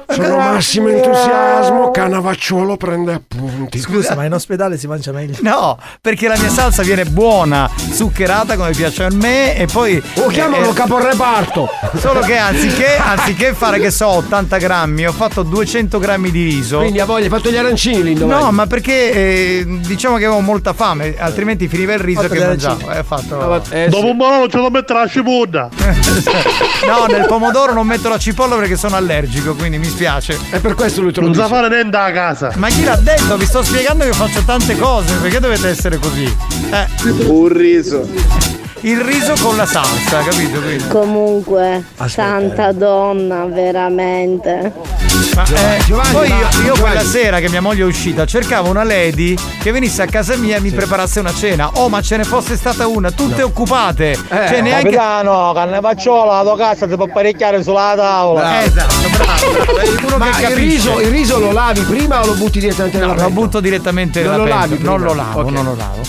Sono massimo entusiasmo, Canavacciuolo prende appunti. Scusa, ma in ospedale si mangia meglio. No, perché la mia salsa viene buona, zuccherata come piace a me e poi... O chiamalo eh, caporeparto. Solo che anziché, anziché fare che so 80 grammi, ho fatto 200 grammi di riso. Quindi a voglia, hai fatto gli arancini lì dove? No, ma perché eh, diciamo che avevo molta fame, altrimenti finiva il riso Fatto che mangiavo. Eh, fatto... Dopo un po' ce lo mettere la cipolla. no, nel pomodoro non metto la cipolla perché sono allergico, quindi mi spiace. È per questo lui te lo Non sa fare niente a casa. Ma chi l'ha detto? Vi sto spiegando che faccio tante cose, perché dovete essere così? Eh, Un riso. Il riso con la salsa, capito? Quindi. Comunque, santa donna, veramente. Ma, eh, Giovanni, poi io, io quella sera che mia moglie è uscita cercavo una lady che venisse a casa mia e mi preparasse una cena. Oh, ma ce ne fosse stata una, tutte occupate. cioè, neanche. Capitano, carnevacciola, la tua casa si può parecchiare sulla tavola. Eh, esatto, bravo, bravo. Ma che il riso, il riso lo lavi prima o lo butti direttamente No, nella lo pentola? butto direttamente Non nella lo pentola. lavi prima? Non lo lavo, Ok. non lo lavo.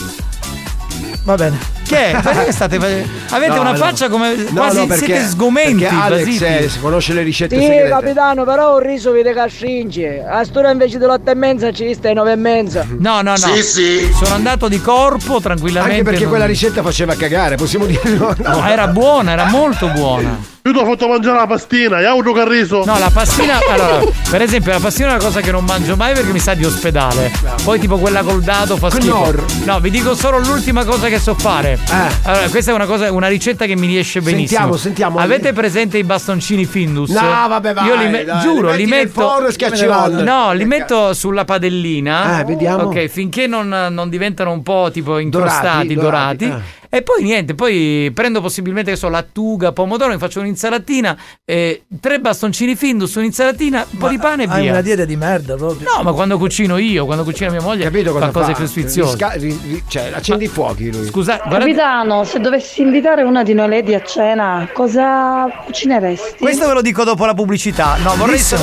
Va bene. Che è? Perché state facendo- Avete No, una no. faccia come No, quasi no, perché, siete sgomenti. perché Alex basiti. eh, si conosce le ricette Sì, segrete. capitano, però un riso vede che stringe. A stura invece delle otto e mezza ci stai nove e mezza. No, no, no. Sì, sì. Sono andato di corpo tranquillamente. Anche perché non- quella ricetta faceva cagare, possiamo dirlo. No, era buona, era molto buona. Io ti ho fatto mangiare la pastina, e auto che riso. No, la pastina. Allora, per esempio, la pastina è una cosa che non mangio mai perché mi sa di ospedale. Poi, tipo quella col dado fa schifo. Knorr. No, vi dico solo l'ultima cosa che so fare. Allora, questa è una cosa, una ricetta che mi riesce benissimo. Sentiamo, sentiamo. Avete presente i bastoncini Findus? No, vabbè, vai, Io li me- dai, giuro, li li metto. forno e schiacci. No, li metto sulla padellina. Eh, vediamo. Ok, finché non, non diventano un po' tipo incrostati, Dorati, dorati. dorati, E poi niente, poi prendo possibilmente che so lattuga, pomodoro, mi faccio un'insalatina, eh, tre bastoncini Findus, un'insalatina, un po' di pane e Hai via. una dieta di merda proprio. No, ma quando cucino io, quando cucina mia moglie, Capito fa cose fa? più sfiziose. Risca- ri- ri- cioè, accendi i fuochi lui. Scusa, guarda, Capitano, se dovessi invitare una di noi lady a cena, cosa cucineresti? questo ve lo dico dopo la pubblicità. No, vorrei, so-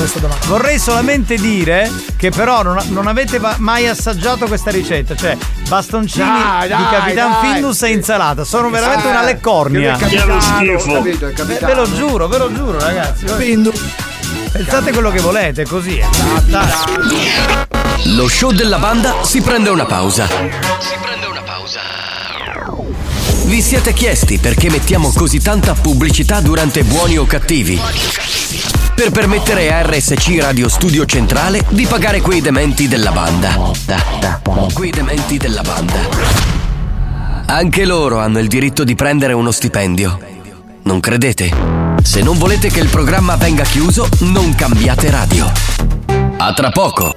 vorrei solamente dire che però non, non avete mai assaggiato questa ricetta, cioè bastoncini Dai, di dai, Capitan dai. Findus e insalata. Sono veramente una leccornia. che è capitano, capito, è Ve, capitano. ve lo giuro, ve lo giuro, ragazzi. Pensate quello che volete, così. Dai. Lo show della banda si prende una pausa. Vi siete chiesti perché mettiamo così tanta pubblicità durante buoni o cattivi? Per permettere a RSC Radio Studio Centrale di pagare quei dementi della banda. Quei dementi della banda. Anche loro hanno il diritto di prendere uno stipendio. Non credete? Se non volete che il programma venga chiuso, non cambiate radio. A tra poco.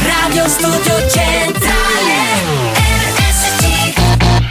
Radio Studio Centrale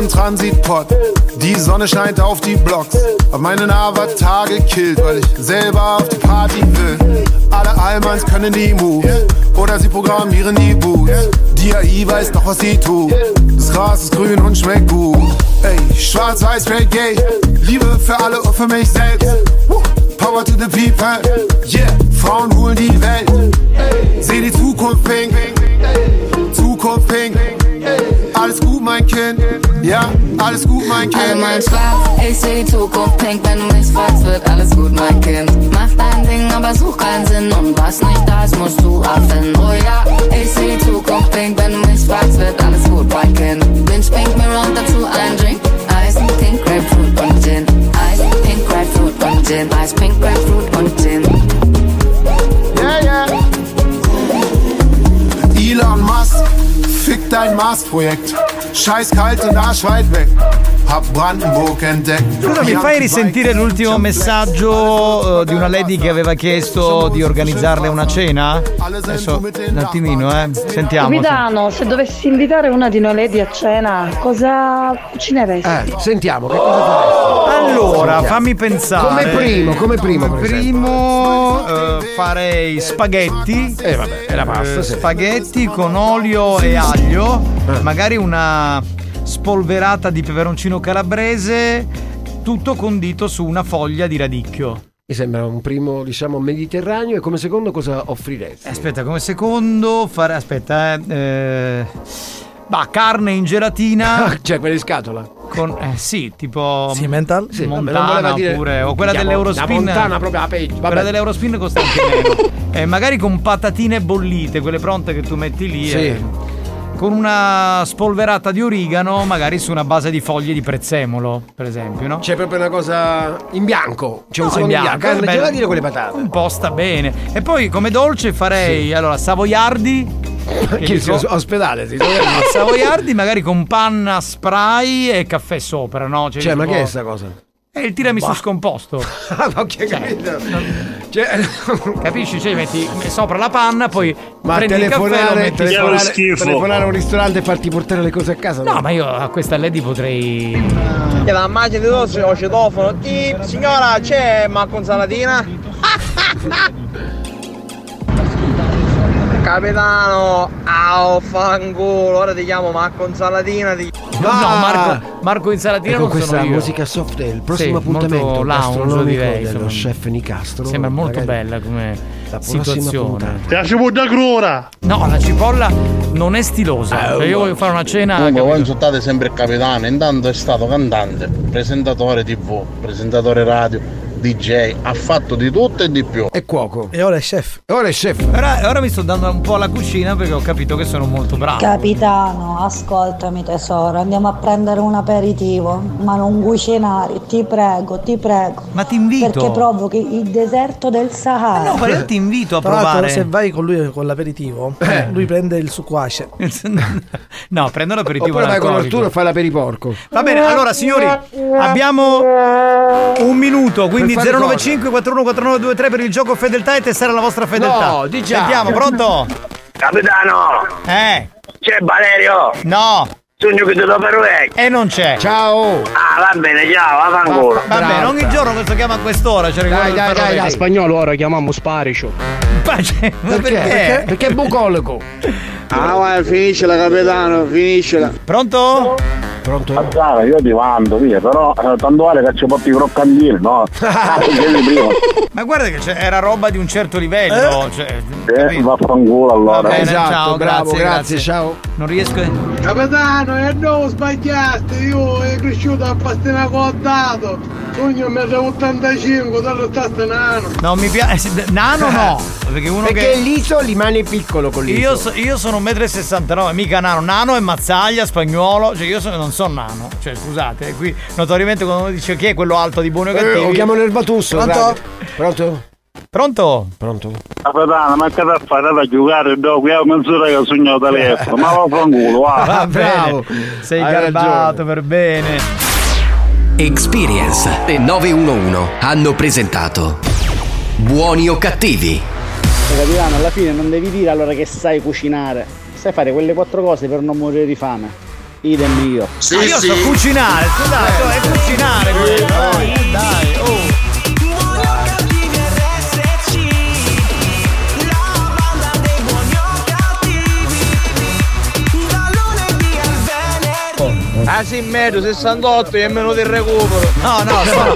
Im Transitpot. Die Sonne scheint auf die Blocks. Hab meinen Avatar gekillt, weil ich selber auf die Party will. Alle Allmanns können die Moves. Oder sie programmieren die Boots. Die AI weiß noch, was sie tut. Das Gras ist grün und schmeckt gut. Ey, schwarz-weiß, straight gay. Liebe für alle und für mich selbst. Power to the people. Yeah, Frauen holen die Welt. Seh die Zukunft pink. Zukunft pink. Alles gut, mein Kind, ja, alles gut, mein Kind. Alle mein Schlaf, ich seh die Zukunft pink, wenn du mich fragst, wird alles gut, mein Kind. Mach dein Ding, aber such keinen Sinn und was nicht da ist, musst du affen. Oh ja, ich seh die Zukunft pink, wenn du mich fragst, wird alles gut, mein Kind. Binge Pink mir und dazu ein Drink, Eis, Pink Grapefruit und Gin. Eis, Pink Grapefruit und Gin. Eis, Pink Grapefruit und Gin. Yeah, yeah. Elon Musk dein Mars-Projekt. Scheiß kalt und arschweit weg. Hab Brandenburg entdeckt. Scusa, mi fai risentire l'ultimo messaggio eh, di una lady che aveva chiesto di organizzarle una cena? Adesso un attimino, eh. Sentiamo. Capitano, se dovessi invitare una di noi lady a cena, cosa cucineresti? Eh, sentiamo, che cosa faresti? Allora, Sentiamo. fammi pensare. Come primo, come primo, Come primo eh, farei spaghetti. Eh, vabbè, è la pasta, Eh, sì. Spaghetti con olio e aglio. Magari una spolverata di peperoncino calabrese. Tutto condito su una foglia di radicchio. Mi sembra un primo, diciamo, mediterraneo e come secondo cosa offriresti? Aspetta, come secondo fare. Aspetta, eh. eh bah, carne in gelatina. cioè, quella in scatola. Con, eh sì, tipo Simmental? Sì, vabbè, Montana voleva dire- oppure o quella Andiamo, dell'Eurospin la Montana proprio la peggio, vabbè. quella dell'Eurospin costa anche meno eh, magari con patatine bollite quelle pronte che tu metti lì Sì. eh, con una spolverata di origano magari su una base di foglie di prezzemolo per esempio no? C'è proprio una cosa in bianco. C'è un No, secondo in in bianco. bianco, Carne beh, gelatine con le patate. un po' sta bene e poi come dolce farei allora savoiardi Che dico- si- ospedale, sì. No, savoiardi magari con panna spray e caffè sopra no? Cioè, ma tipo- che è sta cosa? è il tiramisù Bah. scomposto ok, capito. Cioè, Capisci? Cioè metti sopra la panna, poi ma prendi il caffè e lo telefonare, metti telefonare, telefonare a un ristorante e farti portare le cose a casa? No, ma io a questa lady potrei. Che la macchina di dosso ho citofono. Ti, signora, c'è ma con salatina? Capitano, au fanculo, ora ti chiamo ma con salatina ti... No, no, Marco, Marco Insalatina con sono questa io. musica soft air, il prossimo Sì, appuntamento gastronomico direi, dello chef Nicastro. Sembra molto Magari bella come la prossima situazione. puntata. La cipolla crura! No, la cipolla non è stilosa. Cioè, io voglio fare una cena. Comunque, voi insultate sempre il capitano, intanto è stato cantante, presentatore tv, presentatore radio, DJ, ha fatto di tutto e di più. E cuoco. E ora è chef. E ora è chef. Ora, ora mi sto dando un po' alla cucina perché ho capito che sono molto bravo. Capitano, ascoltami tesoro, andiamo a prendere un aperitivo, ma non cucinare, ti prego, ti prego. Ma ti invito. Perché provochi il deserto del Sahara. No, ma io ti invito a Tra provare. se vai con lui con l'aperitivo, lui prende il sucquace. no, prendo l'aperitivo Oppure vai con. Arturo e fai l'aperiporco. Va bene, allora signori, abbiamo un minuto, quindi Fare 095 414923 per il gioco fedeltà e testare la vostra fedeltà. No, di già. Sentiamo, pronto? Capitano! Eh, C'è Valerio! no, Sogno che ti do per vecchio! e non c'è. Ciao. Ah, va bene, ciao, vaffanculo! Va bene, ogni giorno questo chiama a quest'ora, ci ricordo Dai, dai, dai, dai. spagnolo ora chiamiamo sparicio. Ma c'è- ma Perché? perché? Perché? Perché è bucolico. Ah, vai, finiscela, capitano, finiscela. Pronto? Pronto? Cara, io ti mando via, però eh, tanto vale che ci porti i croccantini, no? Ah. Ma guarda che c'è- era roba di un certo livello. Cioè, Eh, vaffanculo allora. Va bene, Esatto, ciao, bravo, grazie, grazie, grazie. ciao. Non riesco. a- Capitano, e non sbagliaste, io è cresciuto a pastina contato. Sogno mi 85, dallo stato nano. Non mi piace. Nano no. Perché uno Perché che. l'iso rimane piccolo con l'iso. Io, so- io sono 1,69 m, mica nano. Nano è mazzaglia, spagnolo. Cioè, io sono- non sono nano. Cioè, scusate, qui notoriamente quando uno dice chi è quello alto di buoni o Eh, cattivi. o chiamo l'erbatusso. Pronto? Pronto? Pronto? Pronto? Capitano, ma che da fare da giocare dopo? Io mezz'ora che sogno il telefono, ma vaffanculo, va. Va bravo. bene. Sei garbato per bene. Experience e 911 hanno presentato Buoni o cattivi? Capitano, alla fine non devi dire allora che sai cucinare. Sai fare quelle quattro cose per non morire di fame. Idem io. Ah, io so cucinare, scusate, è cucinare quello. Dai, eh, dai, oh. Ah sì, metro, 68 e minuto il recupero. No, no, sono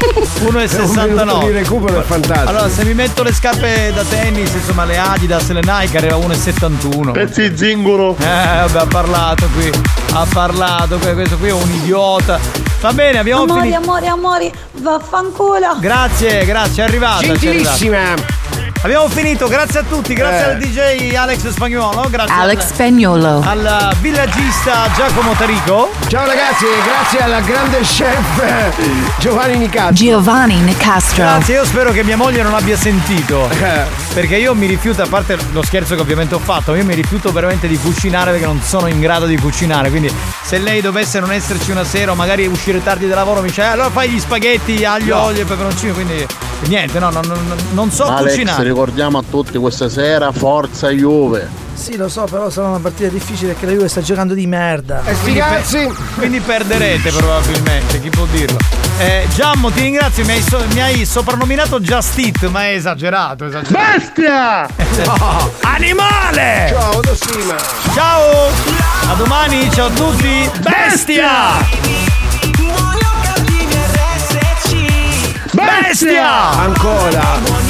Un minuto di 1,69. recupero è fantastico. Allora, se mi metto le scarpe da tennis, insomma, le Adidas, le Nike, arriva a 1,71. Pezzi di zingaro! Eh, vabbè, ha parlato qui. Ha parlato, que- questo qui è un idiota. Va bene, abbiamo Amori, finito. amori, amori, vaffanculo. Grazie, grazie, è arrivata. ci è arrivata. Gentilissima. Abbiamo finito, grazie a tutti, grazie Eh. al DJ Alex Spagnuolo, grazie Alex al, Spagnuolo. al villagista Giacomo Tarico. Ciao ragazzi, grazie alla grande chef eh, Giovanni Nicastro. Giovanni Nicastro. Grazie, io spero che mia moglie non abbia sentito. Perché io mi rifiuto, a parte lo scherzo che ovviamente ho fatto, io mi rifiuto veramente di cucinare perché non sono in grado di cucinare. Quindi se lei dovesse non esserci una sera o magari uscire tardi da lavoro mi dice "Eh, allora fai gli spaghetti, aglio, No. olio e peperoncino. Quindi niente, no, no, no, no, non so Alex, cucinare. Ricordiamo a tutti questa sera Forza Juve. Sì, lo so, però sarà una partita difficile perché la Juve sta giocando di merda. Quindi, per- quindi perderete probabilmente, chi può dirlo. Eh, Giammo, ti ringrazio, mi hai, so- mi hai soprannominato Just It, ma è esagerato, esagerato. Bestia! Animale! Ciao, Dosima! Ciao! A domani, ciao a tutti! Bestia! Bestia! Ancora!